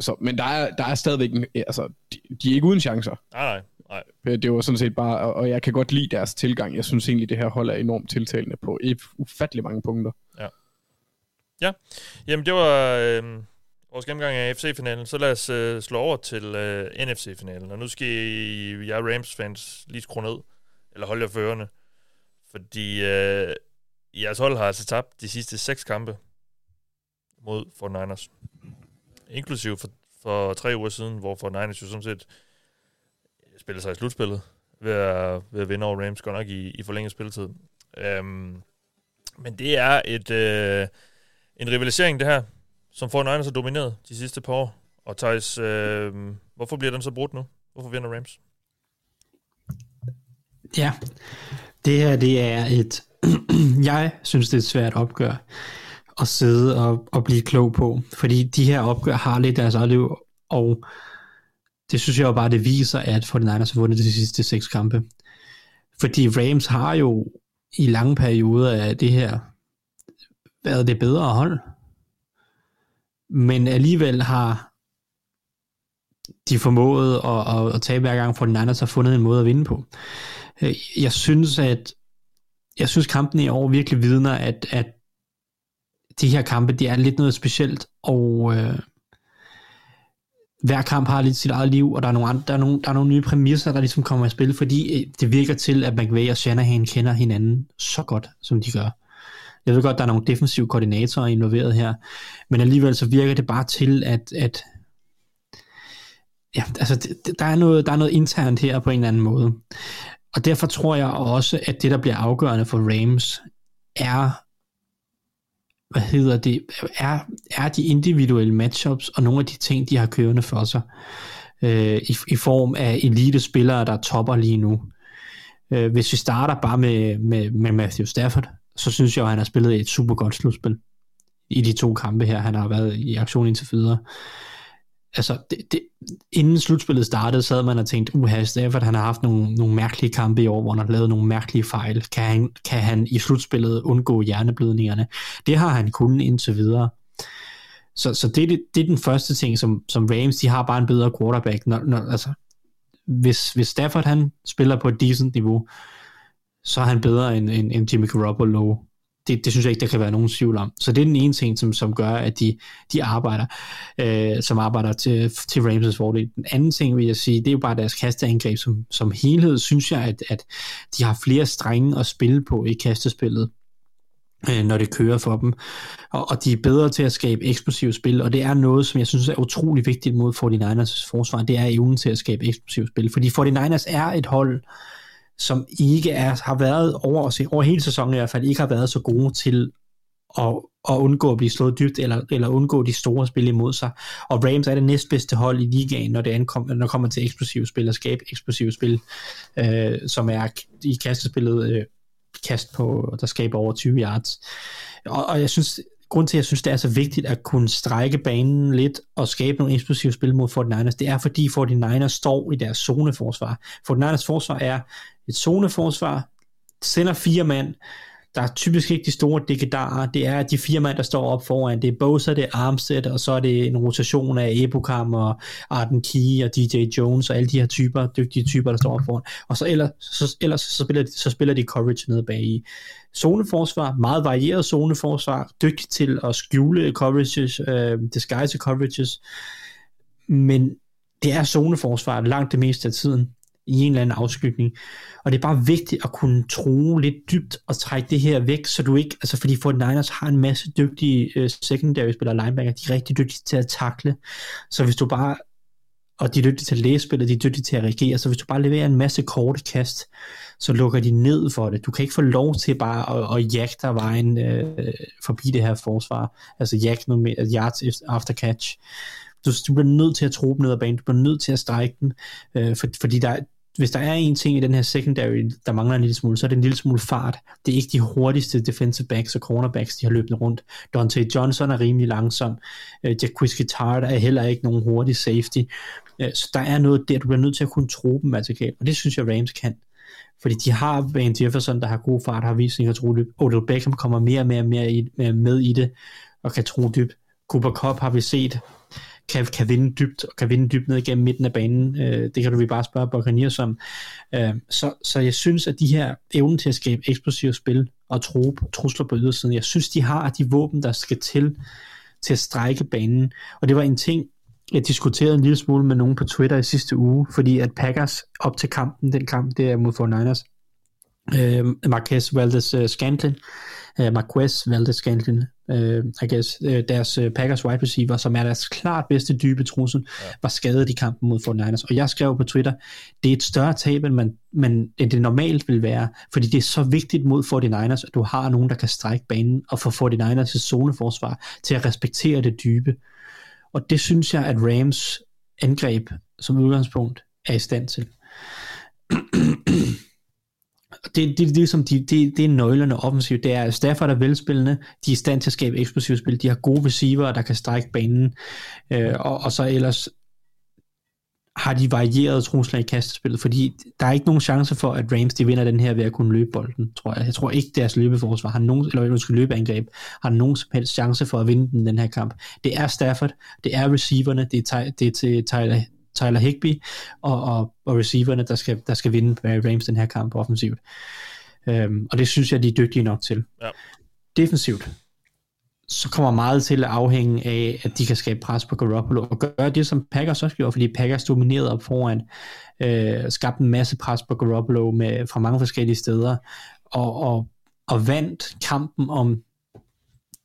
[SPEAKER 7] Så, men der er, der er stadigvæk, en, altså, de, de er ikke uden chancer.
[SPEAKER 5] Nej, nej, nej.
[SPEAKER 7] Det var sådan set bare, og- jeg kan godt lide deres tilgang. Jeg synes egentlig, det her hold er enormt tiltalende på ufattelig mange punkter.
[SPEAKER 5] Jamen, det var øh, vores gennemgang af FC-finalen. Så lad os øh, slå over til øh, NFC-finalen. Og nu skal I, jeg Rams-fans lige skrue ned, eller holde jer for ørerne. Fordi øh, jeres hold har altså tabt de sidste seks kampe mod 49ers inklusive for, for tre uger siden, hvor for Niners jo sådan set spillede sig i slutspillet ved at, ved at vinde over Rams, godt nok i, i forlænget spilletid. Øhm, men det er et... Øh, en rivalisering, det her, som får Niners har domineret de sidste par år. Og Thijs, øh, hvorfor bliver den så brudt nu? Hvorfor vinder Rams?
[SPEAKER 6] Ja, det her det er et, [CLEARS THROAT] jeg synes det er et svært opgør at sidde og, og blive klog på, fordi de her opgør har lidt deres eget liv, og det synes jeg jo bare, det viser, at 49ers har vundet de sidste seks kampe. Fordi Rams har jo i lange perioder af det her været det bedre hold. Men alligevel har de formået at, at, at tabe hver gang, for den anden har fundet en måde at vinde på. Øh, jeg synes, at jeg synes kampen i år virkelig vidner, at, at de her kampe, de er lidt noget specielt, og øh, hver kamp har lidt sit eget liv, og der er nogle, andre, der er nogle, der er nogle nye præmisser, der ligesom kommer i spil, fordi øh, det virker til, at McVay og Shanahan kender hinanden så godt, som de gør. Jeg ved godt, der er nogle defensive koordinatorer involveret her, men alligevel så virker det bare til, at, at ja, altså, der, er noget, der er noget internt her på en eller anden måde. Og derfor tror jeg også, at det, der bliver afgørende for Rams, er, hvad hedder det, er, er de individuelle matchups og nogle af de ting, de har kørende for sig, øh, i, i form af elite spillere, der topper lige nu. Øh, hvis vi starter bare med, med, med Matthew Stafford, så synes jeg, at han har spillet et super godt slutspil i de to kampe her, han har været i aktion indtil videre. Altså, det, det, inden slutspillet startede, så havde man og tænkt, uha, Stafford, han har haft nogle, nogle mærkelige kampe i år, hvor han har lavet nogle mærkelige fejl. Kan han, kan han i slutspillet undgå hjerneblødningerne? Det har han kun indtil videre. Så, så det, det, det er den første ting, som, som Rams, de har bare en bedre quarterback. Når, når, altså, hvis, hvis Stafford han spiller på et decent niveau, så er han bedre end, end, end Jimmy Garoppolo. Det, det synes jeg ikke, der kan være nogen tvivl om. Så det er den ene ting, som, som gør, at de, de arbejder, øh, som arbejder til, til Ramses fordel. Den anden ting, vil jeg sige, det er jo bare deres kasteangreb som, som helhed, synes jeg, at, at de har flere strenge at spille på i kastespillet øh, når det kører for dem. Og, og de er bedre til at skabe eksplosive spil, og det er noget, som jeg synes er utrolig vigtigt mod 49ers forsvar, det er evnen til at skabe eksplosive spil. Fordi 49ers er et hold, som ikke er, har været over, over hele sæsonen i hvert fald, ikke har været så gode til at, at undgå at blive slået dybt, eller, eller undgå de store spil imod sig. Og Rams er det næstbedste hold i ligaen, når det, ankom, når det kommer til eksplosive spil, og skabe eksplosive spil, øh, som er i kastespillet øh, kast på, der skaber over 20 yards. Og, og jeg synes, grund til, at jeg synes, det er så vigtigt at kunne strække banen lidt og skabe nogle eksplosive spil mod 49ers, det er fordi 49ers står i deres zoneforsvar. 49ers forsvar er et zoneforsvar, sender fire mand, der er typisk ikke de store dikkedarer, det er de fire mand, der står op foran, det er Bosa, det er Armstead, og så er det en rotation af Ebukam og Arden Key og DJ Jones og alle de her typer, dygtige typer, der står op foran. Og så ellers, så, ellers så, spiller, de, så spiller de coverage nede bag i. Zoneforsvar, meget varieret zoneforsvar, dygtig til at skjule coverages, øh, disguise coverages, men det er zoneforsvar langt det meste af tiden i en eller anden afskygning. Og det er bare vigtigt at kunne tro lidt dybt og trække det her væk, så du ikke, altså fordi 49ers har en masse dygtige uh, secondary spillere linebacker, de er rigtig dygtige til at takle. Så hvis du bare, og de er dygtige til at læse spillet, de er dygtige til at reagere, så hvis du bare leverer en masse korte kast, så lukker de ned for det. Du kan ikke få lov til bare at, at jagte dig vejen øh, forbi det her forsvar. Altså jagte noget med yards after catch. Du, du bliver nødt til at tro ned ad banen, du bliver nødt til at strække den, øh, for, fordi der, hvis der er en ting i den her secondary, der mangler en lille smule, så er det en lille smule fart. Det er ikke de hurtigste defensive backs og cornerbacks, de har løbende rundt. Dante Johnson er rimelig langsom. Øh, Jacquizzi Guittard er heller ikke nogen hurtig safety. Øh, så der er noget der, du bliver nødt til at kunne tro dem altså, og det synes jeg Rams kan. Fordi de har Van Jefferson, der har god fart, har vist sig at tro dybt. Odell Beckham kommer mere og mere, mere i, med i det, og kan tro dybt. Cooper Cup har vi set, kan, kan vinde dybt, og kan vinde dybt ned igennem midten af banen. Øh, det kan du vi bare spørge Buccaneers om. Øh, så, så jeg synes, at de her evnen til at skabe eksplosive spil og tro, trusler på ydersiden, jeg synes, de har de våben, der skal til til at strække banen. Og det var en ting, jeg diskuterede en lille smule med nogen på Twitter i sidste uge, fordi at Packers op til kampen, den kamp, det er mod 49ers, øh, Marquez Valdes uh, øh, Scantlin, uh, Marquez Valdes Scantlin, uh, I guess, uh, deres uh, Packers wide receiver, som er deres klart bedste dybe trussel, ja. var skadet i kampen mod 49ers. Og jeg skrev på Twitter, det er et større tab, end, man, man, end det normalt vil være, fordi det er så vigtigt mod 49ers, at du har nogen, der kan strække banen og få 49ers zoneforsvar til at respektere det dybe. Og det synes jeg, at Rams angreb som udgangspunkt er i stand til. [CLEARS THROAT] det, det, det, som de, det, det er nøglerne offensivt. Det er Stafford er velspillende, de er i stand til at skabe eksplosivt spil, de har gode receiver, der kan strække banen, øh, og, og så ellers har de varieret trusler i kastespillet, fordi der er ikke nogen chance for, at Rams de vinder den her ved at kunne løbe bolden, tror jeg. Jeg tror ikke, deres løbeforsvar har nogen, eller skal løbeangreb, har nogen som helst chance for at vinde den, den her kamp. Det er Stafford, det er receiverne, det er, det er til Tyler, Tyler Higby og, og, og receiverne, der skal, der skal vinde øh, Rams den her kamp offensivt. Øhm, og det synes jeg, de er dygtige nok til.
[SPEAKER 5] Ja.
[SPEAKER 6] Defensivt, så kommer meget til at afhænge af, at de kan skabe pres på Garoppolo, og gøre det, som Packers også gjorde, fordi Packers dominerede op foran, øh, skabte en masse pres på Garoppolo med, fra mange forskellige steder, og, og, og vandt kampen om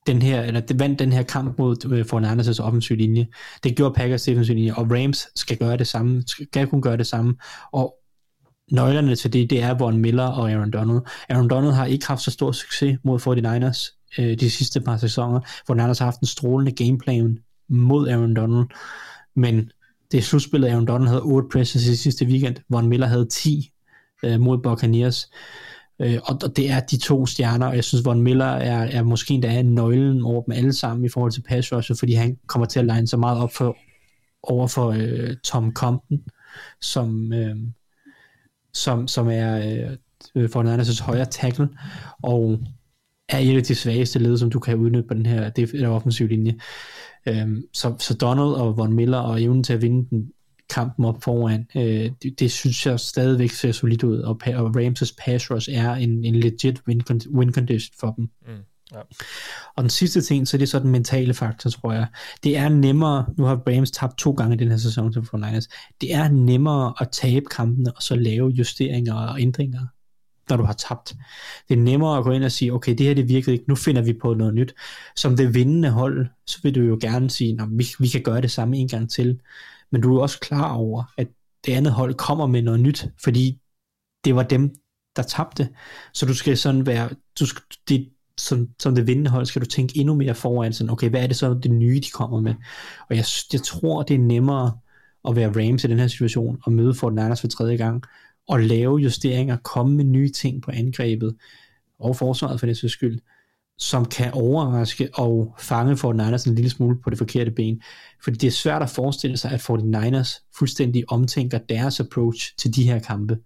[SPEAKER 6] den her, eller det vandt den her kamp mod øh, Fernandes' offensiv linje. Det gjorde Packers defensiv linje, og Rams skal gøre det samme, skal kunne gøre det samme, og nøglerne til det, det er Von Miller og Aaron Donald. Aaron Donald har ikke haft så stor succes mod 49ers øh, de sidste par sæsoner. Fernandes har haft en strålende gameplan mod Aaron Donald, men det er slutspillet, Aaron Donald havde 8 presses i sidste weekend, Von Miller havde 10 øh, mod Buccaneers. Øh, Øh, og, og det er de to stjerner, og jeg synes, Von Miller er, er måske endda er nøglen over dem alle sammen i forhold til pass rusher, fordi han kommer til at line så meget op for, over for øh, Tom Compton, som, øh, som, som er øh, Fernandes' højre tackle, og er et af de svageste led, som du kan udnytte på den her, offensive offensiv linje. Øh, så, så Donald og Von Miller og evnen til at vinde den kampen op foran, øh, det, det synes jeg stadigvæk ser solidt ud, og, og Rams' pass rush er en, en legit win, win condition for dem.
[SPEAKER 5] Mm. Ja.
[SPEAKER 6] Og den sidste ting, så er det så den mentale faktor, tror jeg. Det er nemmere, nu har Rams tabt to gange i den her sæson til 49ers, det er nemmere at tabe kampene, og så lave justeringer og ændringer, når du har tabt. Det er nemmere at gå ind og sige, okay, det her det virkede ikke, nu finder vi på noget nyt. Som det vindende hold, så vil du jo gerne sige, vi, vi kan gøre det samme en gang til. Men du er også klar over, at det andet hold kommer med noget nyt, fordi det var dem, der tabte. Så du skal sådan være, du skal, det, som, som det vindende hold, skal du tænke endnu mere foran, sådan, okay, hvad er det så det nye, de kommer med? Og jeg, jeg tror, det er nemmere at være Rams i den her situation, og møde Fort Niners for tredje gang, og lave justeringer, komme med nye ting på angrebet, og forsvaret for det sags skyld, som kan overraske og fange 49ers en lille smule på det forkerte ben. Fordi det er svært at forestille sig, at 49ers fuldstændig omtænker deres approach til de her kampe.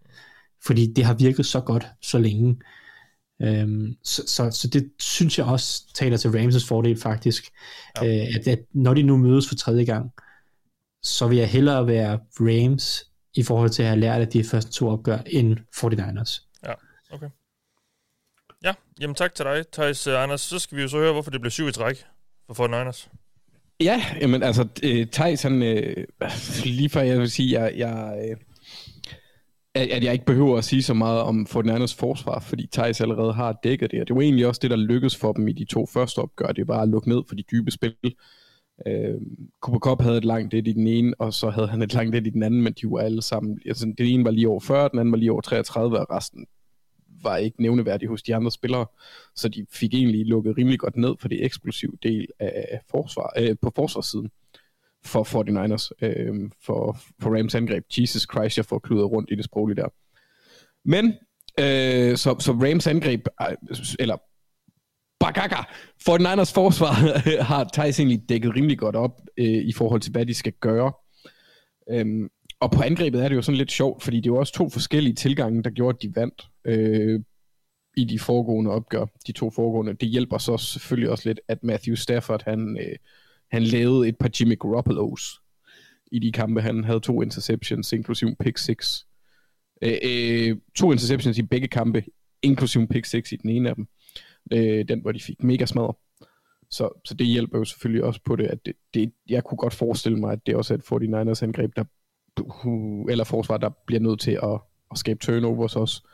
[SPEAKER 6] Fordi det har virket så godt så længe. Øhm, så, så, så det synes jeg også taler til Rams' fordel faktisk. Ja. Øh, at, at når de nu mødes for tredje gang, så vil jeg hellere være Rams i forhold til at have lært af de første to opgør, end 49ers.
[SPEAKER 5] Ja, okay. Ja, jamen tak til dig, Thijs uh, Anders. Så skal vi jo så høre, hvorfor det blev syv i træk for Fort Niners.
[SPEAKER 7] Ja, jamen altså, øh, Thijs, han, øh, lige før jeg vil sige, jeg, jeg, øh, at jeg ikke behøver at sige så meget om Fort Niners forsvar, fordi Thijs allerede har dækket det, og det var egentlig også det, der lykkedes for dem i de to første opgør, det var at lukke ned for de dybe spil. Øh, Cooper Cup havde et langt et i den ene, og så havde han et langt et i den anden, men de var alle sammen, altså den ene var lige over 40, den anden var lige over 33, og resten var ikke nævneværdig hos de andre spillere, så de fik egentlig lukket rimelig godt ned for det eksplosive del af forsvar, øh, på forsvarssiden for 49ers, øh, for, for Rams angreb. Jesus Christ, jeg får kludret rundt i det sproglige der. Men, øh, så, så Rams angreb, øh, eller Bagaka, 49ers forsvar [LAUGHS] har Thijs egentlig dækket rimelig godt op øh, i forhold til, hvad de skal gøre. Øhm, og på angrebet er det jo sådan lidt sjovt, fordi det er jo også to forskellige tilgange, der gjorde, at de vandt øh, i de foregående opgør. De to foregående. Det hjælper så selvfølgelig også lidt, at Matthew Stafford, han, øh, han lavede et par Jimmy Garoppolo's i de kampe. Han havde to interceptions, inklusive pick 6. Øh, øh, to interceptions i begge kampe, inklusive pick 6 i den ene af dem. Øh, den, hvor de fik mega smadret. Så, så det hjælper jo selvfølgelig også på det, at det, det, jeg kunne godt forestille mig, at det også er et 49ers angreb, der, eller forsvar, der bliver nødt til at, at skabe turnovers også.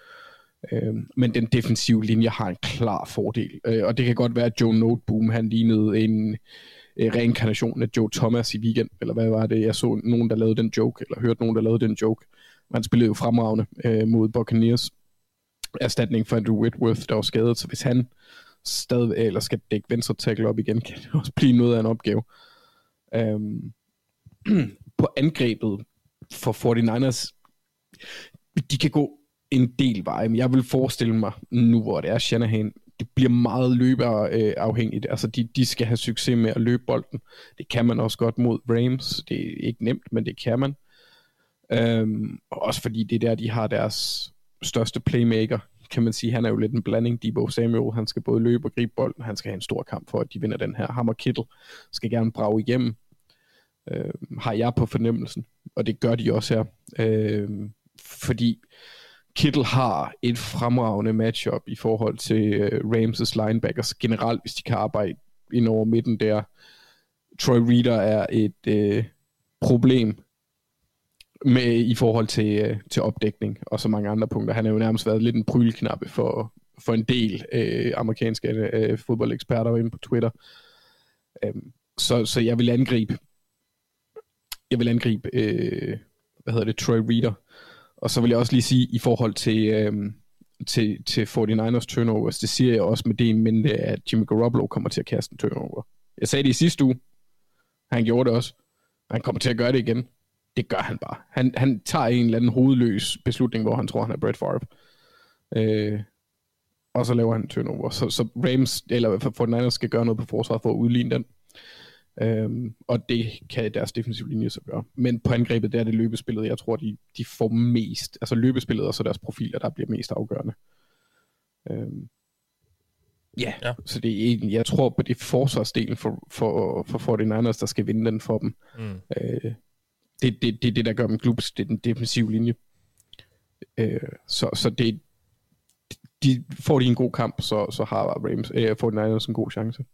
[SPEAKER 7] Øh, men den defensive linje har en klar fordel. Øh, og det kan godt være, at Joe Noteboom, han lignede en øh, reinkarnation af Joe Thomas i weekend, eller hvad var det? Jeg så nogen, der lavede den joke, eller hørte nogen, der lavede den joke. Man spillede jo fremragende øh, mod Buccaneers erstatning for Andrew Whitworth, der var skadet, så hvis han stadig, eller skal dække venstre tackle op igen, [LAUGHS] kan det også blive noget af en opgave. Øhm, [CLEARS THROAT] på angrebet for 49ers, de kan gå en del vej, men jeg vil forestille mig, nu hvor det er Shanahan, det bliver meget løberafhængigt. afhængigt. Altså, de, de skal have succes med at løbe bolden. Det kan man også godt mod Rams. Det er ikke nemt, men det kan man. Øhm, også fordi det er der, de har deres største playmaker, kan man sige. Han er jo lidt en blanding. Debo Samuel, han skal både løbe og gribe bolden. Han skal have en stor kamp for, at de vinder den her. Hammer Kittle skal gerne brage igennem øh, har jeg på fornemmelsen. og det gør de også her. Øh, fordi Kittle har et fremragende matchup i forhold til øh, Ramses linebackers generelt, hvis de kan arbejde ind over midten der. Troy Reader er et øh, problem med i forhold til, øh, til opdækning og så mange andre punkter. Han har jo nærmest været lidt en prylknappe for, for en del øh, amerikanske øh, fodboldeksperter inde på Twitter. Øhm, så, så jeg vil angribe jeg vil angribe øh, hvad hedder det, Troy Reader. Og så vil jeg også lige sige i forhold til, øh, til, til 49ers turnovers, det siger jeg også med det i mente, at Jimmy Garoppolo kommer til at kaste en turnover. Jeg sagde det i sidste uge. Han gjorde det også. Han kommer til at gøre det igen. Det gør han bare. Han, han tager en eller anden hovedløs beslutning, hvor han tror, han er Brett Favre. Øh, og så laver han en turnover. Så, så Rams, eller 49ers skal gøre noget på forsvaret for at udligne den. Øhm, og det kan deres defensive linje så gøre. Men på angrebet, der er det løbespillet, jeg tror, de, de får mest, altså løbespillet og så deres profiler, der bliver mest afgørende. Øhm, ja,
[SPEAKER 5] Ja.
[SPEAKER 7] så det er egentlig, jeg tror på det er forsvarsdelen for, for, for 49ers, der skal vinde den for dem.
[SPEAKER 5] Mm.
[SPEAKER 7] Øh, det, det, det er det, der gør dem klubs, det er den defensive linje. Øh, så, så det, de, får de en god kamp, så, så har Rams, øh, 49ers en god chance.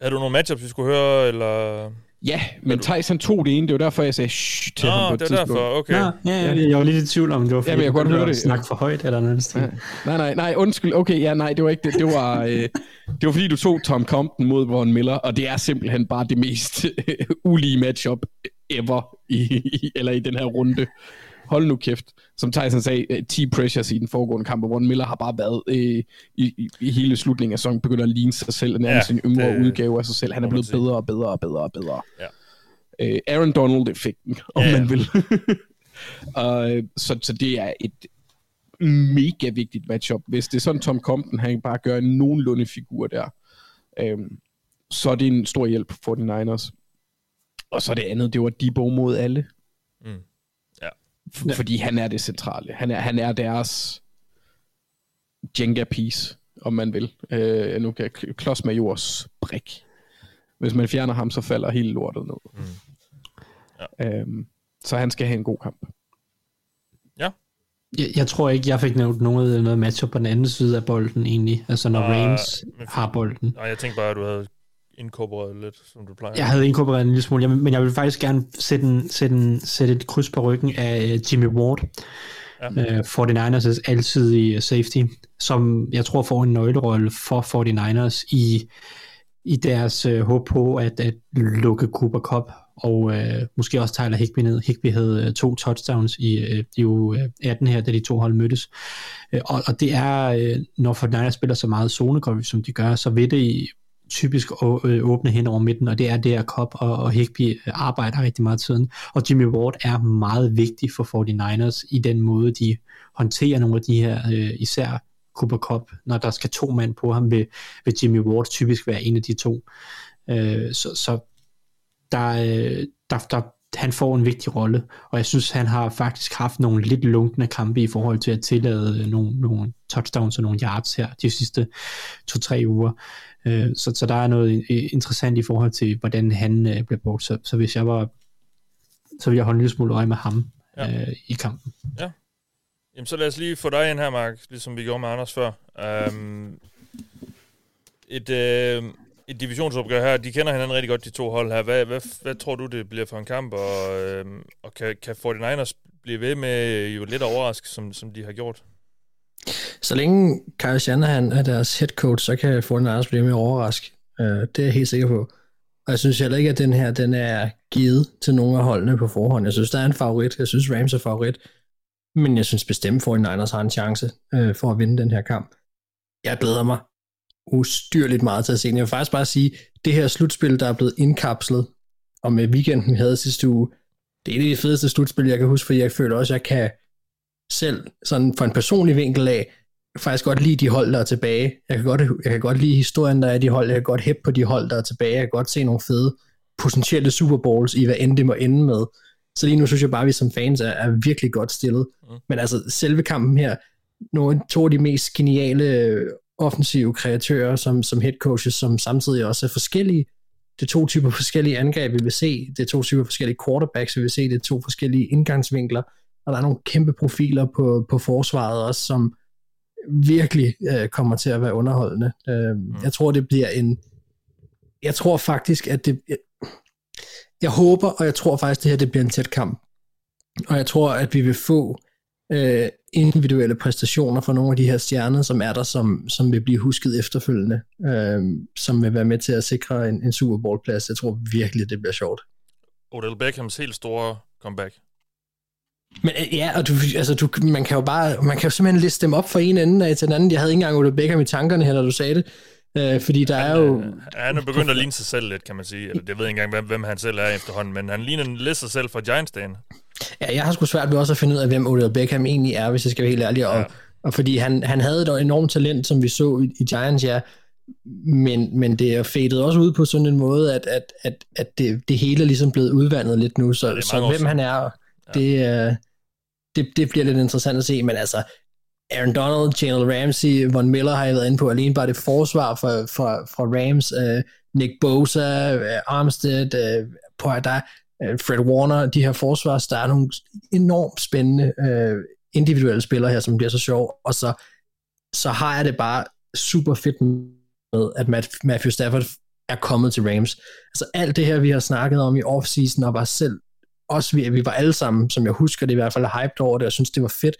[SPEAKER 5] Er du nogle matchups, vi skulle høre, eller...
[SPEAKER 7] Ja, men Thijs han tog det ene, det var derfor, jeg sagde shh til
[SPEAKER 5] Nå,
[SPEAKER 7] ham på et
[SPEAKER 5] det er
[SPEAKER 7] tidspunkt.
[SPEAKER 5] derfor, okay.
[SPEAKER 6] Ja, ja, ja, jeg var lidt i tvivl om, det var fordi,
[SPEAKER 7] Ja, men jeg godt
[SPEAKER 6] du
[SPEAKER 7] høre det.
[SPEAKER 6] snakke for højt eller noget.
[SPEAKER 7] Ja. [LAUGHS]
[SPEAKER 6] Ja.
[SPEAKER 7] Nej, nej, nej, undskyld. Okay, ja, nej, det var ikke det. Det var, øh, det var fordi, du tog Tom Compton mod Von Miller, og det er simpelthen bare det mest øh, [LAUGHS] ulige matchup ever i, i, eller i den her runde. Hold nu kæft. Som Tyson sagde, øh, 10 pressures i den foregående kamp, og Von Miller har bare været øh, i, i, i hele slutningen af sæsonen, begyndt at ligne sig selv, og nærmest
[SPEAKER 5] Ja,
[SPEAKER 7] en yngre
[SPEAKER 5] det-
[SPEAKER 7] udgave af sig selv. Han er blevet
[SPEAKER 5] sige.
[SPEAKER 7] bedre og bedre og bedre og bedre.
[SPEAKER 5] Ja.
[SPEAKER 7] Øh, Aaron Donald-effekten, om
[SPEAKER 5] Ja, ja.
[SPEAKER 7] man vil. [LAUGHS] og, øh, så, så det er et mega vigtigt matchup. Hvis det er sådan, Tom Compton, han bare gør en nogenlunde figur der, øhm, så er det en stor hjælp for 49ers. Og så det andet, det var Debo mod alle.
[SPEAKER 5] Mm. Ja.
[SPEAKER 7] Fordi han er det centrale. Han er, han er deres Jenga piece, om man vil. Øh, nu kan jeg klods med jords brik. Hvis man fjerner ham, så falder hele lortet ned.
[SPEAKER 5] Mm.
[SPEAKER 7] Ja. Øhm, så han skal have en god kamp.
[SPEAKER 6] Jeg, jeg tror ikke, jeg fik nævnt noget, noget matchup på den anden side af bolden egentlig. Altså når Rams
[SPEAKER 5] men-
[SPEAKER 6] har bolden.
[SPEAKER 5] Nej, jeg tænkte bare, at du havde inkorporeret lidt, som du plejer.
[SPEAKER 6] Jeg havde inkorporeret en lille smule, men jeg vil faktisk gerne sætte, en, sætte, en, sætte et kryds på ryggen af øh, Jimmy Ward.
[SPEAKER 5] Ja.
[SPEAKER 6] Ja. 49ers' alsidige safety, som jeg tror får en nøglerolle for 49ers i, i deres øh, håb på at, at lukke Cooper Cup og øh, måske også Tyler Higby ned. Higby havde øh, to touchdowns i, øh, i uge øh, 18 her, da de to hold mødtes. Øh, og, og det er, øh, når 49ers spiller så meget zone som de gør, så vil det typisk å- øh, åbne hen over midten, og det er der Cobb og, og Higby øh, arbejder rigtig meget tiden. Og Jimmy Ward er meget vigtig for 49ers i den måde, de håndterer nogle af de her, øh, især Cooper Cup, når der skal to mand på ham, vil, vil Jimmy Ward typisk være en af de to. Øh, så, så der, øh, der, der, han får en vigtig rolle, og jeg synes, han har faktisk haft nogle lidt lunkne kampe i forhold til at tillade nogle, nogle touchdowns og nogle yards her de sidste to-tre uger. Øh, så, så der er noget øh, interessant i forhold til, hvordan han øh, bliver brugt. Så, så hvis jeg var, så ville jeg holde en lille smule øje med ham
[SPEAKER 5] Ja.
[SPEAKER 6] øh, i kampen.
[SPEAKER 5] Jamen, så lad os lige få dig ind her, Mark, ligesom vi gjorde med Anders før. Um, et, uh, et divisionsopgør her, de kender hinanden rigtig godt, de to hold her. Hvad, hvad, hvad tror du, det bliver for en kamp? Og, uh, og kan, kan 49ers blive ved med jo lidt overrask, som, som de har gjort?
[SPEAKER 8] Så længe Kyle Shanahan er deres head coach, så kan Fortnite blive mere overrask. Uh, øh, det er jeg helt sikker på. Og jeg synes heller ikke, at den her den er givet til nogen af holdene på forhånd. Jeg synes, der er en favorit. Jeg synes, Rams er favorit. Men jeg synes bestemt, 49ers har en chance øh, for at vinde den her kamp. Jeg glæder mig ustyrligt meget til at se den. Jeg vil faktisk bare sige, det her slutspil, der er blevet indkapslet, og med weekenden, vi havde sidste uge, det er et af de fedeste slutspil, jeg kan huske, fordi jeg føler også, at jeg kan selv sådan fra en personlig vinkel af, faktisk godt lide de hold, der er tilbage. Jeg kan godt, jeg kan godt lide historien, der er de hold. Jeg kan godt hæppe på de hold, der er tilbage. Jeg kan godt se nogle fede potentielle Super Bowls i, hvad end det må ende med. Så lige nu synes jeg bare, at vi som fans er, er virkelig godt stillet.
[SPEAKER 5] Mm.
[SPEAKER 8] Men altså, selve kampen her, nogle to af de mest geniale offensive kreatører som, som head coaches, som samtidig også er forskellige, det er to typer forskellige angreb, vi vil se. Det er to typer forskellige quarterbacks, vi vil se. Det er to forskellige indgangsvinkler. Og der er nogle kæmpe profiler på, på forsvaret også, som virkelig øh, kommer til at være underholdende. Øh, mm. Jeg tror, det bliver en... Jeg tror faktisk, at det... Jeg, jeg håber, og jeg tror faktisk, det her det bliver en tæt kamp. Og jeg tror, at vi vil få øh, individuelle præstationer for nogle af de her stjerner, som er der, som, som vil blive husket efterfølgende, øh, som vil være med til at sikre en, en Super Bowl-plads. Jeg tror virkelig, det bliver sjovt.
[SPEAKER 5] Odell Beckhams helt store comeback.
[SPEAKER 8] Men øh, ja, og du, altså, du, man kan jo bare, man kan jo simpelthen liste dem op fra en ende af til den anden. Jeg havde ikke engang Odell Beckham i tankerne her, når du sagde det. Øh, fordi der
[SPEAKER 5] han,
[SPEAKER 8] er jo...
[SPEAKER 5] Øh, han er begyndt at ligne sig selv lidt, kan man sige. Eller, det ved jeg ikke engang, hvem, hvem han selv er efterhånden, men han ligner lidt sig selv fra Giants-dagen.
[SPEAKER 8] Ja, jeg har sgu svært ved også at finde ud af, hvem Odell Beckham egentlig er, hvis jeg skal være helt ærlig. Og, ja. og fordi han, han havde et enormt talent, som vi så i, i Giants, ja. Men, men det er fadet også ud på sådan en måde, at, at, at, at det, det hele er ligesom blevet udvandet lidt nu. Så,
[SPEAKER 5] Ja,
[SPEAKER 8] så hvem han er, det, øh, det, det bliver lidt interessant at se. Men altså, Aaron Donald, Jalen Ramsey, Von Miller har jeg været inde på, alene bare det forsvar fra, fra, fra Rams, øh, Nick Bosa, øh, Armstead, øh, på der øh, Fred Warner, de her forsvars, der er nogle enormt spændende øh, individuelle spillere her, som bliver så sjov, og så, så har jeg det bare super fedt med, at Matt, Matthew Stafford er kommet til Rams. Altså alt det her, vi har snakket om i offseason, og var selv, også vi, vi var alle sammen, som jeg husker det i hvert fald, hyped over det, og synes det var fedt,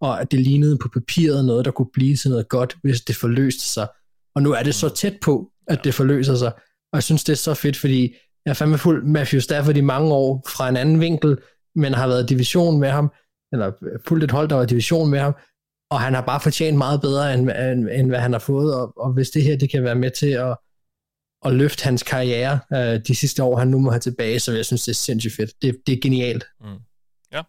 [SPEAKER 8] og at det lignede på papiret noget, der kunne blive til noget godt, hvis det forløste sig. Og nu er det så tæt på, at det forløser sig. Og jeg synes, det er så fedt, fordi jeg er fandme fuld Matthew Stafford i mange år fra en anden vinkel, men har været i division med ham, eller fuldt et hold, der var division med ham, og han har bare fortjent meget bedre, end, end, end hvad han har fået, og, og hvis det her, det kan være med til at, at løfte hans karriere øh, de sidste år, han nu må have tilbage, så jeg synes, det er sindssygt fedt. Det, det er genialt.
[SPEAKER 5] Mm. Ja.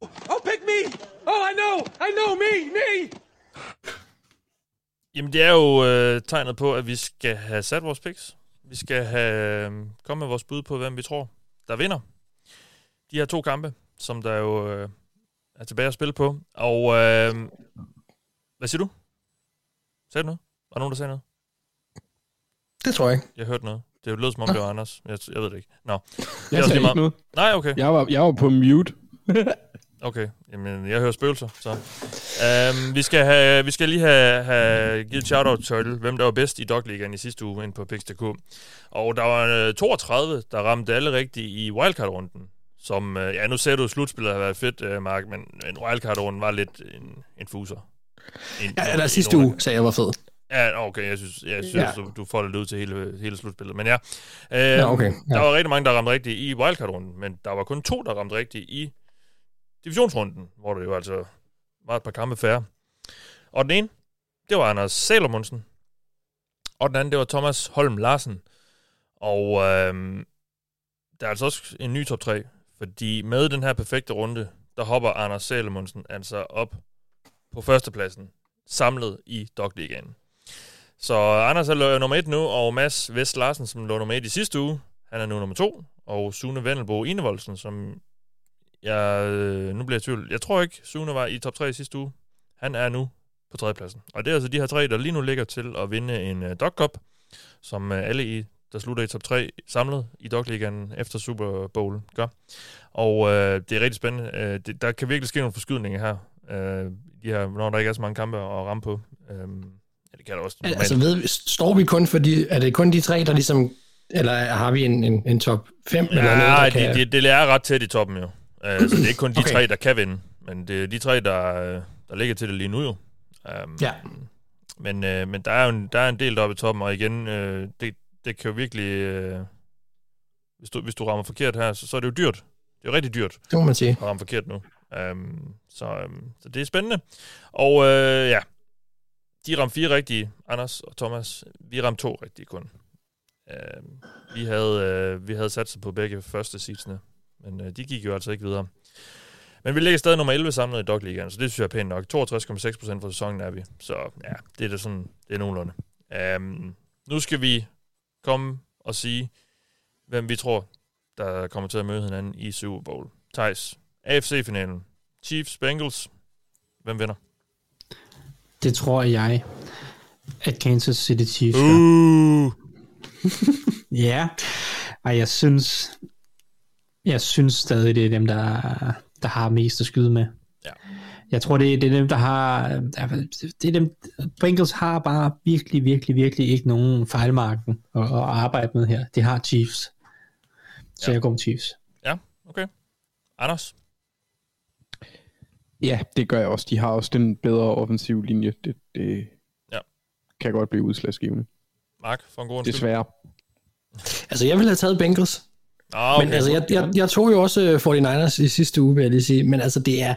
[SPEAKER 2] Oh, pick me! Oh, I know! I know! Me! Me!
[SPEAKER 5] Jamen, det er jo øh, tegnet på, at vi skal have sat vores picks. Vi skal have øh, komme med vores bud på, hvem vi tror, der vinder. De her to kampe, som der jo øh, er tilbage at spille på. Og øh, hvad siger du? Sagde du noget? Var der nogen, der sagde noget?
[SPEAKER 8] Det tror jeg ikke.
[SPEAKER 5] Jeg hørte noget. Det lød som om, det var Anders. Jeg, jeg ved det ikke. Nå.
[SPEAKER 7] Jeg
[SPEAKER 5] også
[SPEAKER 7] sagde ikke
[SPEAKER 5] meget.
[SPEAKER 7] noget.
[SPEAKER 5] Nej, okay.
[SPEAKER 7] Jeg var, jeg var på mute. [LAUGHS]
[SPEAKER 5] Okay, jamen jeg hører spøgelser, så. Um, vi, skal have, vi skal lige have, have givet et shout-out til, hvem der var bedst i Dogligaen i sidste uge ind på Pix.dk. Og der var øh, 32, der ramte alle rigtigt i wildcard-runden. Som, øh, ja, nu ser du, at slutspillet har været fedt, øh, Mark, men en wildcard-runde var lidt en, en fuser. En,
[SPEAKER 8] Ja, eller sidste uge sagde jeg var fed.
[SPEAKER 5] Ja, okay, jeg synes, jeg synes
[SPEAKER 8] Ja.
[SPEAKER 5] du, du får det ud til hele, hele slutspillet. Men ja, øh,
[SPEAKER 8] Ja, okay, ja.
[SPEAKER 5] der var rigtig mange, der ramte rigtigt i wildcard-runden, men der var kun to, der ramte rigtigt i divisionsrunden, hvor det jo altså var et par kampe færre. Og den ene, det var Anders Salomonsen, og den anden, det var Thomas Holm Larsen. Og øh, der er altså også en ny top 3, fordi med den her perfekte runde, der hopper Anders Salomonsen altså op på førstepladsen, samlet i Dogligaen. Så Anders er nummer et nu, og Mads Vest Larsen, som lå nummer et i sidste uge, han er nu nummer to, og Sune Vendelbo Enevoldsen, som jeg, øh, nu bliver jeg i tvivl. Jeg tror ikke, Sune var i top 3 i sidste uge. Han er nu på tredjepladsen. Og det er altså de her tre, der lige nu ligger til at vinde en uh, Dog Cup, som uh, alle i, der slutter i top 3 samlet i Dogligaen efter Super Bowl gør. Og uh, det er rigtig spændende. Uh, det, der kan virkelig ske nogle forskydninger her, uh, de her, når der ikke er så mange kampe at ramme på. Um, det kan der også normalt.
[SPEAKER 8] Altså, ved, står vi kun for de, er det kun de tre, der ligesom, eller har vi en, en, en top 5? eller noget, der kan,
[SPEAKER 5] det, det, er ret tæt i toppen jo. Uh, så det er ikke kun de
[SPEAKER 8] Okay.
[SPEAKER 5] tre, der kan vinde, men det er de tre, der, der ligger til det lige nu jo. Um,
[SPEAKER 8] Ja.
[SPEAKER 5] Men, øh, men der, er jo en, der er en del deroppe i toppen, og igen, øh, det, det kan jo virkelig... Øh, hvis, du, hvis du rammer forkert her, så, så er det jo dyrt. Det er jo rigtig dyrt
[SPEAKER 8] det må man sige.
[SPEAKER 5] at ramme forkert nu. Um, så, um, så det er spændende. Og øh, ja, de ramte fire rigtige, Anders og Thomas. Vi ramte to rigtige kun. Uh, vi, havde, uh, vi havde sat sig på begge første seedsene, men uh, de gik jo altså ikke videre. Men vi ligger stadig nummer 11 samlet i Dogligaen, så det synes jeg er pænt nok. 62,6% for sæsonen er vi. Så ja, det er da sådan, det er nogenlunde. Um, nu skal vi komme og sige, hvem vi tror, der kommer til at møde hinanden i Super Bowl. Thijs, AFC-finalen. Chiefs, Bengals. Hvem vinder?
[SPEAKER 6] Det tror jeg. at Kansas City Chiefs gør.
[SPEAKER 5] Uh. [LAUGHS]
[SPEAKER 6] Ja, Ej, jeg synes, jeg synes stadig, det er dem, der, der har mest at skyde med.
[SPEAKER 5] Ja.
[SPEAKER 6] Jeg tror, det, det er dem, der har... Det er dem, Bengals har bare virkelig, virkelig, virkelig ikke nogen fejlmarken at, at arbejde med her. Det har Chiefs. Så
[SPEAKER 5] Ja.
[SPEAKER 6] jeg går med Chiefs.
[SPEAKER 5] Ja, okay. Anders?
[SPEAKER 7] Ja, det gør jeg også. De har også den bedre offensiv linje. Det, det
[SPEAKER 5] Ja.
[SPEAKER 7] kan godt blive udslagsgivende.
[SPEAKER 5] Mark, for en god undskyld.
[SPEAKER 7] Desværre.
[SPEAKER 8] Altså, jeg ville have taget Bengals.
[SPEAKER 5] Ah, okay.
[SPEAKER 8] Men altså, jeg, jeg, jeg tog jo også øh, 49ers i sidste uge, vil jeg lige sige. Men altså, det er...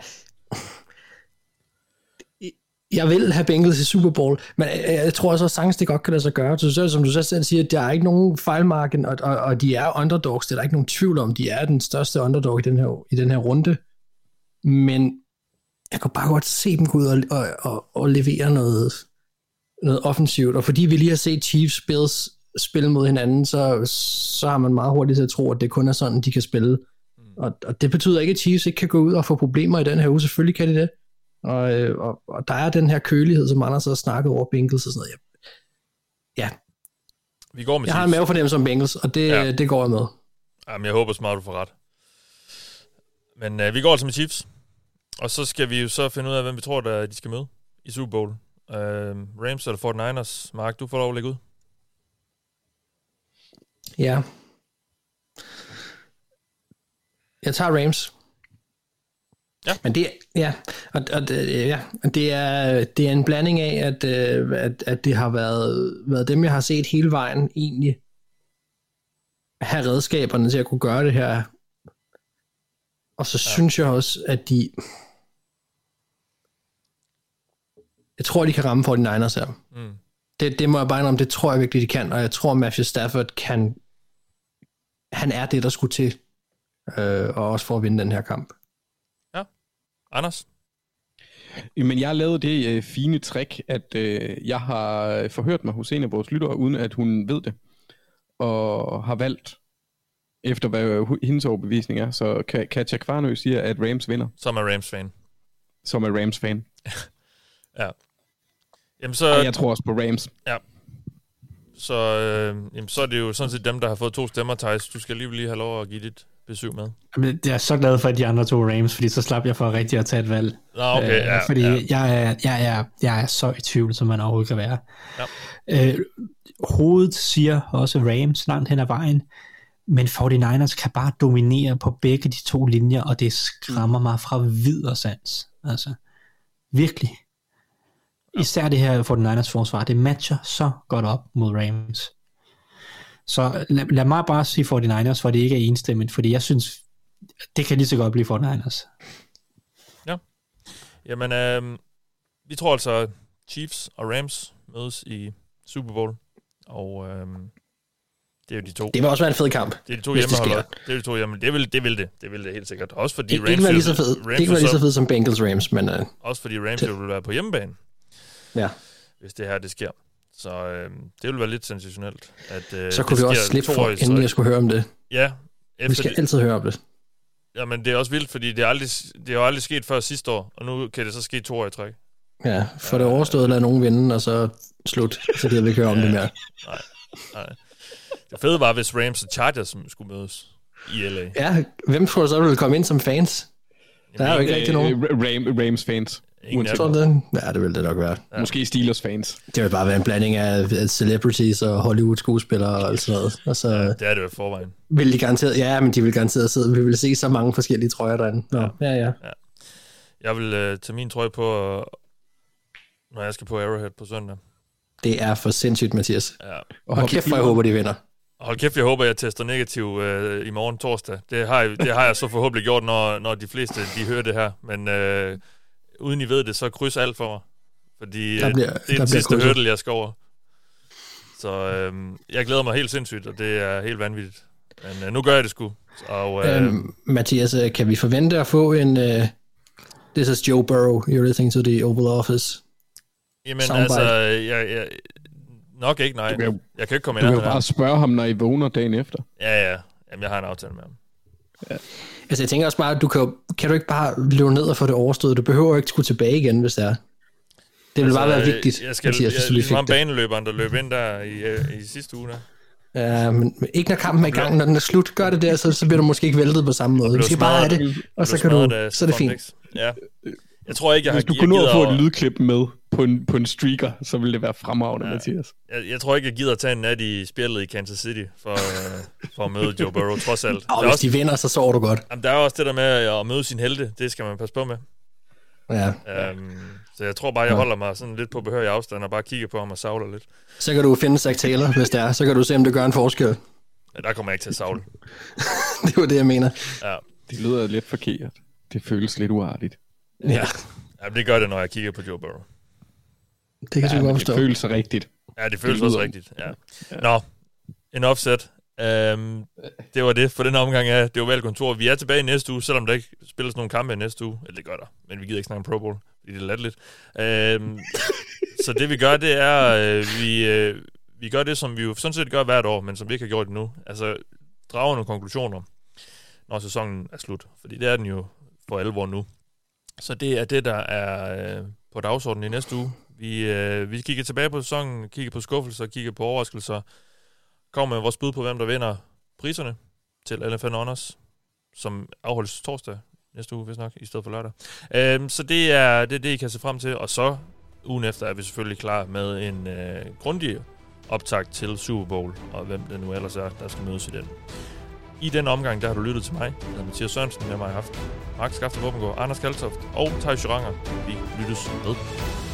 [SPEAKER 8] Jeg vil have Bengals i Super Bowl, men jeg, jeg tror også, at sagtens det godt kan lade sig gøre. Så, så, som du selv siger, der er ikke nogen fejlmarken, og, og, og de er underdogs. Det er der ikke nogen tvivl om. De er den største underdog i den her, i den her runde. Men jeg kan bare godt se dem gå ud og, og, og, og levere noget, noget offensivt. Og fordi vi lige har set Chiefs Bills spille mod hinanden, så, så har man meget hurtigt til at tro, at det kun er sådan, de kan spille. Og, og det betyder ikke, at Chiefs ikke kan gå ud og få problemer i den her uge. Selvfølgelig kan de det. Og, øh, og, og der er den her kølighed, som Anders har snakket over Bengals og sådan noget. Ja,
[SPEAKER 5] Vi går med
[SPEAKER 8] jeg har en
[SPEAKER 5] Chiefs.
[SPEAKER 8] mavefornemmelse om Bengals, og det,
[SPEAKER 5] ja.
[SPEAKER 8] det går jeg med.
[SPEAKER 5] Jamen, jeg håber smart, du får ret. Men øh, vi går altså med Chiefs. Og så skal vi jo så finde ud af, hvem vi tror, der de skal møde i Super Bowl. Øh, Rams eller 49ers. Mark, du får lov at lægge ud.
[SPEAKER 8] Ja. Jeg tager Rams.
[SPEAKER 5] Ja.
[SPEAKER 8] Men det, ja, og, og, det- ja, det er, det er en blanding af, at, øh, at, at det har været, været dem, jeg har set hele vejen egentlig have redskaberne til at kunne gøre det her. Og så ja. synes jeg også, at de... Jeg tror, de kan ramme 49ers her.
[SPEAKER 5] Mm.
[SPEAKER 8] Det, det må jeg bare indrømme, det tror jeg virkelig, de kan, og jeg tror, Matthew Stafford kan, han er det, der skulle til, øh, og også for at vinde den her kamp.
[SPEAKER 5] Anders?
[SPEAKER 7] Men jeg har lavet det øh, fine trick, at øh, jeg har forhørt mig hos en af vores lyttere, uden at hun ved det, og har valgt, efter hvad hendes overbevisning er, så Ka- Katja Kvarnø siger, at Rams vinder,
[SPEAKER 5] Som er Rams-fan.
[SPEAKER 7] som er Rams-fan. [LAUGHS]
[SPEAKER 5] Ja. Jamen, så,
[SPEAKER 7] jeg tror også på Rams.
[SPEAKER 5] så, øh, jamen, så er det jo sådan set dem, der har fået to stemmer, Thijs. Du skal alligevel lige have lov at give dit besøg med.
[SPEAKER 6] Jamen, Jeg er så glad for, at de andre to Rams, fordi så slap jeg for rigtig at tage et valg.
[SPEAKER 5] Nå, okay,
[SPEAKER 6] Øh,
[SPEAKER 5] ja,
[SPEAKER 6] fordi
[SPEAKER 5] ja.
[SPEAKER 6] Jeg, er, jeg, er, jeg er så i tvivl, som man overhovedet kan være.
[SPEAKER 5] Ja.
[SPEAKER 6] Øh, hovedet siger også Rams langt hen ad vejen, men 49ers kan bare dominere på begge de to linjer, og det skræmmer mig fra videre sans. Altså, virkelig. Især det her 49ers forsvar, det matcher så godt op mod Rams. Så lad, lad mig bare sige 49ers, for det ikke er enstemmigt, fordi jeg synes, det kan lige så godt blive 49ers.
[SPEAKER 5] Jamen, øh, vi tror altså, Chiefs og Rams mødes i Super Bowl. Og øh, det er jo de to.
[SPEAKER 8] Det vil også være en fed kamp.
[SPEAKER 5] Det er de to
[SPEAKER 8] hvis det.
[SPEAKER 5] Det er de to hjemme. Det vil det, vil det. Det vil det helt sikkert. Også fordi
[SPEAKER 8] Det
[SPEAKER 5] Rams,
[SPEAKER 8] ikke være lige så
[SPEAKER 5] jo-
[SPEAKER 8] fed,
[SPEAKER 5] Rams
[SPEAKER 8] det ikke
[SPEAKER 5] jo
[SPEAKER 8] være lige så
[SPEAKER 5] så-
[SPEAKER 8] fed som Bengals Rams, men øh,
[SPEAKER 5] Også fordi Rams
[SPEAKER 8] Det-
[SPEAKER 5] vil være på hjemmebane,
[SPEAKER 8] ja.
[SPEAKER 5] hvis det her det sker. Så øh, det vil være lidt sensationelt. At, øh,
[SPEAKER 8] Så kunne
[SPEAKER 5] det
[SPEAKER 8] vi også slippe for endelig at skulle høre om det.
[SPEAKER 5] Ja.
[SPEAKER 8] Vi
[SPEAKER 5] Efter
[SPEAKER 8] skal
[SPEAKER 5] det,
[SPEAKER 8] altid høre om det.
[SPEAKER 5] jamen, det er også vildt, fordi det er, aldrig, det er jo aldrig sket før sidste år, og nu kan det så ske to år i træk.
[SPEAKER 8] Ja, for det overstået, lad nogen vinde, og så slut. Så gider vi ikke høre om det mere.
[SPEAKER 5] Nej. Det fede var, hvis Rams og Chargers skulle mødes i LA.
[SPEAKER 8] Ja, hvem tror du så, der vil komme ind som fans? Der er jo ikke
[SPEAKER 7] Øh,
[SPEAKER 8] rigtig nogen.
[SPEAKER 7] Ram, Rams fans.
[SPEAKER 5] Ingen
[SPEAKER 8] Tror
[SPEAKER 5] dem.
[SPEAKER 8] du det? Ja, det vil det nok være.
[SPEAKER 7] Ja. Måske Steelers fans.
[SPEAKER 8] Det vil bare være en blanding af celebrities og Hollywood-skuespillere og sådan noget. Og så
[SPEAKER 5] Det er det jo i forvejen.
[SPEAKER 8] vil de garanteret, ja, men de vil garanteret sidde, vi vil se så mange forskellige trøjer derinde. Nå, ja, ja.
[SPEAKER 5] Jeg vil øh, tage min trøje på, når jeg skal på Arrowhead på søndag.
[SPEAKER 8] Det er for sindssygt, Mathias.
[SPEAKER 5] Ja.
[SPEAKER 8] Og kæft, hvor jeg håber, de vinder.
[SPEAKER 5] Hold kæft, jeg håber, jeg tester negativ øh, i morgen torsdag. Det har, jeg, det har jeg så forhåbentlig gjort, når, når de fleste de hører det her. Men øh, uden I ved det, så kryds alt for mig. Fordi
[SPEAKER 8] Der
[SPEAKER 5] øh,
[SPEAKER 8] bliver-
[SPEAKER 5] det
[SPEAKER 8] der
[SPEAKER 5] er
[SPEAKER 8] bliver
[SPEAKER 5] den sidste
[SPEAKER 8] krydset.
[SPEAKER 5] hurdle, jeg skal over. Så øh, jeg glæder mig helt sindssygt, og det er helt vanvittigt. Men øh, nu gør jeg det sgu. Og, øh,
[SPEAKER 8] Øhm, Mathias, øh, kan vi forvente at få en... Uh, this is Joe Burrow, you're listening to the Oval Office.
[SPEAKER 5] jamen
[SPEAKER 8] soundbite.
[SPEAKER 5] altså, jeg, jeg, nok ikke, nej.
[SPEAKER 7] Du kan jo-
[SPEAKER 5] Jeg kan ikke komme
[SPEAKER 7] Du
[SPEAKER 5] ind
[SPEAKER 7] kan
[SPEAKER 5] af
[SPEAKER 7] jo bare spørge ham, når I vågner dagen efter.
[SPEAKER 5] Ja, ja. Jamen, jeg har en aftale med ham.
[SPEAKER 8] Altså, jeg tænker også bare, du kan, kan du ikke bare løbe ned og få det overstået? Du behøver jo ikke skulle tilbage igen, hvis det er. Det ville bare være vigtigt,
[SPEAKER 5] Jeg skal,
[SPEAKER 8] Mathias,
[SPEAKER 5] jeg,
[SPEAKER 8] hvis du lige fik det.
[SPEAKER 5] baneløberen, der løb ind der i, øh, i sidste uge. Der.
[SPEAKER 8] Ja, men ikke når kampen er i gang, når den er slut. Gør det der, så, så bliver du måske ikke væltet på samme måde. Du skal bare have det, og så kan du, så er det fint.
[SPEAKER 5] Ja. Jeg tror ikke, jeg har
[SPEAKER 7] Hvis du kunne nå at
[SPEAKER 5] gider
[SPEAKER 7] få
[SPEAKER 5] at-
[SPEAKER 7] et lydklip med på en, på en streaker, så ville det være fremragende, ja. Mathias.
[SPEAKER 5] Jeg, jeg tror ikke, jeg gider at tage en nat i spjældet i Kansas City for, øh, for at møde Joe Burrow, trods alt.
[SPEAKER 8] Og hvis
[SPEAKER 5] også,
[SPEAKER 8] de vinder, så sover du godt.
[SPEAKER 5] jamen, der er også det der med at møde sin helte. Det skal man passe på med.
[SPEAKER 8] Ja.
[SPEAKER 5] Um, så jeg tror bare, jeg holder mig sådan lidt på behørig afstand og bare kigger på ham og savler lidt.
[SPEAKER 8] Så kan du finde Zach Taylor, hvis det er. Så kan du se, om det gør en forskel.
[SPEAKER 5] Ja, der kommer jeg ikke til at savle. [LAUGHS]
[SPEAKER 8] det var det, jeg mener.
[SPEAKER 5] Ja.
[SPEAKER 7] Det lyder lidt forkert. Det føles lidt uartigt.
[SPEAKER 8] Ja,
[SPEAKER 5] Jamen, det gør det, når jeg kigger på Joe Burrow.
[SPEAKER 8] det kan
[SPEAKER 7] Ja,
[SPEAKER 8] du godt
[SPEAKER 7] det
[SPEAKER 8] forstå.
[SPEAKER 7] føles rigtigt.
[SPEAKER 5] Ja, det føles
[SPEAKER 7] Det
[SPEAKER 5] også rigtigt. Ja. Nå, en offset. Um, det var det for den omgang af det var valgt kontor. Vi er tilbage i næste uge, selvom der ikke spilles nogen kampe i næste uge. Eller det gør der, men vi gider ikke snakke om Pro Bowl, fordi det er latterligt. Um, så det vi gør, det er, øh, vi, øh, vi gør det, som vi jo sådan set gør hvert år, men som vi ikke har gjort endnu. Altså, drager nogle konklusioner, når sæsonen er slut. Fordi det er den jo for alvor nu. Så det er det, der er øh, på dagsordenen i næste uge. Vi, øh, vi kigger tilbage på sæsonen, kigger på skuffelser, kigger på overraskelser, kommer med vores bud på, hvem der vinder priserne til LFN Honors, som afholdes torsdag næste uge, hvis nok, i stedet for lørdag. Øhm, så det er, det er det, I kan se frem til. Og så ugen efter er vi selvfølgelig klar med en øh, grundig optakt til Super Bowl, og hvem det nu ellers er, der skal mødes i den. I den omgang, der har du lyttet til mig. Jeg hedder Mathias Sørensen, med mig i aften. Mark Skafte Våbengård, Anders Kaltoft og Thijs Joranger. Vi lyttes med.